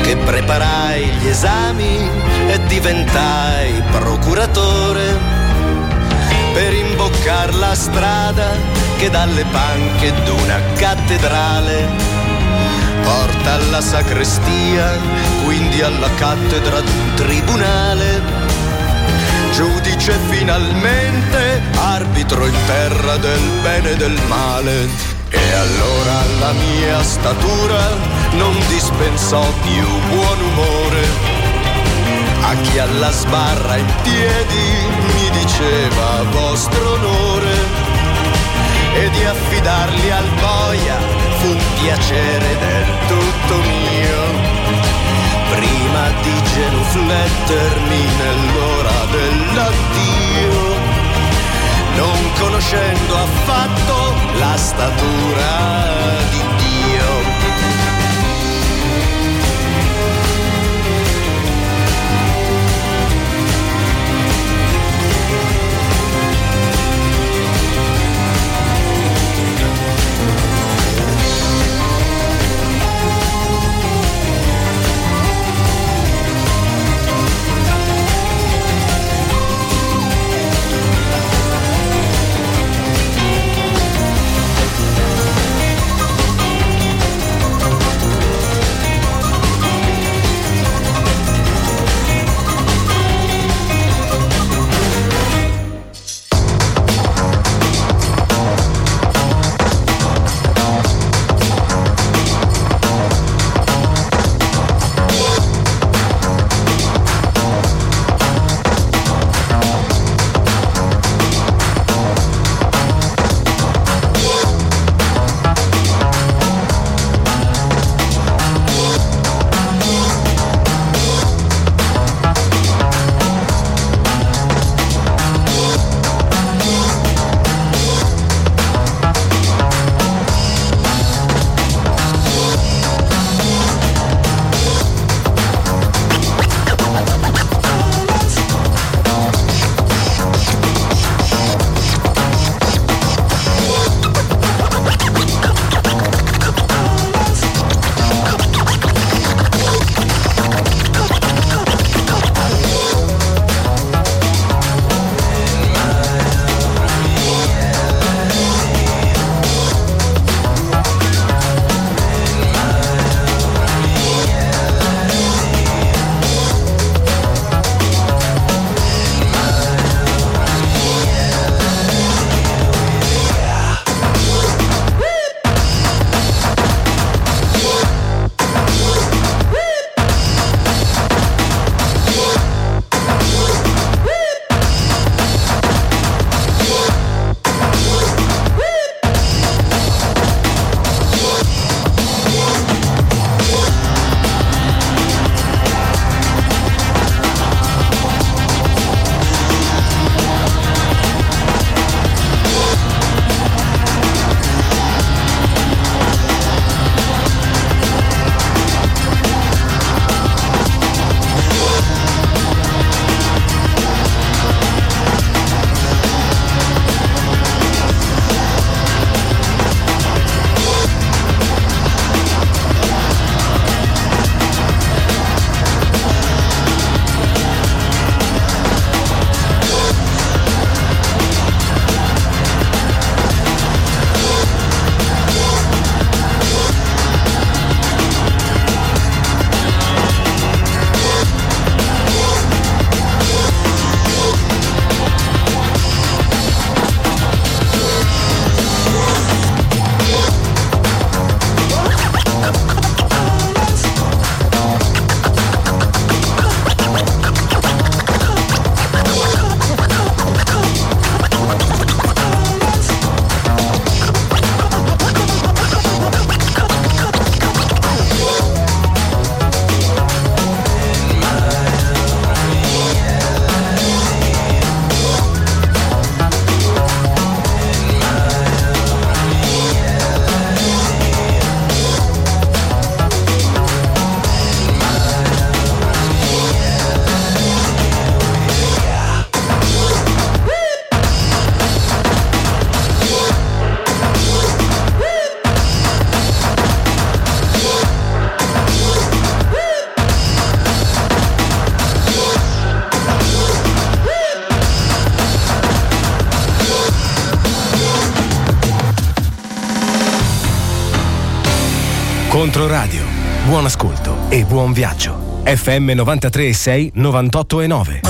che preparai gli esami e diventai procuratore per imboccar la strada che dalle panche d'una cattedrale porta alla sacrestia, quindi alla cattedra d'un tribunale. Giudice finalmente, arbitro in terra del bene e del male. E allora la mia statura non dispensò più buon umore. A chi alla sbarra in piedi mi diceva vostro onore. E di affidarli al boia fu un piacere del tutto mio prima di genuflettermi nell'ora dell'addio. Non conoscendo affatto la statura di Dio buon viaggio. FM 93 6 98 e 9.